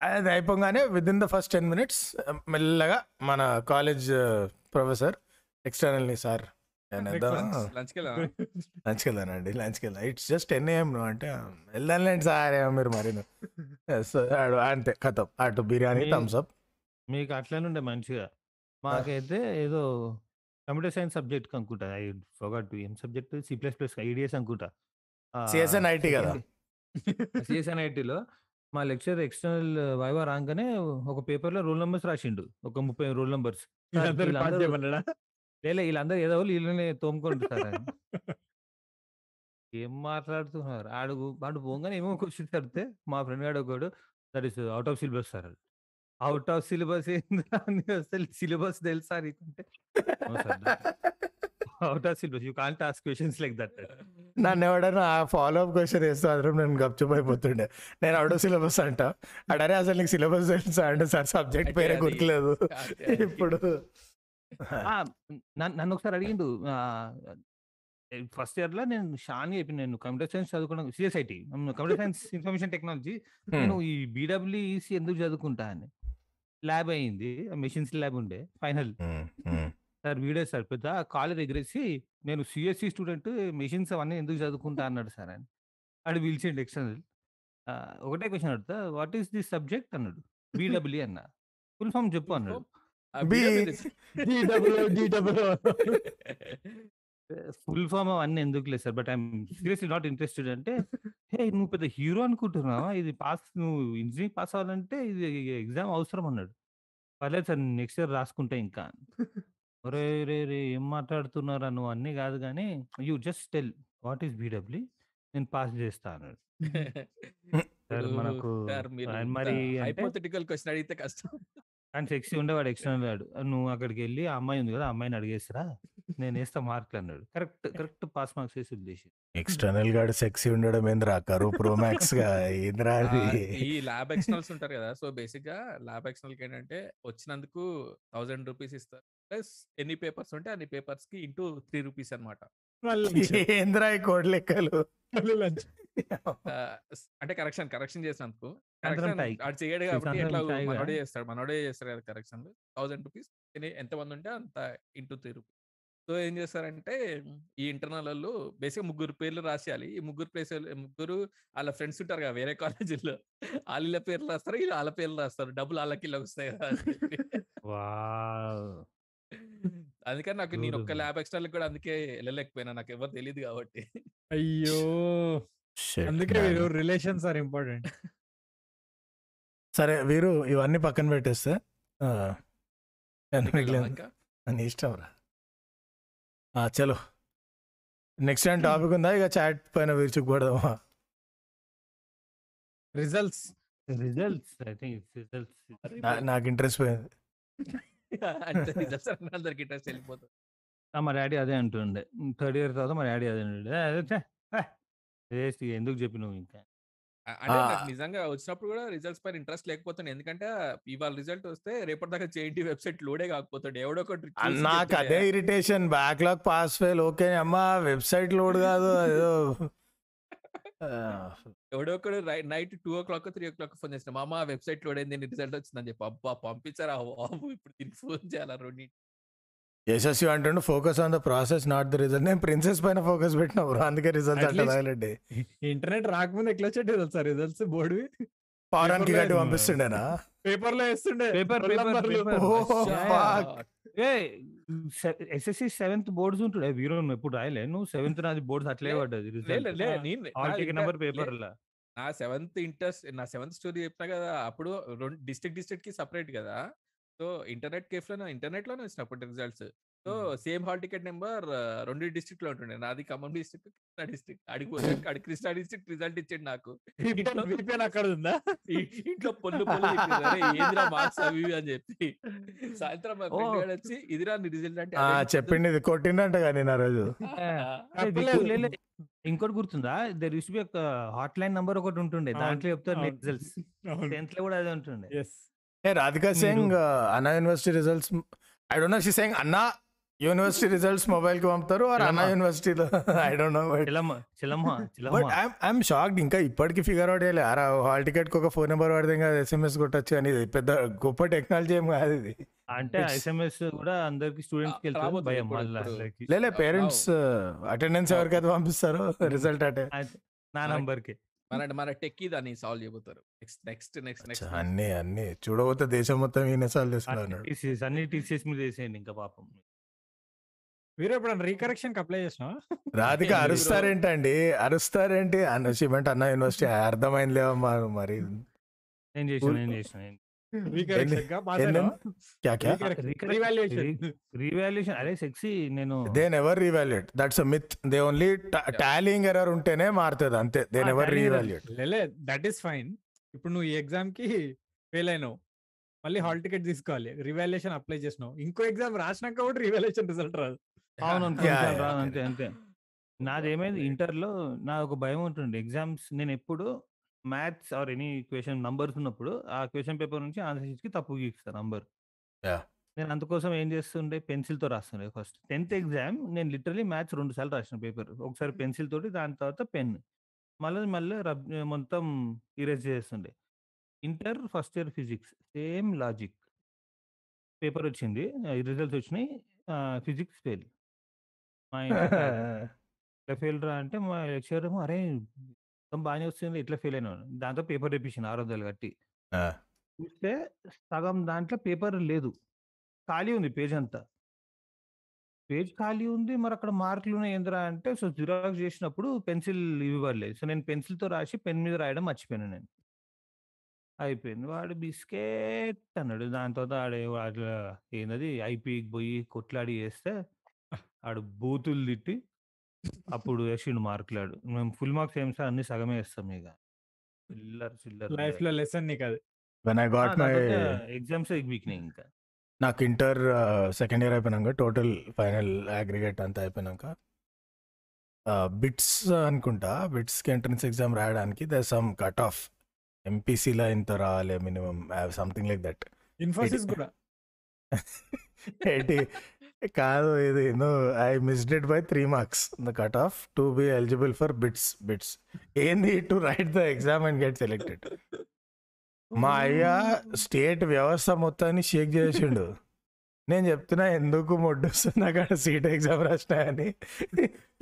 అది అయిపోగానే with in the first ten minutes మెల్లగా మన కాలేజ్ ప్రొఫెసర్ ఎక్స్టర్నల్ని సార్ లంచ్కి వెళ్ళా లంచ్కి వెళ్దానండి లంచ్కి వెళ్దాం ఇట్స్ జస్ట్ టెన్ ఏఎం నువ్వు అంటే వెళ్దానులేండి సార్ ఏమో మీరు మరి సో అంతే కథం. అటు బిర్యానీ థమ్స్ అప్. మీకు అట్లనే ఉండే మంచిగా. మాకైతే ఏదో కంప్యూటర్ సైన్స్ సబ్జెక్ట్ అనుకుంటా. ఐ ఫర్గాట్ ఏం subject? C plus plus IDS అనుకుంటా. CSN IT కదా? సిఎస్ఎన్ ఐటీలో మా లెక్చర్ ఎక్స్టర్నల్ వైవా రాగానే ఒక పేపర్లో రోల్ నెంబర్స్ రాసిండు. ఒక ముప్పై రోల్ నెంబర్స్. లేదా వీళ్ళందరూ ఏదో వీళ్ళని తోముకుంటు సార్ అని. ఏం మాట్లాడుతున్నారు? ఆడు వాడు పోగానే ఏమో క్వశ్చన్ అడిగితే మా ఫ్రెండ్ గాడు ఒకడు that is out of syllabus sir out of syllabus ఏంది అసలు సిలబస్ తెలుసా నీకుంటే? Out of syllabus you can't ask questions like that నన్ను ఎవడైనా ఫాలో అప్ క్వశ్చన్ వేస్తే అదరం నేను గప్చుప్ అయిపోతుండే నేను అవుట్ సిలబస్ అంట. అడరే అసలు నీకు సిలబస్ తెలుసా అంటే. సార్ సబ్జెక్ట్ పేరే గుర్తులేదు. ఇప్పుడు నన్ను ఒకసారి అడిగిండు ఫస్ట్ ఇయర్లో నేను షాన్ చెప్పి నేను కంప్యూటర్ సైన్స్ చదువుకున్నాను CSIT computer science information technology నేను ఈ బీడబ్ల్యూఈసి ఎందుకు చదువుకుంటా అని. ల్యాబ్ అయింది మెషిన్స్ ల్యాబ్ ఉండే ఫైనల్. సార్ వీడియో సార్ పెద్ద కాలేజ్ ఎగిరేసి నేను సిఎస్సి స్టూడెంట్ మెషిన్స్ అవన్నీ ఎందుకు చదువుకుంటా అన్నాడు సార్ అని. ఆడు పిలిచిండు ఎక్స్టర్నల్. ఒకటే క్వశ్చన్ అడుగుతా వాట్ ఈస్ దిస్ సబ్జెక్ట్? అన్నాడు. బీడబ్ల్యూ అన్న. ఫుల్ ఫామ్ చెప్పు అన్నాడు. ఫుల్ ఫామ్ అవన్నీ ఎందుకు లేదు sir but I'm seriously not interested అంటే హే నువ్వు పెద్ద హీరో అనుకుంటున్నావా? ఇది పాస్ నువ్వు ఇంజనీరింగ్ పాస్ అవ్వాలంటే ఇది ఎగ్జామ్ అవసరం అన్నాడు. పర్లేదు సార్ నెక్స్ట్ ఇయర్ రాసుకుంటా ఇంకా. ఒరే రే రే ఏం మాట్లాడుతున్నారా నువ్వు? అన్నీ కాదు కానీ you just tell what is BW నేను పాస్ చేస్తా అన్నాడు. మనకు మీరు హైపోథెటికల్ క్వశ్చన్ అడిగితే కష్టం. కానీ సెక్సీ ఉండేవాడు ఎక్స్టర్నల్ వాడు నువ్వు అక్కడికి వెళ్ళి ఆ అమ్మాయి ఉంది కదా ఆ అమ్మాయిని అడిగేసిరా నేను వేస్తా మార్కులు అన్నాడు. కరెక్ట్ కరెక్ట్ పాస్ మార్క్స్ వేసి ఉద్దేశం ఎక్స్టర్నల్ గాడు సెక్సీ ఉండడం ఏంద్రా కరు ప్రో మ్యాక్స్గా ఏంద్రా ఈ ల్యాబ్ ఎక్స్టర్నల్స్ ఉంటారు కదా సో బేసిక్గా ల్యాబ్ ఎక్స్టర్నల్కి ఏంటంటే వచ్చినందుకు థౌసండ్ రూపీస్ ఇస్తారు ప్లస్ ఎన్ని పేపర్స్ ఉంటే అన్ని పేపర్స్కి ఇంటూ త్రీ రూపీస్ అనమాట. ఏంద్రా కోడ్ లెక్కలు. అంటే కరెక్షన్ కరెక్షన్ చేసినందుకు. ఆడు చేయడు కాబట్టి ఎట్లా? మనోడే చేస్తాడు. మనోడే చేస్తాడు కదా కరెక్షన్ థౌసండ్ రూపీస్. ఎంత మంది ఉంటే అంత ఇంటూ త్రీ రూపీస్. సో ఏం చేస్తారంటే ఈ ఇంటర్నల్ బేసిక్ ముగ్గురు పేర్లు రాసేయాలి. ఈ ముగ్గురు ప్లేస్ ముగ్గురు వాళ్ళ ఫ్రెండ్స్ ఉంటారు కదా వేరే కాలేజీల్లో. వాళ్ళ పేర్లు రాస్తారు వీళ్ళు వాళ్ళ పేర్లు రాస్తారు. డబ్బులు వాళ్ళకి ఇలా వస్తాయి కదా అందుకని నాకు నేను ఒక్క. ల్యాబ్ ఎక్స్ట్రా కూడా అందుకే వెళ్ళలేకపోయినా. నాకు ఎవరు తెలియదు కాబట్టి. అయ్యో! అందుకే రిలేషన్స్ ఆర్ ఇంపార్టెంట్. సరే వీరు ఇవన్నీ పక్కన పెట్టేస్తే నీ ఇష్టం రా ఆ, చలో నెక్స్ట్ టైం టాపిక్ ఉందా ఇక చాట్ పైన విరుచుకుపడదామా results results I think results నాకు ఇంట్రెస్ట్ పోయింది అంటే రిజల్ట్స్ అందరికి ఇంట్రెస్ట్ వెళ్ళిపోతుంది మా డాడీ అదే అంటుండే థర్డ్ ఇయర్ తర్వాత మా డాడీ అదే అంటుండే "ఏ, అదే ఎందుకు చెప్పి నువ్వు ఇంకా అంటే. నాకు నిజంగా వచ్చినప్పుడు కూడా రిజల్ట్స్ పైన ఇంట్రెస్ట్ లేకపోతుంది. ఎందుకంటే ఇవాళ రిజల్ట్ వస్తే రేపటి దాకా చేయింటి వెబ్సైట్ లోడే కాకపోతుండే. ఎవడో ఒకటి నాకు. అదే irritation. Backlog pass fail. Okay అమ్మా వెబ్సైట్ లోడ్ కాదు. ఏదో ఎవడో ఒకడు night two o'clock three o'clock phone చేసిన మామ వెబ్సైట్ లోడ్ అయింది రిజల్ట్ వచ్చిందని చెప్పి. అబ్బా పంపించారా? బాబు ఇప్పుడు దీనికి ఫోన్ చేయాలా రెండు యశస్వి అంటుండే focus on the process not the result నేను ప్రిన్సెస్ పైన ఫోకస్ పెట్టినా బ్రో అందుకే రిజల్ట్స్ least- తగలండి ఇంటర్నెట్ రాకముందు ఎట్లా వచ్చేటి తెలుసా రిజల్ట్స్ బోర్డువి పవరానికి Paper గట్టి పంపిస్తుండేనా? పేపర్లో వేస్తుండే. ఏ ఎస్ఎస్సి సెవెంత్ బోర్డ్స్ ఉంటుండే. వీరో నువ్వు ఎప్పుడు రాయలే? నువ్వు సెవెంత్ నాది బోర్డ్స్ అట్లే పడ్డది నెంబర్ పేపర్ లా నా సెవెంత్ ఇంటర్ నా సెవెంత్ స్టోరీ చెప్పినా కదా అప్పుడు రెండు డిస్ట్రిక్ట్ డిస్ట్రిక్ట్కి సపరేట్ కదా. సో ఇంటర్నెట్ కేఫ్లో ఇంటర్నెట్లోనే వచ్చిన అప్పుడు results so same hall ticket number రెండు డిస్ట్రిక్ట్లో ఉంటుండే. నాది ఖమ్మం డిస్ట్రిక్ట్ కృష్ణా డిస్ట్రిక్ట్. అడిగి అడి కృష్ణా డిస్ట్రిక్ట్ రిజల్ట్ ఇచ్చాడు నాకు. అక్కడ ఉందా? ఇంట్లో పొల్లు ఏందిరా మార్క్స్ అవి అని చెప్పి. సాయంత్రం మా ఫ్రెండ్ వచ్చి ఇదిరా నీ రిజల్ట్ అంటే చెప్పింది ఇది కొట్టిండంట కానీ నా రోజు. ఇంకోటి గుర్తుందా? దర్ యూస్ బి ఒక హాట్ లైన్ నంబర్ ఒకటి ఉంటుండే. దాంట్లో చెప్తారు. రిజల్ట్స్ టెన్త్లో కూడా అదే ఉంటుండే. ఎస్ ఏ రాధికా మీరు- Singh Anna university results I don't know she saying Anna university results మొబైల్కి పంపుతారు ఆర్ అన్నా. యూనివర్సిటీలో ఐ డోంట్ నో చిలమ్మ చిలమ్మ బట్ ఐఎమ్ షాక్డ్ ఇంకా ఇప్పటికి ఫిగర్ అవుట్ చేయలే. అరా హాల్ టికెట్కి ఒక ఫోన్ నెంబర్ పడితే ఇంకా ఎస్ఎంఎస్ కొట్టచ్చు అని. పెద్ద గొప్ప టెక్నాలజీ ఏం కాదు ఇది. అంటే ఎస్ఎంఎస్ కూడా అందరికి స్టూడెంట్స్కి భయం లేలే పేరెంట్స్ అటెండెన్స్ ఎవరికైతే పంపిస్తారో రిజల్ట్ అంటే. నా నంబర్కి. మన మన టెక్కి దాన్ని solve చేయబోతారు. Next next next next. అన్ని అన్ని. చూడబోతే దేశం మొత్తం ఈయన సార్లు చేస్తున్నాడు అన్ని టీసీఎస్ మీద వేసేయండి ఇంకా పాపం. మీరు ఎప్పుడన్నా రీకరెక్షన్కి అప్లై చేసినా రాధిక అరుస్తారేంటండి? అరుస్తారేంటి? అన్న సిమెంట్ అన్న యూనివర్సిటీ అర్థమైంది లేవమ్మా మరి నేను చేసిన నేను చేసిన రీవాల్యుయేషన్. రీవాల్యుయేషన్. అరే సెక్సీ నేను they never revaluate that's a myth they only tallying error ఉంటేనే మారుతుంది అంతే. They never tallying error. Revaluate లేలే దట్ ఈస్ ఫైన్ ఇప్పుడు నువ్వు ఈ ఎగ్జామ్కి ఫెయిల్ అయినావు. మళ్ళీ హాల్ టికెట్ తీసుకోవాలి. రివాల్యుయేషన్ అప్లై చేసినావు. ఇంకో ఎగ్జామ్ రాసినాక కూడా రివాల్యుయేషన్ రిజల్ట్ రాదు. అవును. అంతే. అంతే నాది ఏమైంది ఇంటర్లో నా ఒక భయం ఉంటుండే ఎగ్జామ్స్ నేను ఎప్పుడు maths or any question numbers ఉన్నప్పుడు ఆ క్వశ్చన్ పేపర్ నుంచి ఆన్సర్ షీట్కి తప్పు గీస్తాను నంబర్. నేను అందుకోసం ఏం చేస్తుండే? పెన్సిల్తో రాస్తుండే ఫస్ట్. టెన్త్ ఎగ్జామ్ నేను లిటరలీ మ్యాథ్స్ రెండు సార్లు రాసిన పేపర్. ఒకసారి పెన్సిల్ తోటి దాని తర్వాత పెన్. మళ్ళీ మళ్ళీ రబ్ మొత్తం ఇరేజ్ చేస్తుండే. Inter first year physics. Same logic. Paper వచ్చింది. రిజల్ట్స్ వచ్చినాయి. Physics fail. మా ఫెయిల్ రా అంటే మా లెక్చర్ ఏమో అరే మొత్తం బాగానే వస్తుంది. ఎట్లా ఫెయిల్ అయినావు దాంతో పేపర్ తెప్పించింది ఆరు వందలు కట్టి. చూస్తే సగం దాంట్లో పేపర్ లేదు. ఖాళీ ఉంది పేజ్ అంతా. పేజ్ ఖాళీ ఉంది. మరి అక్కడ మార్కులు ఉన్నాయి. ఏందిరా అంటే సో జిరాక్స్ చేసినప్పుడు పెన్సిల్ ఇవ్వలేదు సో నేను పెన్సిల్తో రాసి పెన్ మీద రాయడం మర్చిపోయాను నేను. అయిపోయింది. వాడు బిస్కెట్ అన్నాడు. దాని తర్వాత ఆడే వాడు ఏందది? ఐపీకి పోయి కొట్లాడి చేస్తే ఆడు బూతులు తిట్టి అప్పుడు వేసిండు మార్కులాడు. మేము ఫుల్ మార్క్స్ ఏం సార్? అన్ని సగమే వేస్తాం ఇక. చిల్లర చిల్లర లైఫ్లో లెసన్ నీకు అది. When I got my exams వీక్నే ఇంకా. నాకు ఇంటర్ సెకండ్ ఇయర్ అయిపోయినాక టోటల్ ఫైనల్ అగ్రిగేట్ అంతా అయిపోయినాక బిట్స్ అనుకుంటా బిట్స్కి ఎంట్రన్స్ ఎగ్జామ్ రాయడానికి ద సమ్ కట్ ఆఫ్ ఎంపీసీలో ఇంత రావాలి minimum something like that Infosys కూడా. ఏంటి కాదు ఇది I missed it by three marks the cut off to be eligible for BITS BITS. ఏంది to write the exam and get selected? మా అయ్య స్టేట్ వ్యవస్థ మొత్తాన్ని షేక్ చేసిండు. నేను చెప్తున్నా ఎందుకు మొడ్డుస్తున్నా కాడ సీట్ ఎగ్జామ్ రాసినా అని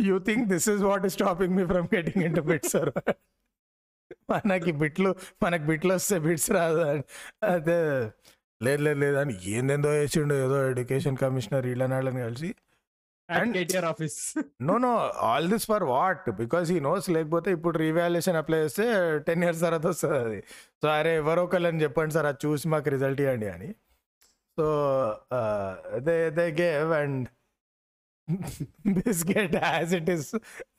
you think this is what is stopping me from getting into BITS sir మనకి బిట్లు మనకి బిట్లు వస్తే బిట్స్ రాదు అదే లేదు లేదు లేదు అని ఏందేందో వేసిండు ఏదో ఎడ్యుకేషన్ కమిషనర్ వీళ్ళని వాళ్ళని కలిసి office no no all this for what because ఈ నోస్ లేకపోతే ఇప్పుడు రీవాల్యుయేషన్ అప్లై చేస్తే టెన్ ఇయర్స్ తర్వాత వస్తుంది అది. సో అరే ఎవరో ఒకళ్ళని చెప్పండి సార్ అది చూసి మాకు రిజల్ట్ ఇవ్వండి అని. So they they gave and biscuit as it is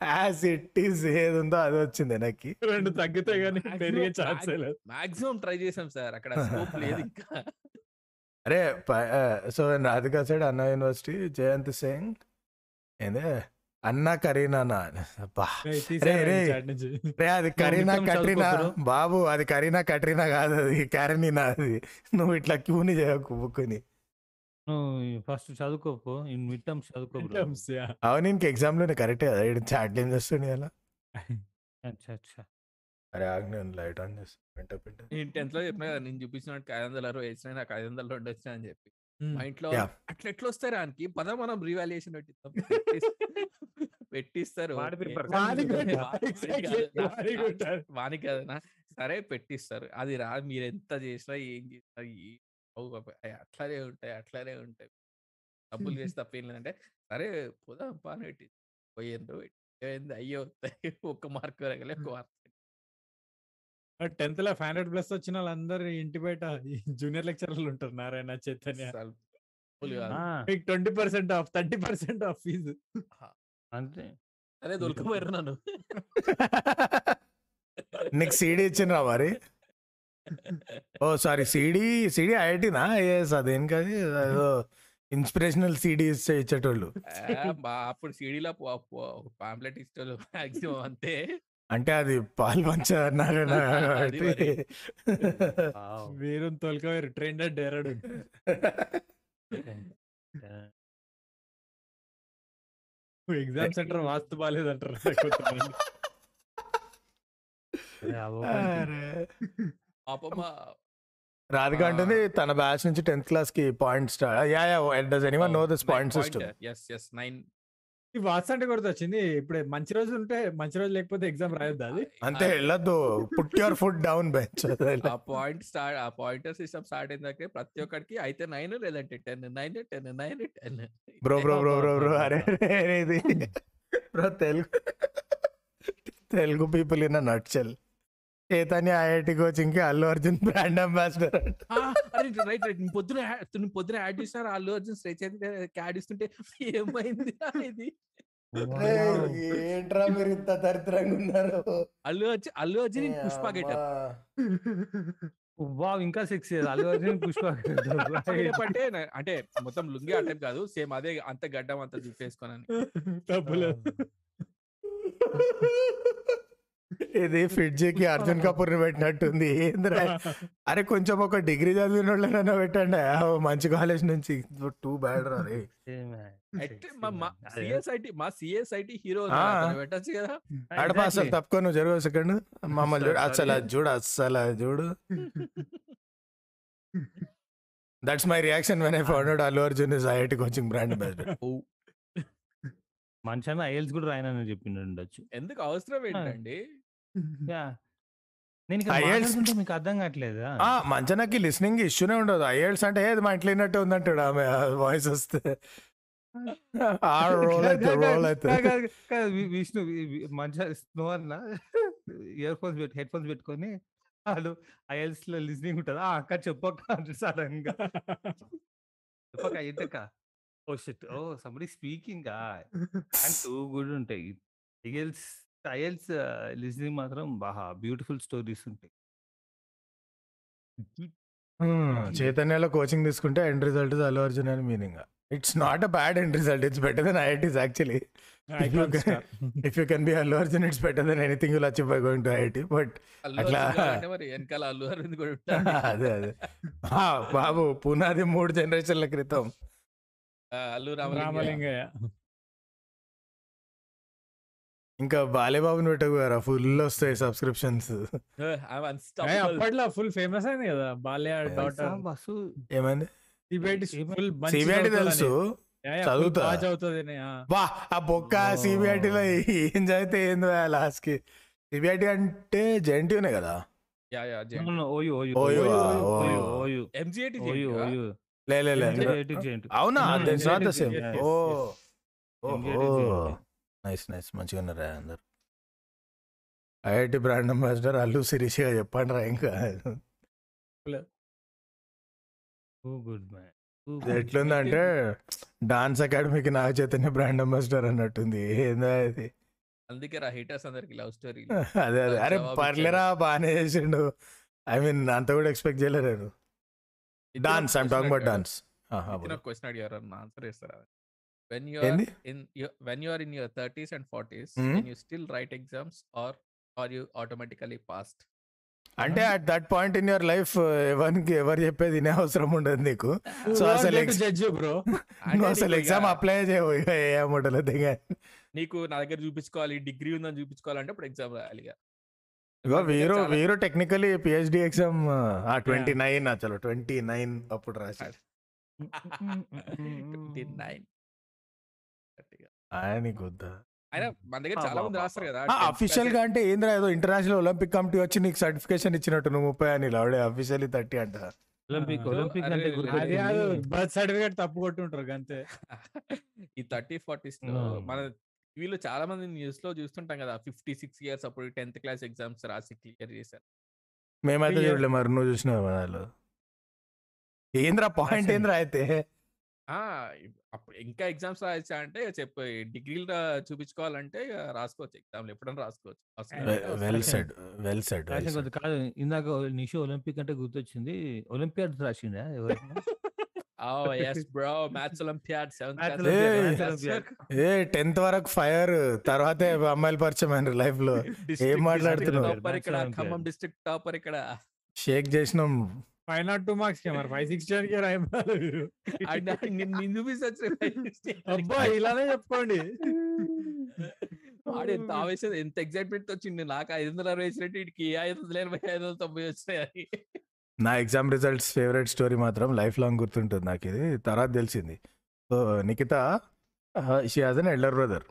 as it is ఏది ఉందో అది వచ్చింది వెనక్కి. రెండు తగ్గితే గానీ పెరిగే ఛాన్స్ లేదు. మాక్సిమం ట్రై చేసాం సార్. అక్కడ స్కోప్ లేదు ఇంకా. అరే so Radhika side Anna university Jayant Singh ఏందే? అన్నా కరీనా అబ్బా. రే, అది కరీనా కట్రీనా బాబు అది కరీనా కట్రీనా కాదు అది క్యారనీనా అది నువ్వు ఇట్లా క్యూని చేయకు నువ్వు ఫస్ట్ చదువుకోపో మిడ్ టర్మ్స్ చదువుకో. అవును ఇంక ఎగ్జామ్లోనే కరెక్టే కదా చాట్ ఏం చేస్తుంది అలా అచ్చా అచ్చా. అరే ఆగ్నే లైట్ ఆన్ చేస్తా. పెంట పెంట నేను టెన్త్లో చెప్పిన కదా నేను చూపించినట్టు ఐదు వందల అరవై వచ్చినాయి నాకు ఐదు వందల రెండు వచ్చినాయి అని చెప్పి. మా ఇంట్లో. అట్లా ఎట్లా వస్తాయి రానికి పద మనం రీవాల్యుయేషన్ పెట్టిస్తాం. పెట్టిస్తారు. వానికి కదనా సరే పెట్టిస్తారు. అది రా మీరు ఎంత చేసినా ఏం చేసినా అట్లానే ఉంటాయి అట్లానే ఉంటాయి. డబ్బులు వేసి తప్పేం లేదంటే సరే పోదాం పానెట్టి పోయిండ్రు ఏంది అయ్యో ఒక్క మార్క్ రగలే ఒక్క మార్క్ టెన్త్లో ఫైవ్ హండ్రెడ్ ప్లస్ వచ్చిన వాళ్ళందరూ ఇంటి బయట జూనియర్ లెక్చరర్లు ఉంటారు నారాయణ చైతన్య. మీకు twenty percent off thirty percent off fee. అంతే. అదే దొరికిపోయారు నన్ను. నీకు సీడీ ఇచ్చిండ్రా మరి? ఓ సారీ సీడీ సీడీ ఐఐటీనా? ఎస్ అదేం? కాదు ఏదో ఇన్స్పిరేషనల్ సీడీ ఇచ్చే ఇచ్చేటోళ్ళు. అప్పుడు సీడీలో పాంప్లెట్ ఇస్తారు మాక్సిమం అంతే. అంటే అది పాలు పంచ అన్నారు అది మరి. తొలకవేరు ట్రెండ్ డేరడు. ఎగ్జామ్ సెంటర్ వాస్తు బాగాలేదంటారు రాధిక అంటుంది తన బ్యాచ్ నుంచి టెన్త్ క్లాస్కి point star yeah yeah does anyone know this point system yes yes nine ఈ వాస్తు అంటే కూడా వచ్చింది ఇప్పుడు మంచి రోజు ఉంటే మంచి రోజు లేకపోతే ఎగ్జామ్ రాయొద్దు అది? అంతే వెళ్ళొద్దు. Put your food down bench. ఆ పాయింట్ స్టార్ట్ ఆ పాయింటర్ సిస్టమ్ స్టార్ట్ అయిన దగ్గర ప్రతి ఒక్కరికి అయితే నైన్ లేదంటే ten nine ten nine ten. Bro bro bro bro bro అరే అరే, ఇది. Bro Telugu Telugu people in nutshell Chaitanya IIT కోచింగ్కి అల్లు అర్జున్ బ్రాండ్ అంబాసిడర్ అరే రైట్ రైట్. పొద్దున పొద్దున యాడ్ చేసినారు అల్లు అర్జున్ స్ట్రెచ్ అయితే యాడ్ ఇస్తుంటే ఏమైంది ఇది? ఏంట్రా మీరు ఇంత దరిద్రంగా ఉన్నారు? అల్లు అర్జున్ అల్లు అర్జున్ పుష్ప గెటప్ వావ్ ఇంకా సిక్స్ అల్లు అర్జున్ పుష్ప అంటే అంటే మొత్తం లుంగి ఆ టైప్ కాదు. సేమ్ అదే అంత గడ్డం అంత చూపేసుకోనని తప్పులేదు. ఇది ఫిడ్జీకి అర్జున్ కపూర్ని పెట్టినట్టుంది. ఏంద్రా? అరే కొంచెం ఒక డిగ్రీ చదివిన వాళ్ళనైనా పెట్టండి మంచి కాలేజ్ నుంచి. టూ బ్యాడ్ రా మా సిఎస్ఐటి హీరో ఆ. పెట్టచ్చు కదా. అడప అసలు తప్పుకో నువ్వు జరుగు సెకండ్ మమ్మల్ని చూడు. అసలు చూడు అసలు చూడు. That's my reaction when I found out Allu Arjun is IIT coaching brand ambassador మంచి ఐఎల్స్ కూడా రాయనని చెప్పిండు ఉండొచ్చు ఎందుకు అవసరం ఏంటండి? మాట్లాడుతుంటే మీకు అర్థం కావట్లేదా? ఆ! మంచనకి లిస్నింగ్ ఇష్యూనే ఉండదు. ఐఎల్స్ అంటే ఏది మా ఇంట్లో విన్నట్టు ఉందంటాడు ఆమె. వాయిస్ వస్తే. ఆ రోల్ రోల్ అయితే. కాదు, కాదు, కాదు, వి- విష్ణు వి- వి- మంచిగా స్నో అన్న? ఇయర్ ఫోన్స్ పెట్టి హెడ్ ఫోన్స్ పెట్టుకొని వాళ్ళు ఐఎల్స్లో లిస్నింగ్ ఉంటుంది? ఆ అక్క చెప్పక్క సడన్గా చెప్పక్క ఏంటక్క? ఓ shit. Oh somebody speaking and too good ఉంటాయి ఐఎల్స్ ఐఎల్స్ లిస్నింగ్ మాత్రం బాగా బ్యూటిఫుల్ స్టోరీస్ ఉంటాయి. చైతన్యలో కోచింగ్ తీసుకుంటే end result is Allu Arjun అని meaning. It's not a bad end result it's better than IITs actually. If you can be Allu Arjun it's better than anything you achieve by going to IIT. But Allu అట్లా- అర్జున్ గారు అంటే మరి వెనకాల అల్లు అరవింద్ కూడా ఉంటాడు. అదే అదే. ఆ, బాబు పునాది మూడు జనరేషన్ల క్రితం. ఆ, అల్లు రామలింగ రామలింగయ్య. ఇంకా బాలేబాబుని పెట్టకపోయారా? ఫుల్ వస్తాయి సబ్స్క్రిప్షన్స్ అప్పట్లో ఫుల్ ఫేమస్ అయింది కదా బాల్య డాటర్ బస్సు ఏమైంది సిబిఐటి తెలుసు. చదువుతా. వా ఆ. బొక్క సిబిఐటిలో ఏం చదివితే ఏంది లాస్ట్కి సిబిఐటి అంటే జెంటీనే కదా? Yeah yeah OU OU. OU, OU oh. OU OU. MGIT OU OU. లే లే లే. MJIT జెంట్. అవునా? That's not the MJIT same yes, oh. Nice nice. మంచిగా ఉన్నారా అందరు. ఐఐటి బ్రాండ్ అంబాసిడర్ అల్లు శిరీష్గా చెప్పండి రా ఇంకా. ఎట్లుందంటే డాన్స్ అకాడమీకి నాగ చైతన్య బ్రాండ్ అంబాసిడర్ అన్నట్టుంది. ఏందో అది అందుకే రా హీటర్స్ అందరికి లవ్ స్టోరీ అదే అదే. అరే పర్లేరా బాగానే చేసిండు. ఐ మీన్ అంత కూడా ఎక్స్పెక్ట్ చేయలేరు. Dance I'm talking about dance question అడిగారు. ఆన్సర్ చేస్తారా? వెన్ యు ఏంది? In when you are in your thirties and forties. Can you still write exams or are you automatically past అంటే at that point in your life ఎవరికి ఎవరు చెప్పేది వినే అవసరం ఉండదు నీకు సో అసలు జడ్జి బ్రో నువ్వు అసలు ఎగ్జామ్ అప్లై చేయవు ఇక ఏ దిగా నీకు నా దగ్గర చూపించుకోవాలి డిగ్రీ ఉందని చూపించుకోవాలంటే ఇప్పుడు ఎగ్జామ్ రాయాలి ఇక. ఇగో వీరు చాలా- వీరు టెక్నికలీ పిహెచ్డి ఎగ్జామ్ ఆ ట్వంటీ నైన్ అసలు ట్వంటీ నైన్ అప్పుడు రాసి 29. గట్టిగా. ఆయన వద్దా అయినా మన దగ్గర చాలా మంది రాస్తారు కదా అఫీషియల్గా అంటే ఏంద్రా ఏదో ఇంటర్నేషనల్ ఒలింపిక్ కమిటీ వచ్చి నీకు సర్టిఫికేషన్ ఇచ్చినట్టు నువ్వు ముప్పై అని లాడే అఫీషియల్లీ థర్టీ అంట ఒలింపిక్. ఒలింపిక్ అంటే బర్త్ సర్టిఫికేట్ తప్పు కొట్టుంటారు అంతే ఈ థర్టీ ఫార్టీస్. మన వీళ్ళు చాలా మంది న్యూస్లో చూస్తుంటాం కదా ఫిఫ్టీ సిక్స్ ఇయర్స్ అప్పుడు టెన్త్ క్లాస్ ఎగ్జామ్స్ రాసి క్లియర్ చేశారు మేమైతే. చూడలే మరి నువ్వు చూసినావు వాళ్ళు ఏంద్రా పాయింట్. ఏంద్రా అయితే అప్పుడు ఇంకా ఎగ్జామ్స్ రాయచ్చా అంటే చెప్పి డిగ్రీలు చూపించుకోవాలంటే రాసుకోవచ్చు ఎగ్జామ్లు ఎప్పుడైనా రాసుకోవచ్చు. వెల్. సెడ్ వెల్ సెడ్ కాదు ఇందాక నిషు ఒలింపిక్ అంటే గుర్తొచ్చింది ఒలింపియాడ్ రాసిండా. ఏ టెన్త్ వరకు ఫైర్ తర్వాతే అమ్మాయిలు పరిచయం అయిన లైఫ్లో ఏం మాట్లాడుతున్నావు? టాపర్ ఇక్కడ Maths ఖమ్మం. డిస్ట్రిక్ట్ టాపర్ ఇక్కడ షేక్ చేసినాం ఫైవ్ నాట్ టూ మార్క్స్కి మరి. ఫైవ్ సిక్స్టీ కి రాయబారు నిన్ను నిన్ను అబ్బా ఇలానే చెప్పుకోండి. వాడు ఎంత ఆవేశం ఎంత ఎగ్జైట్మెంట్ వచ్చింది నాకు ఐదు వందల అరవై వచ్చినట్టు వీడికి ఐదు వందల ఎనభై ఐదు వందల తొంభై వచ్చినాయి నా ఎగ్జామ్ రిజల్ట్స్ ఫేవరెట్ స్టోరీ మాత్రం లైఫ్ లాంగ్ గుర్తుంటుంది నాకు ఇది. తర్వాత తెలిసింది. So Nikhita she has an elder brother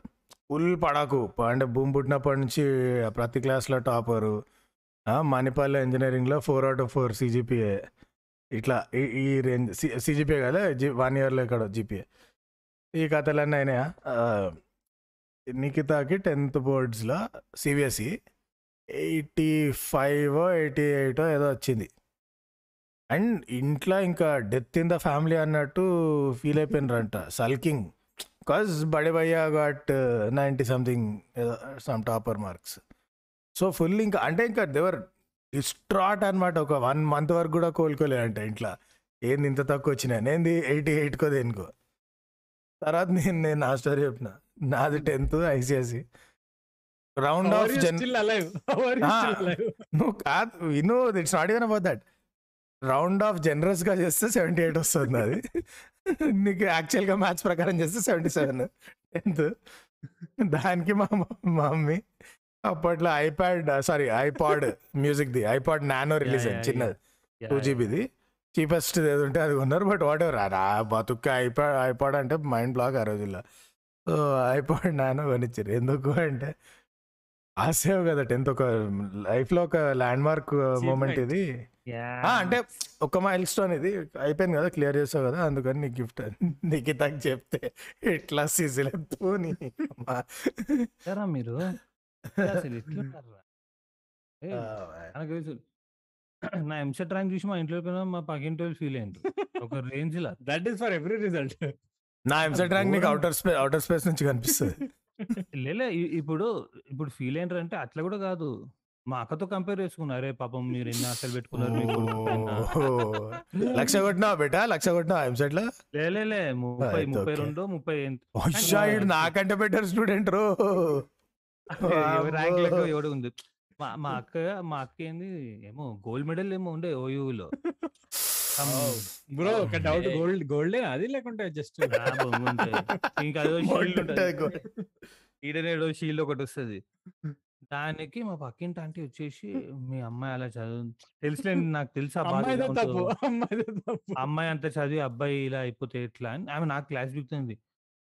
full పడాకు. అంటే భూమి పుట్టినప్పటి నుంచి ప్రతి క్లాస్లో టాపరు మణిపాల్ ఇంజనీరింగ్లో four out of four CGPA ఇట్లా ఈ ఈ రేంజ్ సిజిపిఏ కదా జి వన్ ఇయర్లో ఇక్కడ జీపీఏ ఈ కథలన్నీ అయినాయా? నిఖితాకి టెన్త్ బోర్డ్స్లో సిబిఎస్ఈ ఎయిటీ ఫైవ్ ఎయిటీ ఎయిటో ఏదో వచ్చింది. అండ్ ఇంట్లో ఇంకా డెత్ ఇన్ ద ఫ్యామిలీ అన్నట్టు ఫీల్ అయిపోయినారంట. సల్కింగ్ కాజ్ బడి భయ్యా గాట్ నైంటీ సంథింగ్ ఏదో some topper marks so full ఇంకా అంటే ఇంకా దేవర్ డిస్ట్రాట్ అనమాట ఒక వన్ మంత్ వరకు కూడా కోలుకోలే అంట ఇంట్లో. ఏంది ఇంత తక్కువ వచ్చినాయి నేను ఎయిటీ ఎయిట్కో దేనికో? తర్వాత నేను నేను నా స్టోరీ చెప్పిన. నాది టెన్త్ ఐసిఎస్సి రౌండ్ ఆఫ్ జన్. నువ్వు కాదు విను it's not even about that round off జనరస్గా చేస్తే సెవెంటీ ఎయిట్ వస్తుంది అది నీకు యాక్చువల్గా మ్యాథ్స్ ప్రకారం చేస్తే సెవెంటీ సెవెన్ టెన్త్ దానికి మా మమ్మీ అప్పట్లో ఐప్యాడ్ సారీ ఐపాడ్ మ్యూజిక్ ది. ఐపాడ్ నానో రిలీజ్ అయింది. చిన్నది. టూ జీబీది చీపెస్ట్ ఏది ఉంటే అది కొన్నారు బట్ వాట్ ఎవర్ రా బతుక్క ఐపాడ్ ఐపాడ్ అంటే మైండ్ బ్లాక్ ఆ రోజుల్లో. సో ఐపాడ్ నానో కొనిచ్చారు. ఎందుకు అంటే ఆసేవ్ కదా టెన్త్ ఒక లైఫ్లో ఒక ల్యాండ్ మార్క్ మూమెంట్ ఇది. ఆ, అంటే ఒక మైల్ స్టోన్ ఇది. అయిపోయింది కదా క్లియర్ చేసావు కదా అందుకని నీకు గిఫ్ట్ నీకు తగ్గ చెప్తే ఎట్లా సిజిలెత్తు నీ అమ్మ. సరా మీరు? అసలు ఎట్లున్నారురా? ఏయ్, నాకు తెలుసు నా ఎంసెట్ ర్యాంక్ చూసి మా ఇంట్లో కన్నా మా పక్కింటి వాళ్ళు ఫీల్ అయ్యారు ఒక range law that is for every result నా ఎంసెట్ ర్యాంక్ నీకు ఘోరం. అవుటర్ స్పేస్ అవుటర్ స్పేస్ నుంచి కనిపిస్తుంది. లేలే ఇ- ఇప్పుడు ఇప్పుడు ఫీల్ అయినారు అంటే అట్లా కూడా కాదు. మా అక్కతో కంపేర్ చేసుకున్నా. అరే పాపం మీరు ఎన్ని ఆశలు పెట్టుకున్నారు మీ కొడుకు పైన." ఓ, లక్ష కొట్టినావా బేటా? లక్ష కొట్టినావా ఎంసెట్లో లేలే ముప్పై అయితే ముప్పై. రెండు ముప్పై ఈడు నాకంటే బెటర్ స్టూడెంట్ రో. ర్యాంక్ లెక్క. ఎవడు ఉంది మా మా అక్క మా అక్క ఏంది? ఏమో గోల్డ్ మెడల్ ఏమో ఉండే ఓయూలో. బ్రో ఒక డౌట్. గోల్డ్ గోల్డ్ అది లేకుంటే జస్ట్ ఇంకా అదో షీల్డ్ ఉంటది. ఈడనేడో షీల్డ్ ఒకటి వస్తుంది. దానికి మా పక్కింటి ఆంటీ వచ్చేసి మీ అమ్మాయి అలా చదువు తెలుసులేండి నాకు తెలుసు అమ్మాయి అంత చదివి అబ్బాయి ఇలా అయిపోతే ఎట్లా అని ఆమె నాకు క్లాస్ బిగుతుంది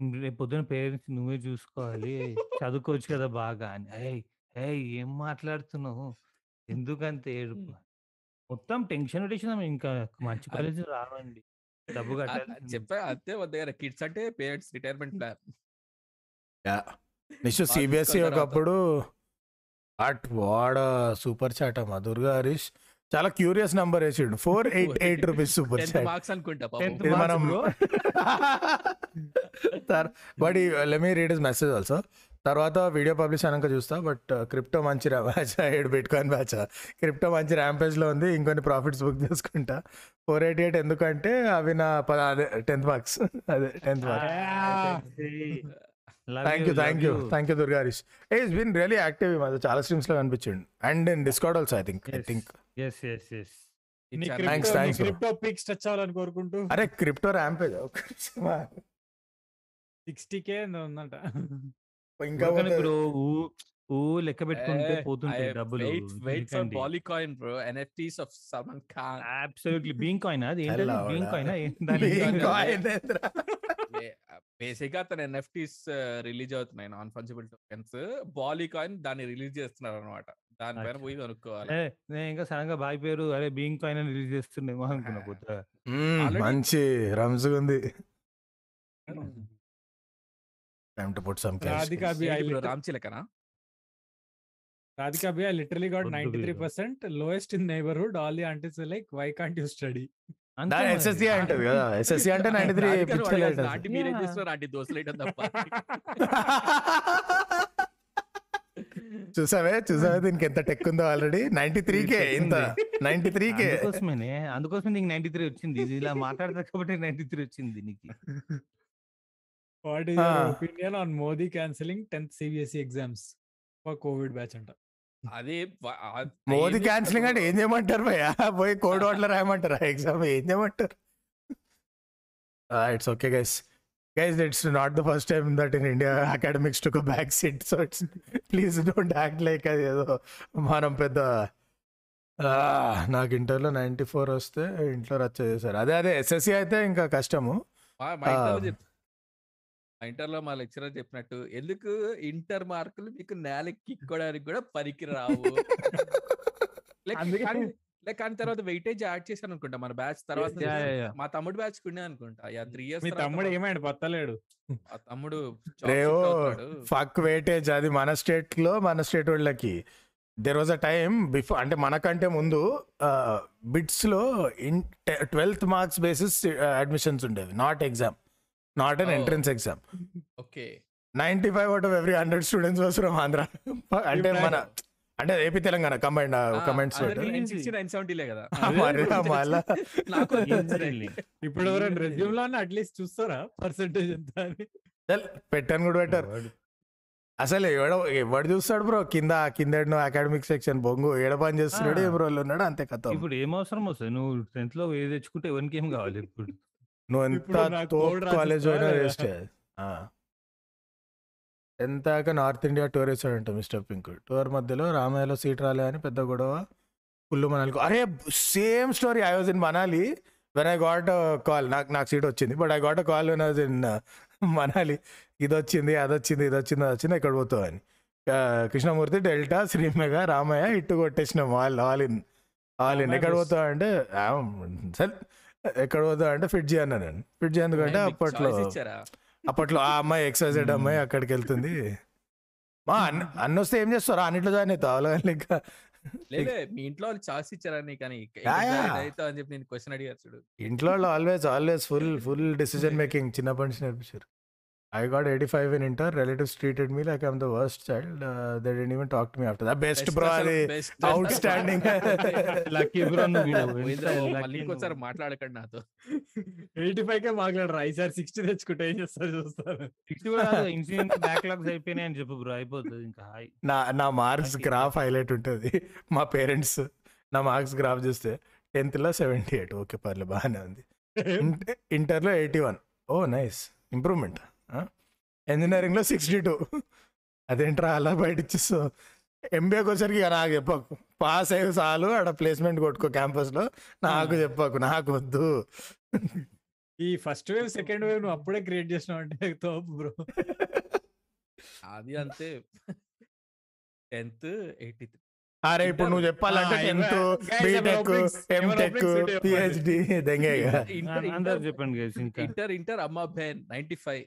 రేపు పొద్దున పేరెంట్స్ నువ్వే చూసుకోవాలి. చదువుకోవచ్చు కదా బాగా అని. ఏయ్ ఏయ్ ఏం మాట్లాడుతున్నావు? ఎందుకంత ఏడుపు? మొత్తం టెన్షన్ పెట్టేసిన ఇంకా మంచి కాలేజ్ రావండి. డబ్బు కట్టాలి చెప్పా అంతే దగ్గర కిడ్స్ అంటే parents retirement plan. Next CBSE చూసుకున్న తర్వాత. ఒకప్పుడు అట్ వాడ సూపర్ చాట్ అమ్మా దుర్గా హరీష్ చాలా క్యూరియస్ నంబర్ వేసిండు. Four eight eight rupees super marks అనుకుంటా మనం. But let me read this message also తర్వాత వీడియో పబ్లిష్ అయినాక చూస్తా బట్ క్రిప్టో మంచి బ్యాచ్ ఏడు బిట్కాయిన్ బ్యాచ్ క్రిప్టో మంచి ర్యాంపేజ్లో ఉంది ఇంకొన్ని ప్రాఫిట్స్ బుక్ చేసుకుంటా. ఫోర్ ఎయిటీ ఎయిట్ ఎందుకంటే అవి నా పద అదే టెన్త్ మార్క్స్ అదే tenth marks thank you thank you thank you Durga Harish a is been really active ఈ మధ్య చాలా స్ట్రీమ్స్లో కనిపించండి. And in Discord also I think I Yes. Think yes yes yes నీ Thanks, క్రిప్టో పిక్స్ టచ్ అవ్వాలని కోరుకుంటూ. అరే crypto rampage sixty కే ఉందంట. ఇంకా ఇప్పుడు లెక్క పెట్టుకుంటే పోతుంటాయి డబ్బులు. Wait for Bollycoin bro NFTs of Salman Khan absolutely bean coin అది ఏంటది? Bean hola. కాయిన్ బేసిక్గా తన ఎన్ఎఫ్టీస్ రిలీజ్ అవుతున్నాయి. Non fungible tokens. బాలీకాయిన్ దాన్ని రిలీజ్ చేస్తున్నారు అనమాట దానిపైన. పోయి కొనుక్కోవాలి. ఏ, నేను ఇంకా సడన్గా బాయ్ పేరు అరే బీయింగ్ పైన రిలీజ్ చేస్తుండేమో అనుకున్నా Already- మంచి రంజుగా ఉంది time to put some Radhika B I Ram చిలకనా? Radhika B I literally got వద్దు ninety three Veeru. Percent lowest in neighbourhood. All the అంటే like why can't you study మరి. ఎస్ఎస్సి అంటది కదా. ఎస్ఎస్సి అంటే నైన్టీ త్రీ మీరేం. చేస్తున్నారు తప్ప. చూసావే? చూసావే? దీనికి ఎంత టెక్ ఉందో ఆల్రెడీ నైన్టీ త్రీ కే ఇంత. నైన్టీ త్రీ కే. అందుకోసమేనే అందుకోసమే నీకు నైన్టీ త్రీ వచ్చింది. ఇలా మాట్లాడతా కాబట్టి నైన్టీ త్రీ వచ్చింది నీకు. What is. Opinion on Modi cancelling tenth CBSE exams for Covid batch అంట. అదే మోదీ క్యాన్సిలింగ్ అంటే? ఏం చేయమంటారు భయ్యా? పోయి కోడ్ వాటిలో రాయమంటారా? ఎగ్జామ్ ఏం చేయమంటారు? It's okay guys guys it's not the first time that in India academics to back seat so it's please don't act like అది ఏదో మనం పెద్ద నాకు ఇంటర్లో నైంటీ ఫోర్ వస్తే ఇంట్లో రచ్చ చేశారు. అదే అదే ఎస్ఎస్సి అయితే ఇంకా కష్టము. ఇంటర్లో మా లెక్చరర్ చెప్పినట్టు ఎందుకు ఇంటర్ మార్కులు మీకు నేలకి కిక్కోడానికి కూడా పనికి రావు అందుకే- కానీ తర్వాత వెయిటేజ్ యాడ్ చేశాను అనుకుంటా మన బ్యాచ్ తర్వాత. మా తమ్ముడు బ్యాచ్ కుండే అనుకుంటా. యా త్రీ ఇయర్స్ మీ తమ్ముడు ఏమైంది పత్తలేడు ఆ తమ్ముడు ఫక్ వెయిటేజ్ అది మన స్టేట్లో మన స్టేట్ వాళ్ళకి. There was a time before అంటే మనకంటే ముందు బిట్స్లో in twelfth marks basis admissions ఉండేవి not exam. Not on. Entrance exam okay ninety five out of every hundred students was from Andhra అంటే మన అంటే ఏపీ తెలంగాణ కంబైండ్ Easily. ఇప్పుడు ఎవరైనా రెజ్యూమ్లో అట్లీస్ట్ చూస్తారా పర్సెంటేజ్ ఎంత పెట్టాను కూడా పెట్టారు. అసలు ఎవడ ఎవడు చూస్తాడు బ్రో? కింద కింద అకాడమిక్ సెక్షన్ బొంగు ఏడ పని చేస్తున్నాడు. ఏ బ్రోలు ఉన్నాడు అంతే కథ. ఇప్పుడు ఏం అవసరం వస్తుంది? నువ్వు టెన్త్లో ఏది తెచ్చుకుంటే ఎవరికి ఏం కావాలి ఇప్పుడు? నువ్వు ఎంత తోపు code కాలేజ్ అయినా? వేస్ట్ ఎంత నార్త్ ఇండియా టూర్ వేసాడంట మిస్టర్ పింక్ టూర్ మధ్యలో రామాయలో సీట్ రాలే అని పెద్ద గొడవ. ఫుల్ మనాలి అరే same story I was in Manali when I got call నాకు నాకు సీట్ వచ్చింది. But I got call when I was in Manali ఇది వచ్చింది అది వచ్చింది ఇది వచ్చింది అది వచ్చింది ఎక్కడ పోతావు అని. కృష్ణమూర్తి డెల్టా శ్రీమెగా రామయ్య ఇట్టు కొట్టేసినాం all all in all in ఎక్కడ. పోతావు అంటే సరే. ఎక్కడ పోతావు అంటే ఫిడ్జి అన్నా నేను. ఎందుకంటే మీకు అప్పట్లో అప్పట్లో ఆ అమ్మాయి ఎక్సైజెడ్ అమ్మాయి అక్కడికి వెళ్తుంది. మా అన్న అన్న వస్తే ఏం చేస్తారా? అన్నిట్లో జాయిన్ అవుతావు? అలా ఇంకా. లేదే మీ ఇంట్లో వాళ్ళు చాయిస్ ఇచ్చారా నీ కానీ. అయితే అని చెప్పి నేను క్వశ్చన్ అడిగారు చూడు. ఇంట్లో వాళ్ళు always always full full decision making చిన్నప్పటి నుంచి నేర్పించారు I got eighty five in inter relatives treated me like I'm the worst child they didn't even talk to me after the best bro అది outstanding lucky bro నువ్వు పోయిందిరా ఎంత బాబు, lucky మళ్ళీ నువ్వు. ఇంకోసారి మాట్లాడకండి నాతో. ఎయిటీ ఫైవ్ కే మాట్లాడరా? ఈసారి సిక్స్టీ తెచ్చుకుంటే ఏం చేస్తారు చూస్తారు? సిక్స్త్ కూడా ఇన్సిడెంట్ బ్యాక్లాగ్స్ అయిపోయినాయి అని చెప్పు బ్రో అయిపోతుంది ఇంకా. హాయ్ నా నా మార్క్స్ Okay. గ్రాఫ్ హైలైట్ ఉంటుంది. మా పేరెంట్స్ నా మార్క్స్ గ్రాఫ్ చూస్తే టెన్త్లో సెవెంటీ ఎయిట్ ఓకే పర్లే బాగానే ఉంది. ఇంట- ఇంటర్లో eighty one oh nice improvement ఇంజనీరింగ్లో సిక్స్టీ టూ అదేంట్రా అలా బయట ఇచ్చేస్తూ ఎంబీఏకి వచ్చరికి ఇక నాకు చెప్పకు. పాస్ అయ్యి చాలు ఆడ ప్లేస్మెంట్ కొట్టుకో క్యాంపస్లో నాకు చెప్పకు నాకు వద్దు. ఈ ఫస్ట్ వేవ్ సెకండ్ వేవ్ నువ్వు అప్పుడే క్రియేట్ చేసినావు అంటే తోపు బ్రో అది అంతే. టెన్త్ ఎయిటీ అరే ఇప్పుడు నువ్వు చెప్పాలంటే టెన్త్ బీటెక్ ఎంటెక్. పిహెచ్డి దెంగే. అందరు చెప్పండి గైస్ ఇంకా. ఇంటర్ ఇంటర్ అమ్మ బెన్ నైన్టీ ఫైవ్.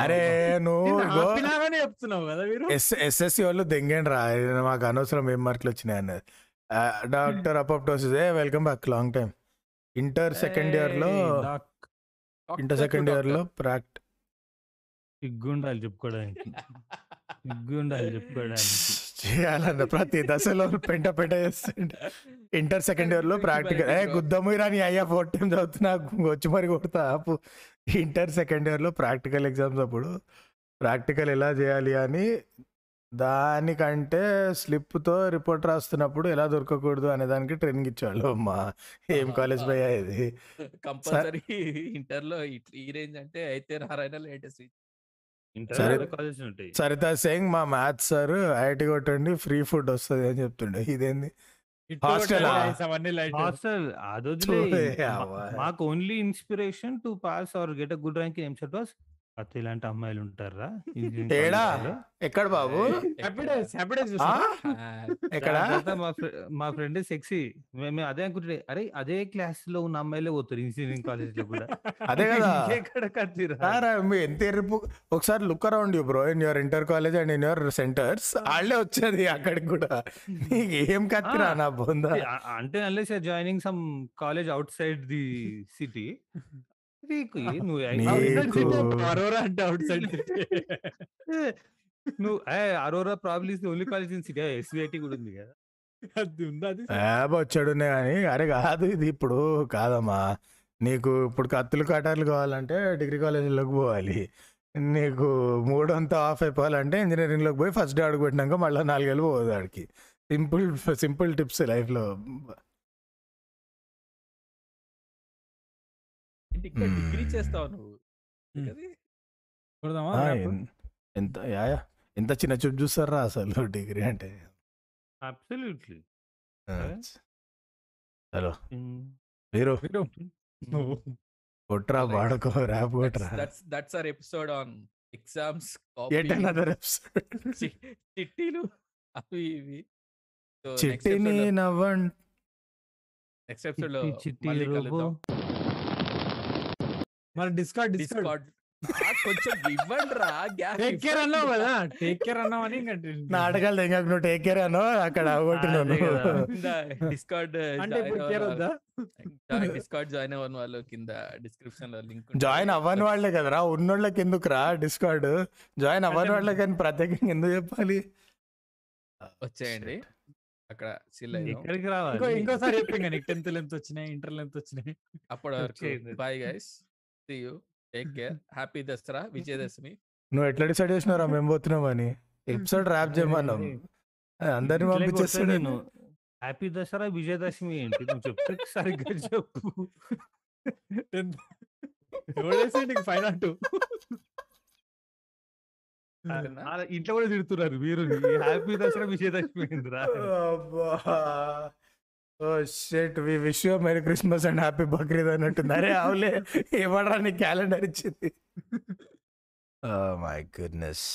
అరే నువ్వు ఇగో ఆపినాగానే చెప్తున్నావు కదా మీరు? ఎస్ ఎస్ఎస్సి వాళ్ళు దెంగండి రా మాకు అనవసరం ఏం మార్కులు వచ్చినాయి అన్నది. Doctor apoptosis hey welcome back long time inter second ఇయర్లో ఇంటర్ సెకండ్ ఇయర్లో ప్రాక్ట్. సిగ్గుండాలి చెప్పుకోవడానికి. సిగ్గుండాలి చెప్పుకోవడానికి. చేయాలన్న ప్రతి దశలో పెంట పెంట చేస్తుండే. ఇంటర్ సెకండ్ ఇయర్లో ప్రాక్టికల్. ఏ గుద్దముయి రాని అయ్యా ఫోర్ టైం చదువుతున్నా వచ్చి మరి కొడతా ఆపు. ఇంటర్ సెకండ్ ఇయర్లో ప్రాక్టికల్ ఎగ్జామ్స్ అప్పుడు ప్రాక్టికల్ ఎలా చేయాలి అని దానికంటే స్లిప్తో రిపోర్ట్ రాస్తున్నప్పుడు ఎలా దొరకకూడదు అనే దానికి ట్రైనింగ్ ఇచ్చేవాళ్ళు అమ్మా. ఏం కాలేజ్ పోయా ఇది? కంపల్సరీ ఇంటర్లో ఇట్- ఈ రేంజ్ అంటే అయితే నారాయణ లేటెస్ట్ సరే. ఉంటాయి సరితా సింగ్ మా మ్యాథ్స్ సార్ ఐఐటి కొట్టండి ఫ్రీ ఫుడ్ వస్తుంది అని చెప్తుండే ఇదేంది Hostel ఆ? అవన్నీ లైట్ హాస్టల్ అవ్వ. మాకు only inspiration to pass or get a good rank in EAMCET was అత్త ఇలాంటి అమ్మాయిలు ఉంటారా? ఏడా ఎక్కడ బాబు? ఆ? ఎక్కడ? మా ఫ్రె- మా ఫ్రెండ్ సెక్సీ. మేము అదే అనుకుంటే అరే అదే క్లాస్లో ఉన్న అమ్మాయిలే పోతారు ఇంజనీరింగ్ కాలేజ్లో కూడా. అదే కదా. సారా, మీ ఎంత ఎరుపు? ఒకసారి look around you bro in your inter college and in your centres వాళ్ళే వచ్చేది అక్కడికి కూడా. నీకు ఏం కత్తిరా నా బొంద? అంటే unless joining some college outside the city నీకు- అరోరా అంటే అవుట్ సైడ్ నువ్వు Aurora probably only college in city SVIT కూడా ఉంది కదా. అది ఉంది అది యాబ్ వచ్చాడునే కానీ అరే కాదు ఇది ఇప్పుడు కాదమ్మా. నీకు ఇప్పుడు కత్తులు కటార్లు కావాలంటే డిగ్రీ కాలేజీలోకి పోవాలి. నీకు మూడంతా ఆఫ్ అయిపోవాలంటే ఇంజనీరింగ్లోకి పోయి ఫస్ట్ డే అడుగు పెట్టినాక మళ్ళీ నాలుగేళ్ళు పోదు ఆడికి. సింపుల్ సింపుల్ టిప్స్ లైఫ్లో. డిగ్రీ. చేస్తావు నువ్వు. కొడదామా ఎంత యా. ఎంత చిన్న చూపు చూస్తారా అసలు డిగ్రీ అంటే. అబ్సల్యూట్లీ? హలో. మీరు కొట్రా పాడుకో ర్యాప్ కొట్రా. That's that's our episode on exams at another episode? చిట్టీలు. అవి ఇవి. సో చిట్టిని నవ్వం నెక్స్ట్ ఎపిసోడ్లో మళ్ళీ కలుద్దాం. మరి డిస్కార్డ్ డిస్కార్డ్. కొంచెం ఇవ్వండి రా టేక్ కేర్ అన్నావు కదా టేక్ కేర్ అన్నావు అని నాటకాలు తెగక నువ్వు టేక్ కేర్ అనో అక్కడ. డిస్కార్డ్ అంటే డిస్కార్డ్ జాయిన్ అవ్వని వాళ్ళు కింద డిస్క్రిప్షన్లో లింక్ జాయిన్ అవ్వని వాళ్ళే కదరా ఉన్నోళ్ళకి ఎందుకు రా డిస్కార్డ్? జాయిన్ అవ్వని వాళ్ళకి అని ప్రత్యేకంగా ఎందుకు చెప్పాలి? వచ్చేయండి. అక్కడ ఎక్కడికి రావాలి? ఇంకోసారి చెప్పి నీకు టెన్త్ లెంత్ వచ్చినాయి ఇంటర్ లెంత్ వచ్చినాయి. వచ్చేయండి. Bye guys see you take care happy Dussehra Vijayadashami నువ్వు ఎట్లా డిసైడ్ చేసినారా మేము పోతున్నామని ఎపిసోడ్ ర్యాప్ చేయమన్నాం అందరిని పంపించేస్తాడు నేను హ్యాపీ దసరా విజయదశమి ఏంటి? నువ్వు చెప్తే సరిగ్గా చెప్పు. ఎవడేసి నీకు? ఆ, ఇంట్లో కూడా తిడుతున్నారు మీరు. హ్యాపీ దసరా విజయదశమి ఏందిరా ఓ shit we wish you merry Christmas and happy Bakrid అన్నట్టుంది. అరే అవులే ఏమడరా నీ క్యాలెండర్ ఇచ్చింది. My goodness.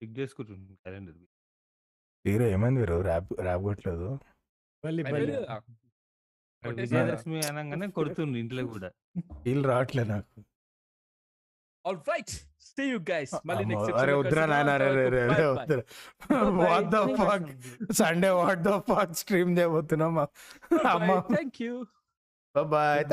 చెక్ చేసుకుంటుంది క్యాలెండర్ వీరు ఏమైంది వీరు? ర్యాప్ ర్యాప్ కొట్టలేదు? విజయదశమి అనగానే కొడుతుంది ఇంట్లో కూడా. వీళ్ళు రావట్లే నాకు. All right. See you guys. మళ్ళీ next అరే వద్దురా నాయన అరే అరే అరే what the fuck Sunday what the fuck stream చేయబోతున్నాం అమ్మ. Thank you. బాయ్